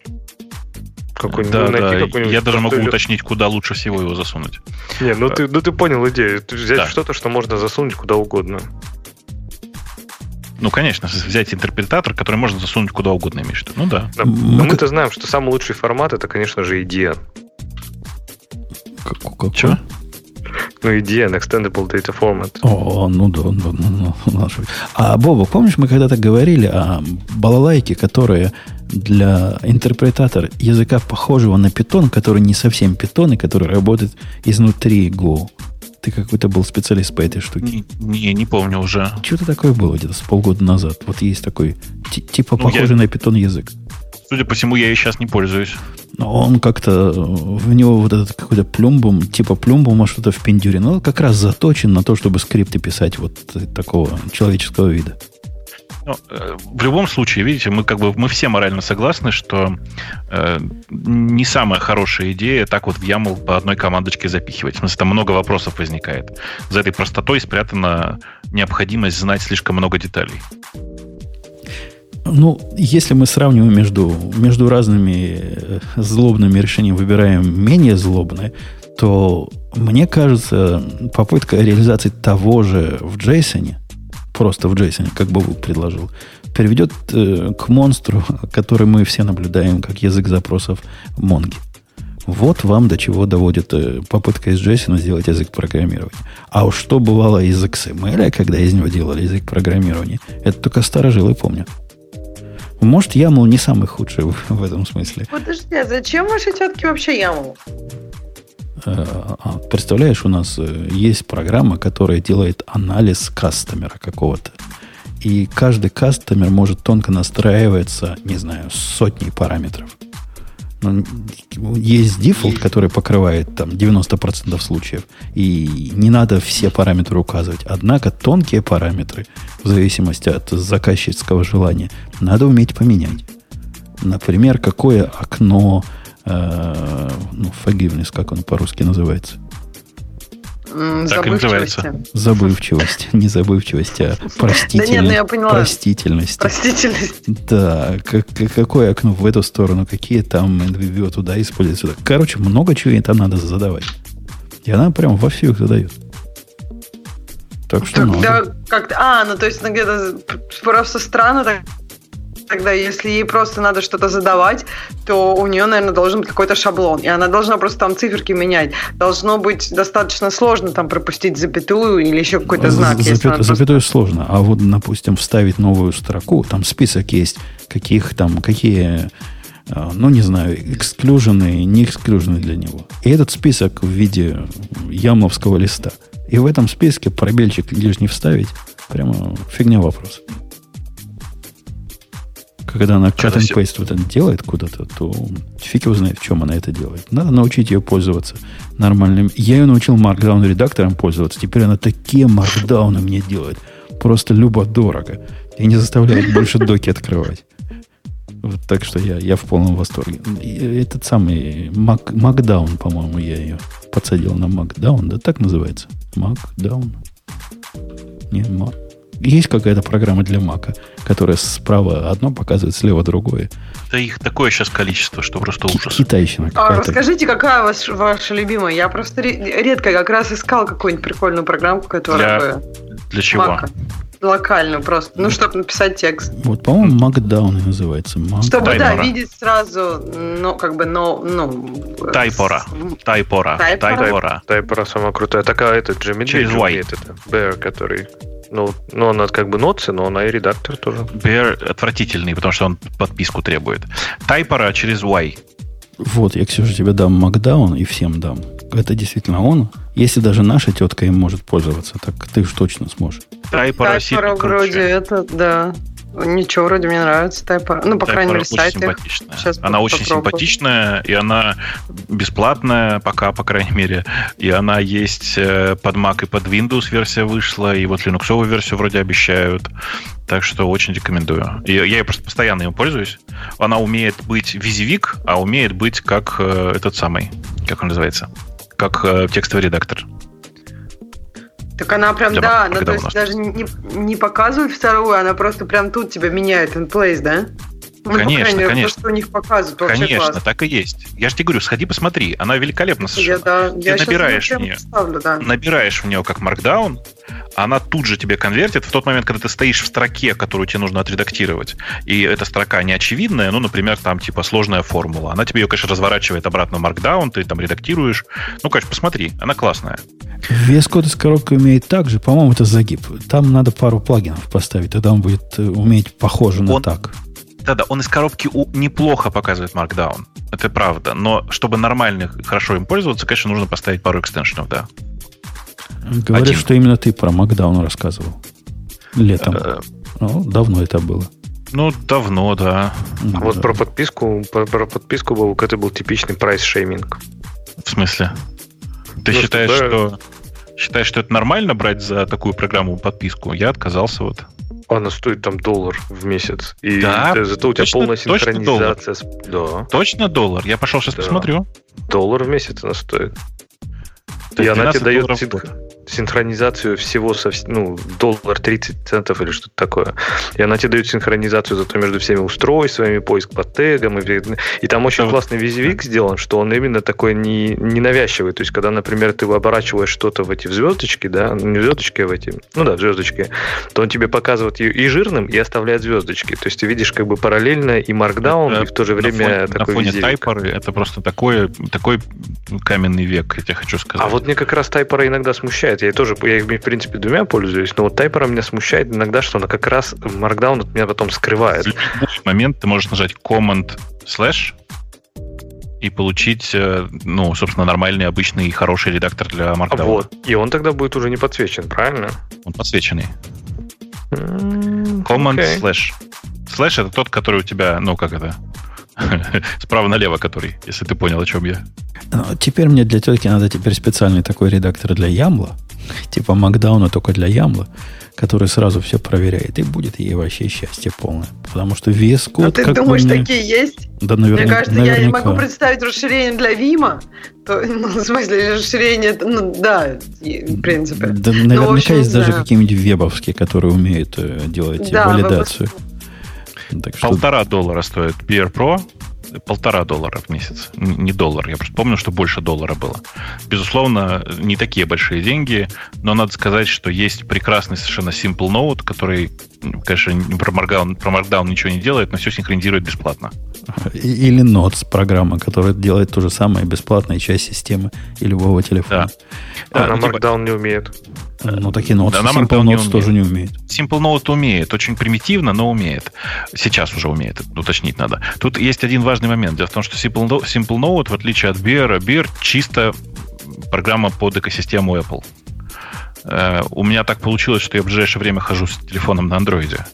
Какой-нибудь, да, да. Я даже могу уточнить, куда лучше всего его засунуть. Не, ну ты, ну ты понял идею. Взять да. что-то, что можно засунуть куда угодно. Ну, конечно, взять интерпретатор, который можно засунуть куда угодно, имеешь в виду. Ну да. да. Но мы-то знаем, что самый лучший формат это, конечно же, EDN. Как, Чего? Ну, EDN, Extendable Data Format. О, ну да, да, ну, ну, А, Боба, помнишь, мы когда-то говорили о балалайке, которые для интерпретатора языка, похожего на питон, который не совсем питон, и который работает изнутри Go. Ты какой-то был специалист по этой штуке. Не, не, помню уже. Что-то такое было где-то с полгода назад. Вот есть такой, типа ну, похожий я... на питон язык. Судя по всему, я и сейчас не пользуюсь. Но он как-то, в него вот этот какой-то плюмбум, типа плюмбума что-то в пиндюре, но как раз заточен на то, чтобы скрипты писать вот такого человеческого вида. Ну, э, в любом случае, видите, мы как бы мы все морально согласны, что э, не самая хорошая идея так вот в YAML по одной командочке запихивать. В смысле, там много вопросов возникает. За этой простотой спрятана необходимость знать слишком много деталей. Ну, если мы сравниваем между, между разными э, злобными решениями, выбираем менее злобное, то мне кажется, попытка реализации того же в JSON – просто в JSON, как бы предложил, приведет э, к монстру, который мы все наблюдаем как язык запросов Монги. Вот вам до чего доводит э, попытка из JSON сделать язык программирования. А уж что бывало из XML, когда из него делали язык программирования, это только старожилы помнят. Может, YAML не самый худший в, в этом смысле. Подожди, а зачем вашей тетке вообще YAML? Э, а, представляешь, у нас э, есть программа, которая делает анализ кастомера какого-то. И каждый кастомер может тонко настраиваться, не знаю, сотней параметров. Ну, есть дефолт, который покрывает там 90% случаев, и не надо все параметры указывать. Однако тонкие параметры, в зависимости от заказчического желания, надо уметь поменять. Например, какое окно э, ну, forgiveness, как он по-русски называется? Так и называется. Забывчивость. <laughs> Не забывчивость, а простительность. Да нет, ну я поняла. Простительность. Простительность. Да, как, какое окно в эту сторону, какие там NVVO туда используются. Короче, много чего ей там надо задавать. И она прям во всю их задает. Так что Тогда как А, ну то есть ну, где-то просто странно так тогда, если ей просто надо что-то задавать, то у нее, наверное, должен быть какой-то шаблон. И она должна просто там циферки менять. Должно быть достаточно сложно там пропустить запятую или еще какой-то знак. Запят, запятую просто... сложно. А вот, допустим, вставить новую строку, там список есть, каких там, какие а, ну, не знаю, эксклюжены, не эксклюжены для него. И этот список в виде ямовского листа. И в этом списке пробельчик лишний вставить, прямо фигня вопрос когда она cut and paste вот это делает куда-то, то фиг его знает, в чем она это делает. Надо научить ее пользоваться нормальным. Я ее научил Markdown редактором пользоваться. Теперь она такие маркдауны мне делает. Просто любо-дорого. И не заставляет больше доки открывать. Вот так что я, я в полном восторге. Этот самый Mac, Macdown, по-моему, я ее подсадил на Macdown, да, так называется? Macdown? Не, Mac. Есть какая-то программа для Мака, которая справа одно показывает, слева другое. Да их такое сейчас количество, что просто ужас. Китайщина а, расскажите, какая ваш, ваша любимая? Я просто редко как раз искал какую-нибудь прикольную программку, которая для, для чего? Мака. Локальную просто. Ну, чтобы написать текст. Вот, по-моему, Markdown называется. Mark... Чтобы, Таймора. да, видеть сразу, ну, как бы, но, ну... Тайпора. Тайпора. Тайпора. Тайпора самая крутая. Такая, это Джимми Через Y. Это, Bear, который ну, ну, она как бы ноцы, но она и редактор тоже. Bear отвратительный, потому что он подписку требует. Тайпора через Y. Вот, я, Ксюша, тебе дам Макдаун и всем дам. это действительно он. Если даже наша тетка им может пользоваться, так ты уж точно сможешь. Тайпора вроде это, да. Ничего, вроде мне нравится Type Ну, по Type крайней мере, сайты. Симпатичная. Сейчас она очень симпатичная, и она бесплатная пока, по крайней мере. И она есть э, под Mac и под Windows версия вышла, и вот Linux версию вроде обещают. Так что очень рекомендую. И я просто постоянно им пользуюсь. Она умеет быть визивик, а умеет быть как э, этот самый, как он называется, как э, текстовый редактор. Так она прям, Для да, она то есть даже не, не показывает вторую, она просто прям тут тебя меняет in place, да? Ну, конечно, мере, конечно. То, что у них показывают, Конечно, класс. так и есть. Я же тебе говорю, сходи посмотри, она великолепна совершенно. Я, да, Ты я набираешь в нее, ставлю, да. набираешь в нее как markdown, она тут же тебе конвертит в тот момент, когда ты стоишь в строке, которую тебе нужно отредактировать, и эта строка не очевидная, ну, например, там типа сложная формула, она тебе ее, конечно, разворачивает обратно в markdown, ты там редактируешь. Ну, конечно, посмотри, она классная. Вес код из коробки умеет так же, по-моему, это загиб. Там надо пару плагинов поставить, тогда он будет э, уметь похоже на он, так. Да-да, он из коробки у, неплохо показывает Markdown. Это правда. Но чтобы нормально, хорошо им пользоваться, конечно, нужно поставить пару экстеншенов, да. Говорят, Один. что именно ты про Markdown рассказывал. Летом. Э, ну, давно это было. Ну, давно, да. А вот про подписку, про, про подписку был, это был типичный price-shaming. В смысле? Ты считаешь, что, что считаешь, что это нормально брать за такую программу подписку? Я отказался вот. Она стоит там доллар в месяц. И да, зато у тебя точно, полная синхронизация. Точно доллар. Да. Точно доллар? Я пошел сейчас да. посмотрю. Доллар в месяц она стоит. И она тебе дает синхронизацию всего, со, ну, доллар 30 центов или что-то такое. И она тебе дает синхронизацию зато между всеми устройствами, поиск по тегам. И, и там очень да. классный визивик сделан, что он именно такой не, не навязчивый. То есть, когда, например, ты оборачиваешь что-то в эти в звездочки, да, не в звездочки, а в эти, ну да, в звездочки, то он тебе показывает и жирным, и оставляет звездочки. То есть, ты видишь как бы параллельно и маркдаун, это, и в то же время на фоне, такой на фоне визивик. тайпоры это просто такой, такой каменный век, я тебе хочу сказать. А вот мне как раз тайпора иногда смущает. Я тоже, я в принципе, двумя пользуюсь, но вот тайпора меня смущает иногда, что она как раз Markdown от меня потом скрывает. В любой момент ты можешь нажать Command slash и получить, э, ну, собственно, нормальный, обычный, хороший редактор для Markdown. Вот. И он тогда будет уже не подсвечен, правильно? Он подсвеченный. Mm, Command okay. slash. Slash это тот, который у тебя, ну, как это, <laughs> Справа налево который, если ты понял, о чем я. Ну, теперь мне для тетки надо теперь специальный такой редактор для Ямла, типа Макдауна только для Ямла, который сразу все проверяет, и будет ей вообще счастье полное. Потому что вес код... А ты думаешь, мне... такие есть? Да, наверное, Мне кажется, наверняка. я не могу представить расширение для Вима. То, <laughs> ну, в смысле, расширение, ну, да, в принципе. Да, наверняка общем, есть даже какие-нибудь вебовские, которые умеют э, делать да, валидацию. Вебовские так что... Полтора доллара стоит Beer Pro, полтора доллара в месяц, не доллар. Я просто помню, что больше доллара было. Безусловно, не такие большие деньги, но надо сказать, что есть прекрасный совершенно Simple Note, который, конечно, про Markdown, про Markdown ничего не делает, но все синхронизирует бесплатно. Или Notes программа, которая делает то же самое бесплатно, и часть системы и любого телефона. Да. А, а на типа... Markdown не умеет. Ну, такие Notes. Да, Simple Notes не тоже не умеет. Simple Note умеет. Очень примитивно, но умеет. Сейчас уже умеет. Уточнить надо. Тут есть один важный момент. Дело в том, что Simple Simple Note в отличие от Bear, Bear чисто программа под экосистему Apple. Uh, у меня так получилось, что я в ближайшее время хожу с телефоном на андроиде.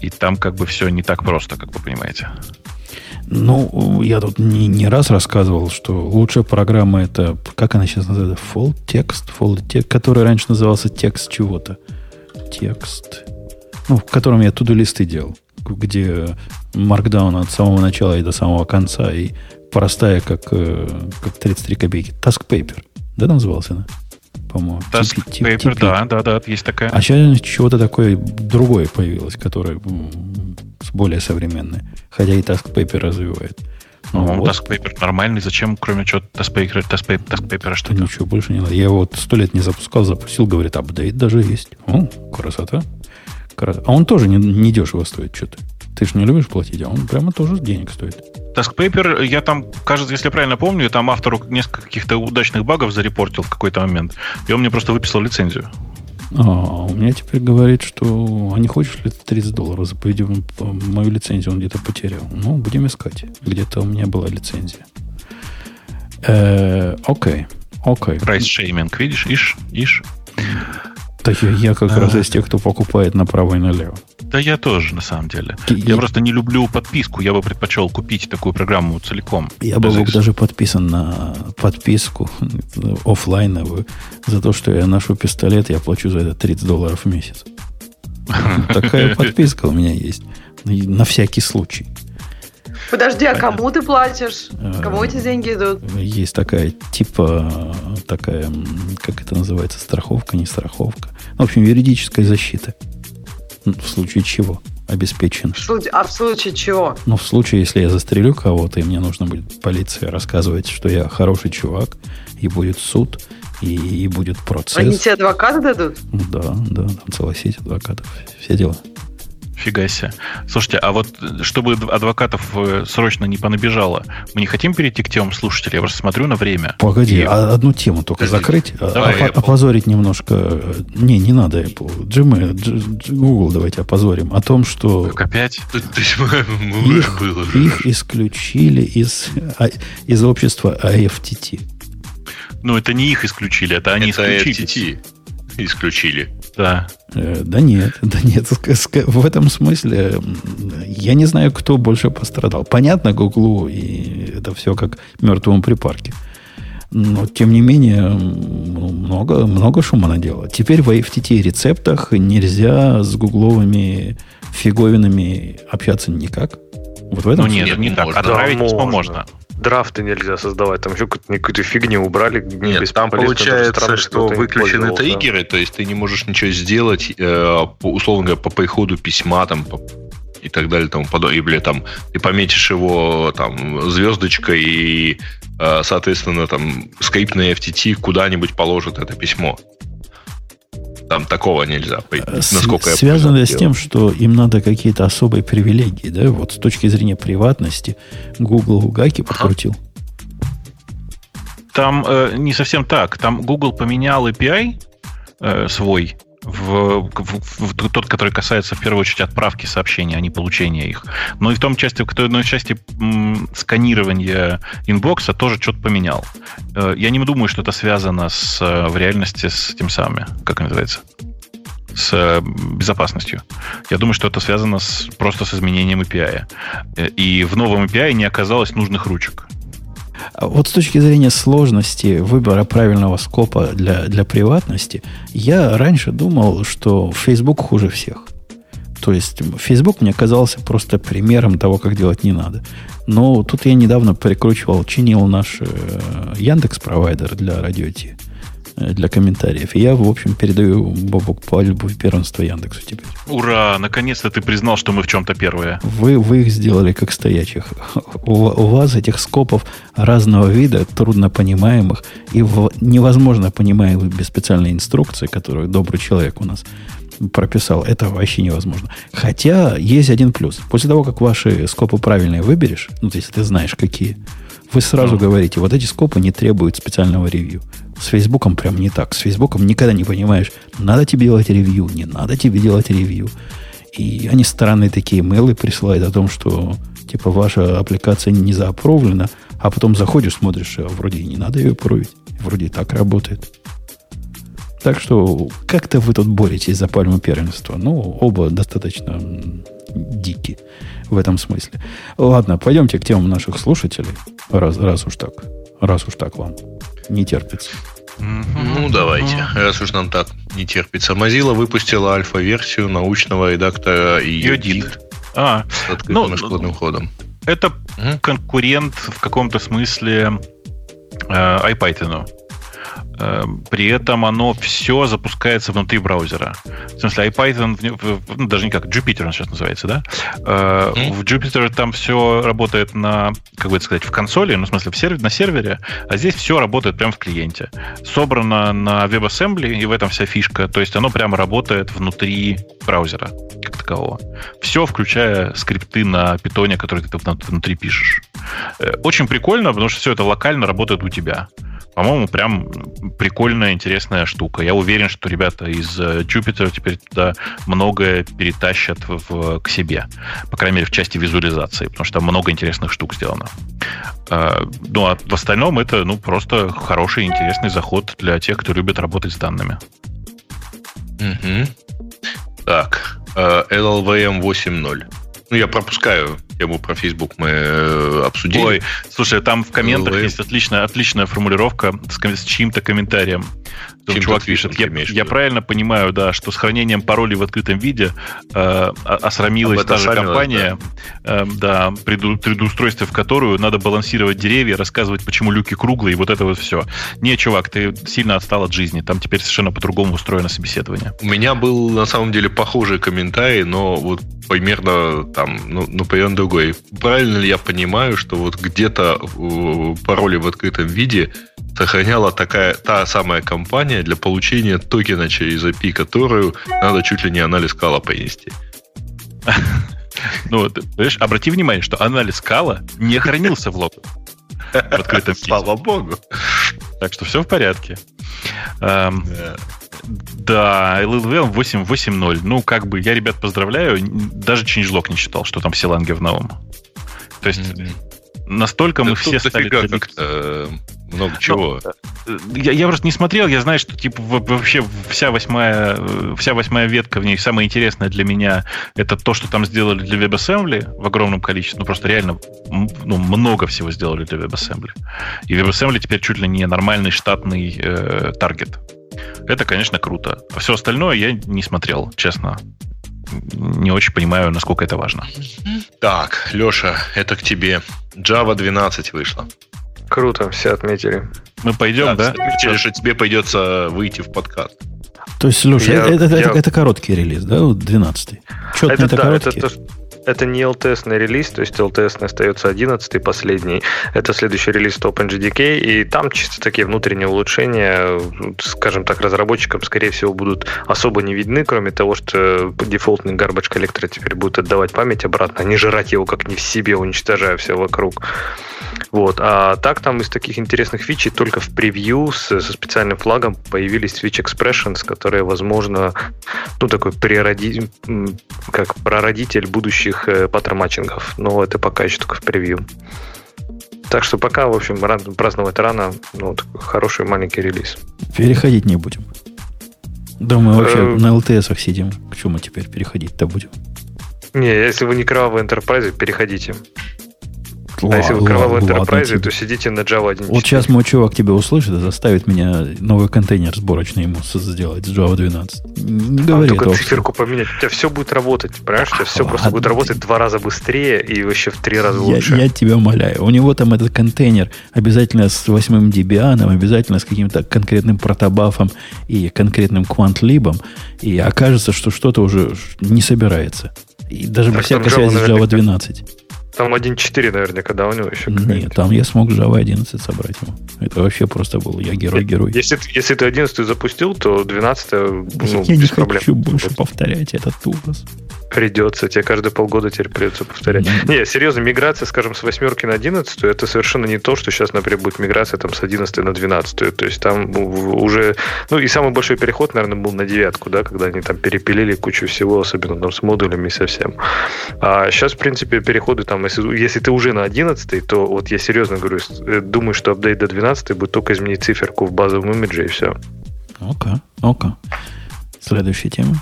И там как бы все не так просто, как вы понимаете. Ну, я тут не, не раз рассказывал, что лучшая программа это, как она сейчас называется, Full Text, Full Text, который раньше назывался текст чего-то. Текст. Ну, в котором я туду листы делал, где маркдаун от самого начала и до самого конца, и простая, как, э, как 33 копейки. Task Paper. Да, назывался она? По-моему. Task Paper, да, да, да, есть такая. А сейчас чего-то такое другое появилось, которое более современные. Хотя и Task Paper развивает. Ну, ну вот. Task Paper нормальный. Зачем, кроме чего Task Paper, Task Paper, Task Paper что-то? Ничего больше не надо. Я его вот сто лет не запускал, запустил, говорит, апдейт даже есть. О, красота. красота. А он тоже не, не дешево стоит что-то. Ты же не любишь платить, а он прямо тоже денег стоит. Task Paper, я там, кажется, если я правильно помню, там автору несколько каких-то удачных багов зарепортил в какой-то момент. И он мне просто выписал лицензию. А, у меня теперь говорит, что а не хочешь ли 30 долларов за мою лицензию он где-то потерял. Ну, будем искать. Где-то у меня была лицензия. Э, окей. Окей. Прайс шейминг, видишь? Ишь, ишь. Так я, я как а... раз из тех, кто покупает направо и налево. Да я тоже, на самом деле. И... Я просто не люблю подписку. Я бы предпочел купить такую программу целиком. Я бы был даже подписан на подписку <laughs> офлайновую. За то, что я ношу пистолет, я плачу за это 30 долларов в месяц. <laughs> Такая подписка у меня есть. На всякий случай. Подожди, а кому ты платишь? Кому эти деньги идут? Есть такая типа, такая, как это называется, страховка, не страховка. В общем, юридическая защита. Ну, в случае чего обеспечен. А в случае чего? Ну, в случае, если я застрелю кого-то, и мне нужно будет полиции рассказывать, что я хороший чувак, и будет суд, и, и будет процесс. Они тебе адвокаты дадут? Да, да, там целая сеть адвокатов. Все дела. Фига себе. Слушайте, а вот чтобы адвокатов э, срочно не понабежало, мы не хотим перейти к темам слушателей? Я просто смотрю на время. Погоди, и... а одну тему только Подожди. закрыть, а, Давай, оп- опозорить немножко. Не, не надо Apple. Gmail, Google давайте опозорим. О том, что... Как опять? Их, их исключили из, а, из общества AFTT. Ну, это не их исключили, это они это исключили. AFTT исключили. Да. Э, да нет, <laughs> да нет. В этом смысле я не знаю, кто больше пострадал. Понятно, Гуглу, и это все как мертвому припарке. Но, тем не менее, много, много шума наделало. Теперь в FTT рецептах нельзя с гугловыми фиговинами общаться никак. Вот в этом ну, нет, не так. Отправить письмо можно драфты нельзя создавать, там еще какую-то фигню убрали. Нет, там получается, что выключены триггеры, то есть ты не можешь ничего сделать, э, условно говоря, по приходу письма там и так далее, тому подобное. Или там ты пометишь его там звездочкой и, э, соответственно, там скрипт на FTT куда-нибудь положит это письмо. Там такого нельзя, насколько я Связано ли с тем, что им надо какие-то особые привилегии, да? Вот с точки зрения приватности Google гаки подкрутил. Там э, не совсем так. Там Google поменял API э, свой, в, в, в тот, который касается в первую очередь отправки сообщений, а не получения их. Но и в том части, в той части м, сканирования инбокса тоже что-то поменял. Э, я не думаю, что это связано с, э, в реальности с тем самым, как называется, с э, безопасностью. Я думаю, что это связано с, просто с изменением API. И в новом API не оказалось нужных ручек. А вот с точки зрения сложности выбора правильного скопа для, для приватности, я раньше думал, что Facebook хуже всех. То есть Facebook мне казался просто примером того, как делать не надо. Но тут я недавно прикручивал, чинил наш э, Яндекс провайдер для радио. Для комментариев. И я, в общем, передаю Бобок пальбу первенство Яндексу теперь. Ура! Наконец-то ты признал, что мы в чем-то первые. Вы, вы их сделали как стоячих. У, у вас этих скопов разного вида, трудно понимаемых и в, невозможно понимаемых без специальной инструкции, которую добрый человек у нас прописал. Это вообще невозможно. Хотя есть один плюс. После того, как ваши скопы правильные выберешь, ну, если ты знаешь, какие, вы сразу говорите, вот эти скопы не требуют специального ревью. С Фейсбуком прям не так. С Фейсбуком никогда не понимаешь, надо тебе делать ревью, не надо тебе делать ревью. И они странные такие мейлы присылают о том, что типа ваша аппликация не заапровлена, а потом заходишь, смотришь, а вроде и не надо ее пробить. Вроде и так работает. Так что как-то вы тут боретесь за пальму первенства. Ну, оба достаточно дикие в этом смысле. Ладно, пойдемте к темам наших слушателей, раз, раз уж так. Раз уж так вам не терпится. Ну, давайте, раз уж нам так не терпится. Mozilla выпустила альфа-версию научного редактора Йодит. А, с открытым ну, исходным ходом. Это угу. конкурент в каком-то смысле э, iPython. Эм, при этом оно все запускается внутри браузера. В смысле, IPython, ну, даже не как, Jupyter он сейчас называется, да? Mm-hmm. В Jupyter там все работает на, как бы это сказать, в консоли, ну, в смысле, в сервер, на сервере, а здесь все работает прямо в клиенте. Собрано на WebAssembly, и в этом вся фишка. То есть оно прямо работает внутри браузера, как такового. Все, включая скрипты на питоне, которые ты внутри пишешь. Э, очень прикольно, потому что все это локально работает у тебя. По-моему, прям прикольная, интересная штука. Я уверен, что ребята из э, Jupyter теперь туда многое перетащат в, к себе. По крайней мере, в части визуализации, потому что там много интересных штук сделано. А, ну, а в остальном это ну, просто хороший, интересный заход для тех, кто любит работать с данными. Угу. Так, LLVM 8.0. Ну, я пропускаю тему про Facebook, мы э, обсудили. Ой, слушай, там в комментах LLVM. есть отличная, отличная формулировка с, с чьим-то комментарием. Чем чувак пишет, я, я правильно понимаю, да, что с хранением паролей в открытом виде э, осрамилась та же компания, да, э, да преду, предустройство в которую надо балансировать деревья, рассказывать, почему люки круглые, и вот это вот все. Не, чувак, ты сильно отстал от жизни, там теперь совершенно по-другому устроено собеседование. У меня был на самом деле похожий комментарий, но вот примерно там, ну, ну примерно другой. Правильно ли я понимаю, что вот где-то пароли в открытом виде сохраняла такая та самая компания для получения токена через API, которую надо чуть ли не анализ кала принести. Ну, вот, понимаешь, обрати внимание, что анализ кала не хранился в лоб. В открытом Слава богу. Так что все в порядке. Эм, да, LLVM 8.8.0. Ну, как бы, я ребят поздравляю. Даже changelog не читал, что там все ланги в новом. То есть, настолько мы все стали... Как-то много чего. Ну, я, я просто не смотрел, я знаю, что типа вообще вся восьмая, вся восьмая ветка в ней самое интересное для меня это то, что там сделали для WebAssembly в огромном количестве. Ну, просто реально ну, много всего сделали для WebAssembly. И WebAssembly теперь чуть ли не нормальный штатный э, таргет. Это, конечно, круто. А все остальное я не смотрел, честно. Не очень понимаю, насколько это важно. Так, Леша, это к тебе. Java 12 вышла. Круто, все отметили. Мы пойдем, да? да? Отметили, что тебе придется выйти в подкаст. То есть, слушай, я, это, я... Это, это короткий релиз, да, 12-й? Что это, это да, короткий? Это, это не LTS релиз, то есть LTS остается 11 последний. Это следующий релиз OpenJDK, и там чисто такие внутренние улучшения, скажем так, разработчикам, скорее всего, будут особо не видны, кроме того, что дефолтный garbage коллектор теперь будет отдавать память обратно, а не жрать его как не в себе, уничтожая все вокруг. Вот. А так там из таких интересных фичей только в превью с, со специальным флагом появились Switch Expressions, которые, возможно, ну, такой приради... как прародитель будущих э, pattern matching ов. Но это пока еще только в превью. Так что пока, в общем, праздновать рано. Ну, вот, хороший маленький релиз. Переходить не будем. Да, мы вообще э, на LTS сидим. К чему теперь переходить-то будем? Не, если вы не кровавый Enterprise, переходите. А если вы кровавый Enterprise, то сидите на Java 1.4. Вот сейчас мой чувак тебя услышит и заставит меня новый контейнер сборочный ему сделать с Java 12. Не говори а, только циферку поменять. У тебя все будет работать, понимаешь? У тебя все просто будет работать два раза быстрее и вообще в три раза лучше. Я, я тебя умоляю. У него там этот контейнер обязательно с 8 Debian, обязательно с каким-то конкретным протобафом и конкретным квантлибом, и окажется, что что-то уже не собирается. И даже так без всякой связи с Java 12. Там 1.4 наверняка, да, у него еще Нет, там я смог Java 11 собрать ему. Это вообще просто был я герой-герой. Если, если ты 11 запустил, то 12 ну, я без не проблем. хочу больше повторять этот ужас. Придется, тебе каждые полгода теперь придется повторять. Не, серьезно, миграция, скажем, с восьмерки на 11 это совершенно не то, что сейчас, например, будет миграция там с 11 на 12. То есть там уже... Ну и самый большой переход, наверное, был на девятку, да, когда они там перепилили кучу всего, особенно там с модулями совсем. А сейчас, в принципе, переходы там, если, если ты уже на 11, то вот я серьезно говорю, э, думаю, что апдейт до 12 будет только изменить циферку в базовом имидже и все. Окей, okay, окей. Okay. Следующая тема.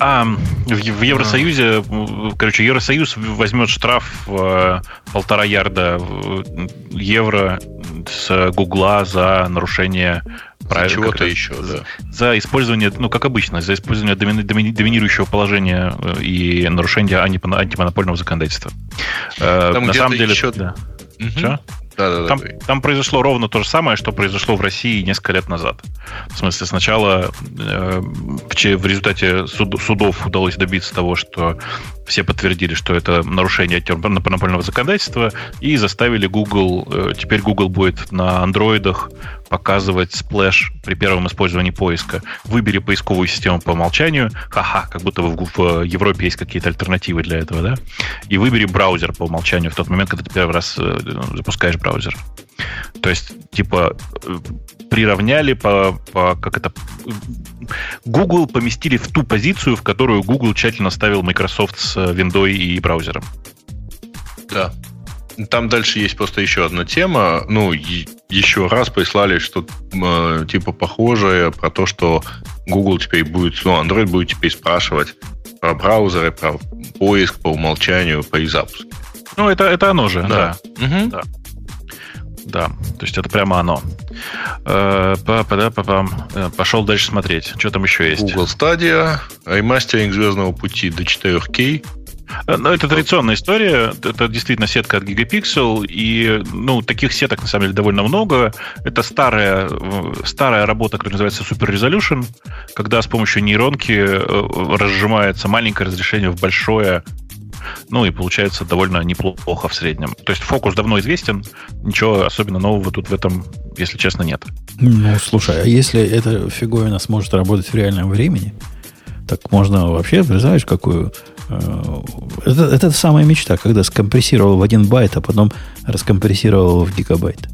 А, в Евросоюзе, короче, Евросоюз возьмет штраф в полтора ярда евро с Гугла за нарушение за чего-то еще, да. За использование, ну, как обычно, за использование домини, домини, доминирующего положения э, и нарушение антимонопольного законодательства. Э, Там На самом деле, еще... да. Угу. Что? Да, да, там, там произошло ровно то же самое, что произошло в России несколько лет назад. В смысле, сначала э, в результате суд, судов удалось добиться того, что все подтвердили, что это нарушение монопольного законодательства, и заставили Google, э, теперь Google будет на андроидах показывать splash при первом использовании поиска. Выбери поисковую систему по умолчанию, ха-ха, как будто в, в Европе есть какие-то альтернативы для этого, да, и выбери браузер по умолчанию в тот момент, когда ты первый раз э, запускаешь браузер. То есть, типа, э, приравняли по, по как это Google поместили в ту позицию, в которую Google тщательно ставил Microsoft с Windows и браузером. Да. Там дальше есть просто еще одна тема. Ну, еще раз прислали что-то э, типа похожее про то, что Google теперь будет, ну, Android будет теперь спрашивать про браузеры, про поиск по умолчанию при запуске. Ну, это, это оно же, да. Да. Угу. да. Да, то есть это прямо оно. Э, э, пошел дальше смотреть. Что там еще есть? Google Stadia, ремастеринг Звездного пути до 4К, Э, ну, это традиционная история. Это действительно сетка от Gigapixel. И, ну, таких сеток, на самом деле, довольно много. Это старая, старая работа, которая называется Super Resolution, когда с помощью нейронки разжимается маленькое разрешение в большое ну и получается довольно неплохо в среднем. То есть фокус давно известен, ничего особенно нового тут в этом, если честно, нет. Ну, слушай, а если эта фиговина сможет работать в реальном времени, так можно вообще, знаешь, какую Э, это, это самая мечта, когда скомпрессировал в один байт, а потом раскомпрессировал в гигабайт.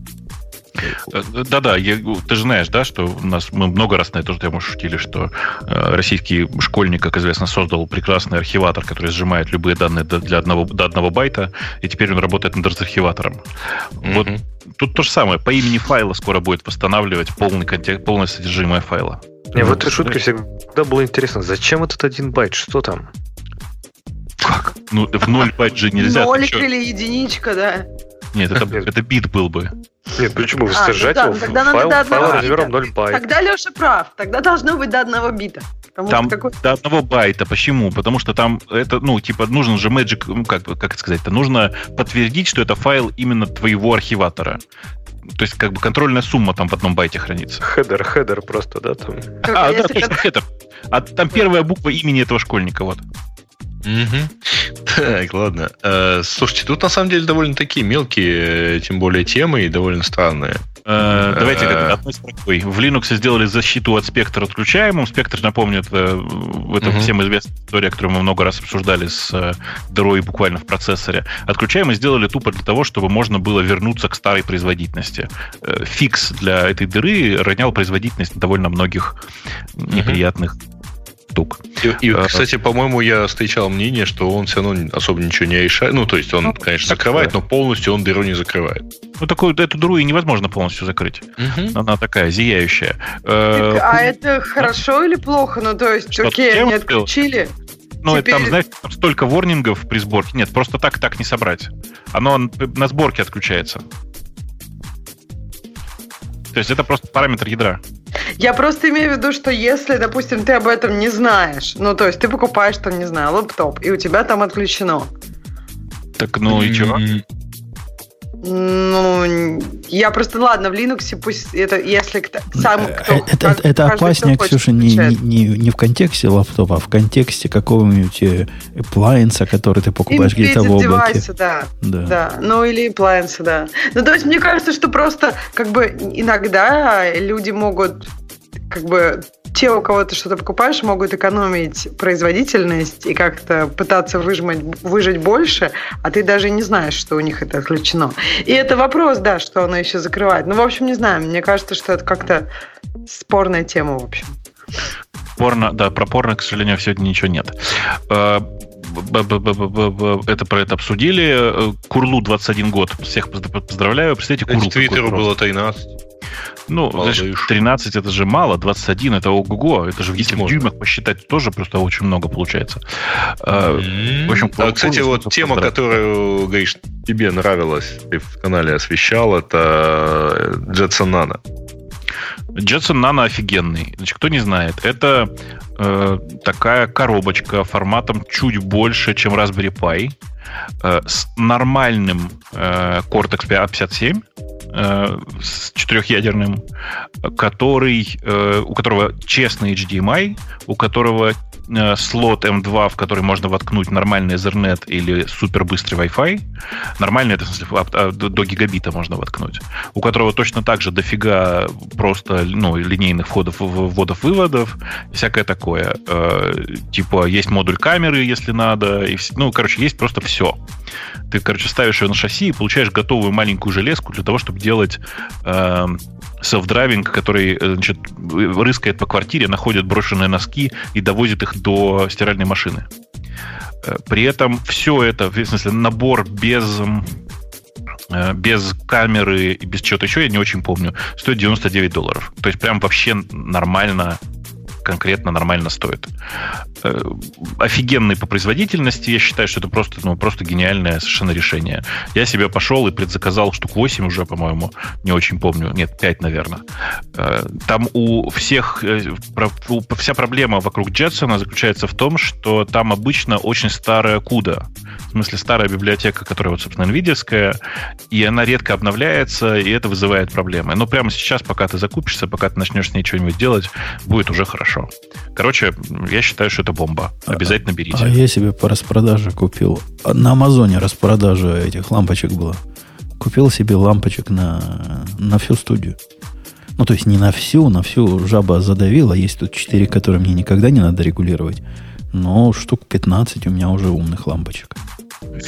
Э, да-да, ты же знаешь, да, что у нас мы много раз на эту тему шутили, что э, российский школьник, как известно, создал прекрасный архиватор, который сжимает любые данные до, для одного, до одного байта, и теперь он работает над архиватором. Mm-hmm. Вот тут то же самое. По имени файла скоро будет восстанавливать полный контекст, полное содержимое файла. Мне в этой шутке всегда было интересно, зачем этот один байт, что там? Как? Ну, в ноль байт же нельзя. Нолик или единичка, да. Нет, это, <laughs> это бит был бы. Нет, почему? Вы а, сажать да, его тогда файл, надо файл размером 0 байт. Тогда Леша прав. Тогда должно быть до одного бита. Там какой... до одного байта. Почему? Потому что там это, ну, типа, нужен же magic, ну, как, как это сказать, это нужно подтвердить, что это файл именно твоего архиватора. То есть, как бы контрольная сумма там в одном байте хранится. Header, header просто, да? Там. А, да, точно, header. А там первая буква имени этого школьника, вот. Угу. Так, ладно. Э, слушайте, тут на самом деле довольно такие мелкие, э, тем более темы и довольно странные. Э, давайте одной строкой. В Linux сделали защиту от спектра отключаемым. Спектр, напомню, это, это угу. всем известная история, которую мы много раз обсуждали с дырой буквально в процессоре. Отключаемый сделали тупо для того, чтобы можно было вернуться к старой производительности. Фикс для этой дыры ронял производительность довольно многих неприятных штук. И, и а, кстати, по-моему, я встречал мнение, что он все равно особо ничего не решает. Ну, то есть он, ну, конечно, закрывает, но полностью он дыру не закрывает. Ну, такую эту дыру и невозможно полностью закрыть. Угу. Она такая зияющая. Э, так, а это хорошо или плохо? Ну, то есть, что окей, они отключили. Ну, Теперь... там, знаешь, там столько ворнингов при сборке. Нет, просто так так не собрать. Оно на сборке отключается. То есть это просто параметр ядра. Я просто имею в виду, что если, допустим, ты об этом не знаешь, ну, то есть ты покупаешь там, не знаю, лаптоп, и у тебя там отключено. Так, ну и чего? Ну, я просто, ладно, в Linux пусть это, если сам э, кто... Это, каждый, это опаснее, Ксюша, не, не, не, в контексте лаптопа, а в контексте какого-нибудь appliance, который ты покупаешь где-то в облаке. Девайсы, да, да. да. Ну, или appliance, да. Ну, то есть, мне кажется, что просто, как бы, иногда люди могут, как бы, те, у кого ты что-то покупаешь, могут экономить производительность и как-то пытаться выжмать, выжить больше, а ты даже не знаешь, что у них это отключено. И это вопрос, да, что оно еще закрывает. Ну, в общем, не знаю. Мне кажется, что это как-то спорная тема, в общем. Порно, да, про порно, к сожалению, сегодня ничего нет. Э, это про это обсудили. Э, Курлу 21 год. Всех поздравляю. Представьте, Курлу. Твиттеру было 13. Ну, знаешь, 13 это же мало, 21 это ого-го. Это же в дюймах посчитать, тоже просто очень много получается. Mm-hmm. В общем, а, кстати, вот тема, которую, говоришь, тебе нравилась, ты в канале освещал, это Jetson Nano. Jetson Nano офигенный. Значит, кто не знает, это э, такая коробочка форматом чуть больше, чем Raspberry Pi, э, с нормальным э, Cortex 57, э, с четырехъядерным, который, э, у которого честный HDMI, у которого слот M2, в который можно воткнуть нормальный Ethernet или супербыстрый Wi-Fi. Нормальный, это в смысле до гигабита можно воткнуть. У которого точно так же дофига просто ну, линейных входов, вводов-выводов, всякое такое. Э, типа есть модуль камеры, если надо. И, ну, короче, есть просто все. Ты, короче, ставишь ее на шасси и получаешь готовую маленькую железку для того, чтобы делать self-driving, который э, значит, рыскает по квартире, находит брошенные носки и довозит их до стиральной машины. Э, при этом все это, в смысле, набор без э, без камеры и без чего-то еще, я не очень помню, стоит 99 долларов. То есть прям вообще нормально конкретно нормально стоит. Э, офигенный по производительности. Я считаю, что это просто, ну, просто гениальное совершенно решение. Я себе пошел и предзаказал штук 8 уже, по-моему, не очень помню. Нет, 5, наверное. Э, там у всех... Э, вся проблема вокруг Джетсона заключается в том, что там обычно очень старая куда. В смысле, старая библиотека, которая, вот, собственно, NVIDIA, и она редко обновляется, и это вызывает проблемы. Но прямо сейчас, пока ты закупишься, пока ты начнешь с ней что-нибудь делать, будет уже хорошо. Короче, я считаю, что это бомба. Обязательно берите. А, а я себе по распродаже купил. На Амазоне распродажа этих лампочек была. Купил себе лампочек на, на всю студию. Ну, то есть не на всю, на всю жаба задавила. Есть тут 4, которые мне никогда не надо регулировать. Но штук 15 у меня уже умных лампочек.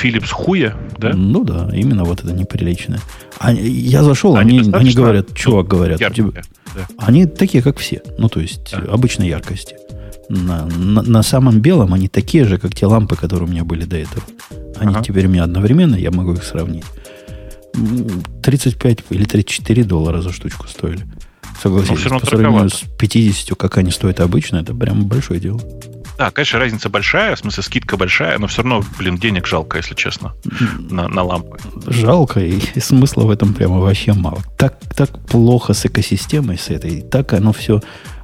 Philips хуя, да? Ну да, именно вот это неприличное. А, я зашел, они, они, они говорят, чувак, говорят, яркие, тебя, да. они такие, как все. Ну, то есть, да. обычной яркости. На, на, на самом белом они такие же, как те лампы, которые у меня были до этого. Они ага. теперь у меня одновременно, я могу их сравнить. 35 или 34 доллара за штучку стоили. Согласитесь, по сравнению с 50, как они стоят обычно, это прям большое дело. Да, конечно, разница большая, в смысле скидка большая, но все равно, блин, денег жалко, если честно, на, на лампы. Жалко, и, смысла в этом прямо вообще мало. Так, так плохо с экосистемой, с этой, так оно все...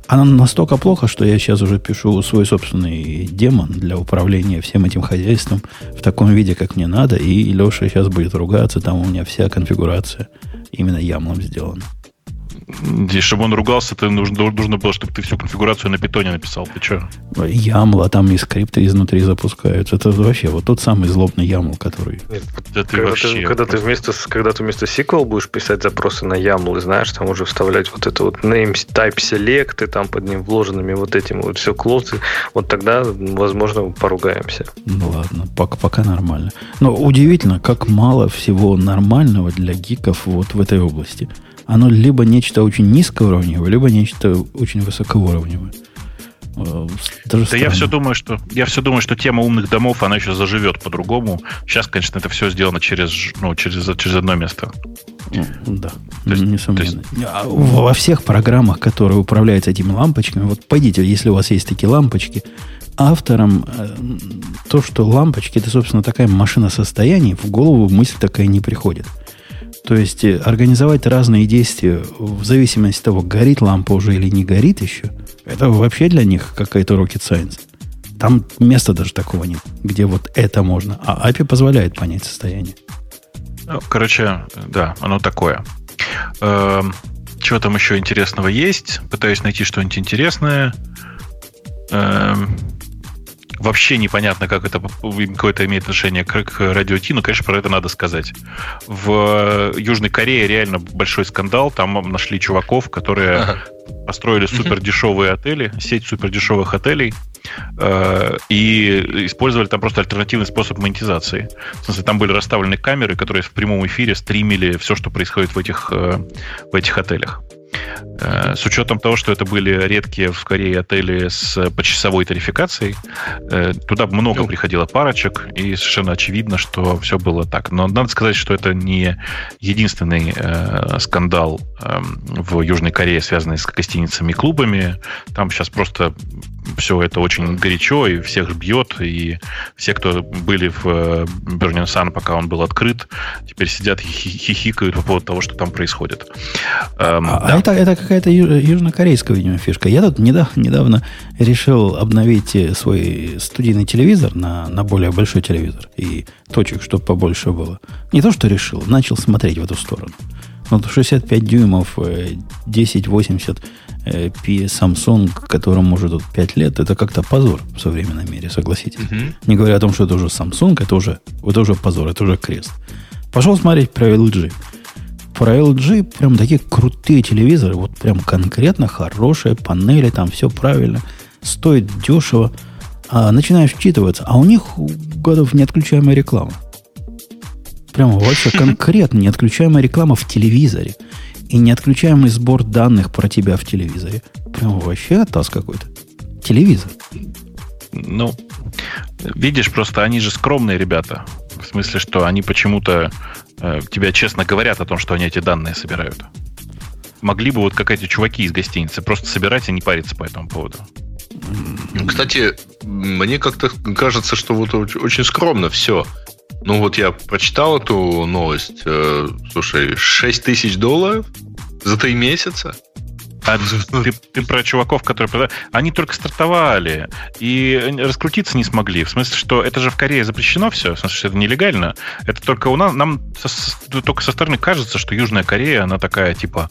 Оно настолько плохо, что я сейчас уже пишу свой собственный демон для управления всем этим хозяйством в таком виде, как мне надо, и Леша сейчас будет ругаться, там у меня вся конфигурация именно ямлом сделана. Здесь, чтобы он ругался, то нужно, нужно было, чтобы ты всю конфигурацию на питоне написал. Ты что? YAML, а там и скрипты изнутри запускаются. Это вообще вот тот самый злобный YAML, который... Нет, да ты когда, вообще ты, когда, ты вместо, когда ты вместо SQL будешь писать запросы на YAML, и знаешь, там уже вставлять вот это вот name type select, и там под ним вложенными вот этим вот все клосы, вот тогда, возможно, поругаемся. Ну ладно, пока, пока нормально. Но удивительно, как мало всего нормального для гиков вот в этой области оно либо нечто очень низкоуровневое, либо нечто очень высокоуровневое. Э, даже да я все думаю, что я все думаю, что тема умных домов она еще заживет по-другому. Сейчас, конечно, это все сделано через ну через через одно место. Да, то есть, несомненно. То есть... А во всех программах, которые управляют этими лампочками, вот пойдите, если у вас есть такие лампочки, авторам э, то, что лампочки это, собственно, такая машина состояний, в голову мысль такая не приходит. То есть э, организовать разные действия в зависимости от того, горит лампа уже или не горит еще, это вообще для них какая-то rocket science. Там места даже такого нет, где вот это можно. А API позволяет понять состояние. Ну, короче, да, оно такое. Эм, чего там еще интересного есть? Пытаюсь найти что-нибудь интересное. Эм, вообще непонятно, как это какое-то имеет отношение к, к радио Ти, но, конечно, про это надо сказать. В Южной Корее реально большой скандал. Там нашли чуваков, которые ага. построили супер дешевые отели, сеть супер дешевых отелей, э, и использовали там просто альтернативный способ монетизации. В смысле, там были расставлены камеры, которые в прямом эфире стримили все, что происходит в этих, э, в этих отелях. Э, с учетом того, что это были редкие в Корее отели с почасовой тарификацией, э, туда много ну. приходило парочек, и совершенно очевидно, что все было так. Но надо сказать, что это не единственный э, скандал э, в Южной Корее, связанный с гостиницами и клубами. Там сейчас просто все это очень горячо и всех бьет, и все, кто были в Burning Sun, пока он был открыт, теперь сидят и хихикают по поводу того, что там происходит. Эм, а, да. Это, это какая-то южнокорейская, видимо, фишка. Я тут недавно, недавно решил обновить свой студийный телевизор на, на более большой телевизор и точек, чтобы побольше было. Не то, что решил, начал смотреть в эту сторону. Ну, 65 дюймов, 1080 э, P Samsung, которому может 5 лет, это как-то позор в современном мире, согласитесь. Угу. Не говоря о том, что это уже Samsung, это уже, это уже позор, это уже крест. Пошел смотреть про LG. Про LG прям такие крутые телевизоры, вот прям конкретно хорошие панели, там все правильно, стоит дешево. А начинаешь вчитываться, а у них годов неотключаемая реклама. Прямо вообще <laughs> конкретно неотключаемая реклама в телевизоре. И неотключаемый сбор данных про тебя в телевизоре. Прямо вообще атас какой-то. Телевизор. Ну, видишь, просто они же скромные ребята. В смысле, что они почему-то тебя честно говорят о том, что они эти данные собирают. Могли бы вот как эти чуваки из гостиницы просто собирать и не париться по этому поводу. Кстати, мне как-то кажется, что вот очень скромно все. Ну вот я прочитал эту новость. Э, слушай, 6 тысяч долларов за три месяца? А ты, ты про чуваков, которые... Они только стартовали и раскрутиться не смогли. В смысле, что это же в Корее запрещено все, в смысле, что это нелегально. Это только у нас... Нам только со стороны кажется, что Южная Корея, она такая, типа,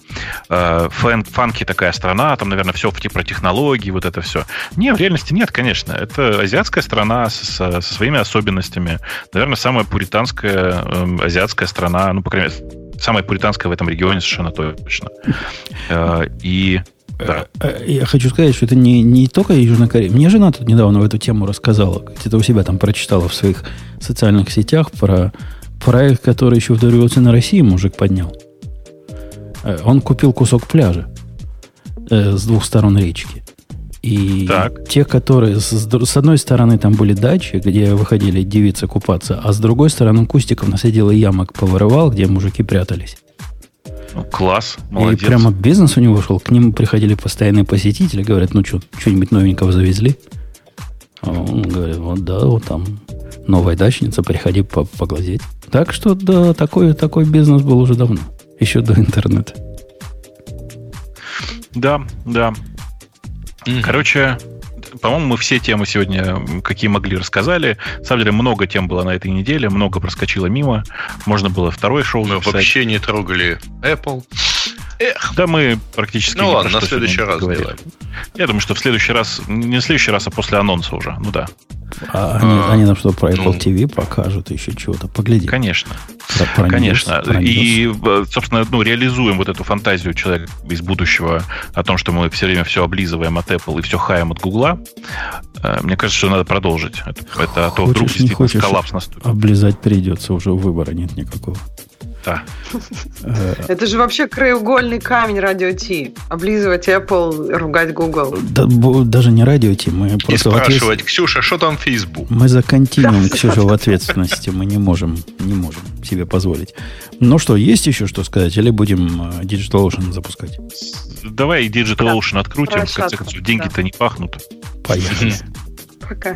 э, фан, фанки такая страна, там, наверное, все типа, про технологии, вот это все. Не, в реальности нет, конечно. Это азиатская страна со, со своими особенностями. Наверное, самая пуританская э, азиатская страна, ну, по крайней мере, самая пуританская в этом регионе совершенно точно. Э, и да. Э, э, я хочу сказать, что это не, не только Южная Корея. Мне жена тут недавно в эту тему рассказала. Где-то у себя там прочитала в своих социальных сетях про проект, который еще в на России мужик поднял. Он купил кусок пляжа с двух сторон речки. И так. те, которые с, с одной стороны там были дачи, где выходили девицы купаться, а с другой стороны кустиков насадил и ямок повырывал, где мужики прятались. Ну, класс, молодец. И прямо бизнес у него шел. К нему приходили постоянные посетители, говорят, ну что, что-нибудь новенького завезли? А он говорит, вот да, вот там новая дачница, приходи поглазеть. Так что да, такой, такой бизнес был уже давно, еще до интернета. Да, да. Mm-hmm. Короче, по-моему, мы все темы сегодня, какие могли, рассказали. На самом деле, много тем было на этой неделе, много проскочило мимо. Можно было второе шоу Мы записать. вообще не трогали Apple. Эх. Да мы практически... Ну ладно, на следующий раз сделаем. Я думаю, что в следующий раз, не в следующий раз, а после анонса уже. Ну да. А они, а, они нам что, про Apple ну, TV покажут еще чего-то? Погляди. Конечно. Про, про Конечно. News, про и, э, собственно, ну, реализуем вот эту фантазию человека из будущего о том, что мы все время все облизываем от Apple и все хаем от Гугла. Э, мне кажется, что надо продолжить. Это, это а то вдруг действительно коллапс наступит. Облизать придется, уже выбора нет никакого. Да. Это же вообще краеугольный камень радио Ти. Облизывать Apple, ругать Google. Да, даже не радио Ти. Мы И спрашивать, ответ... Ксюша, что там Facebook? Мы за континуум, Ксюша, в ответственности. Мы не можем, не можем себе позволить. Ну что, есть еще что сказать? Или будем э, DigitalOcean запускать? Давай DigitalOcean открутим. В конце концов, деньги-то не пахнут. Поехали. Пока.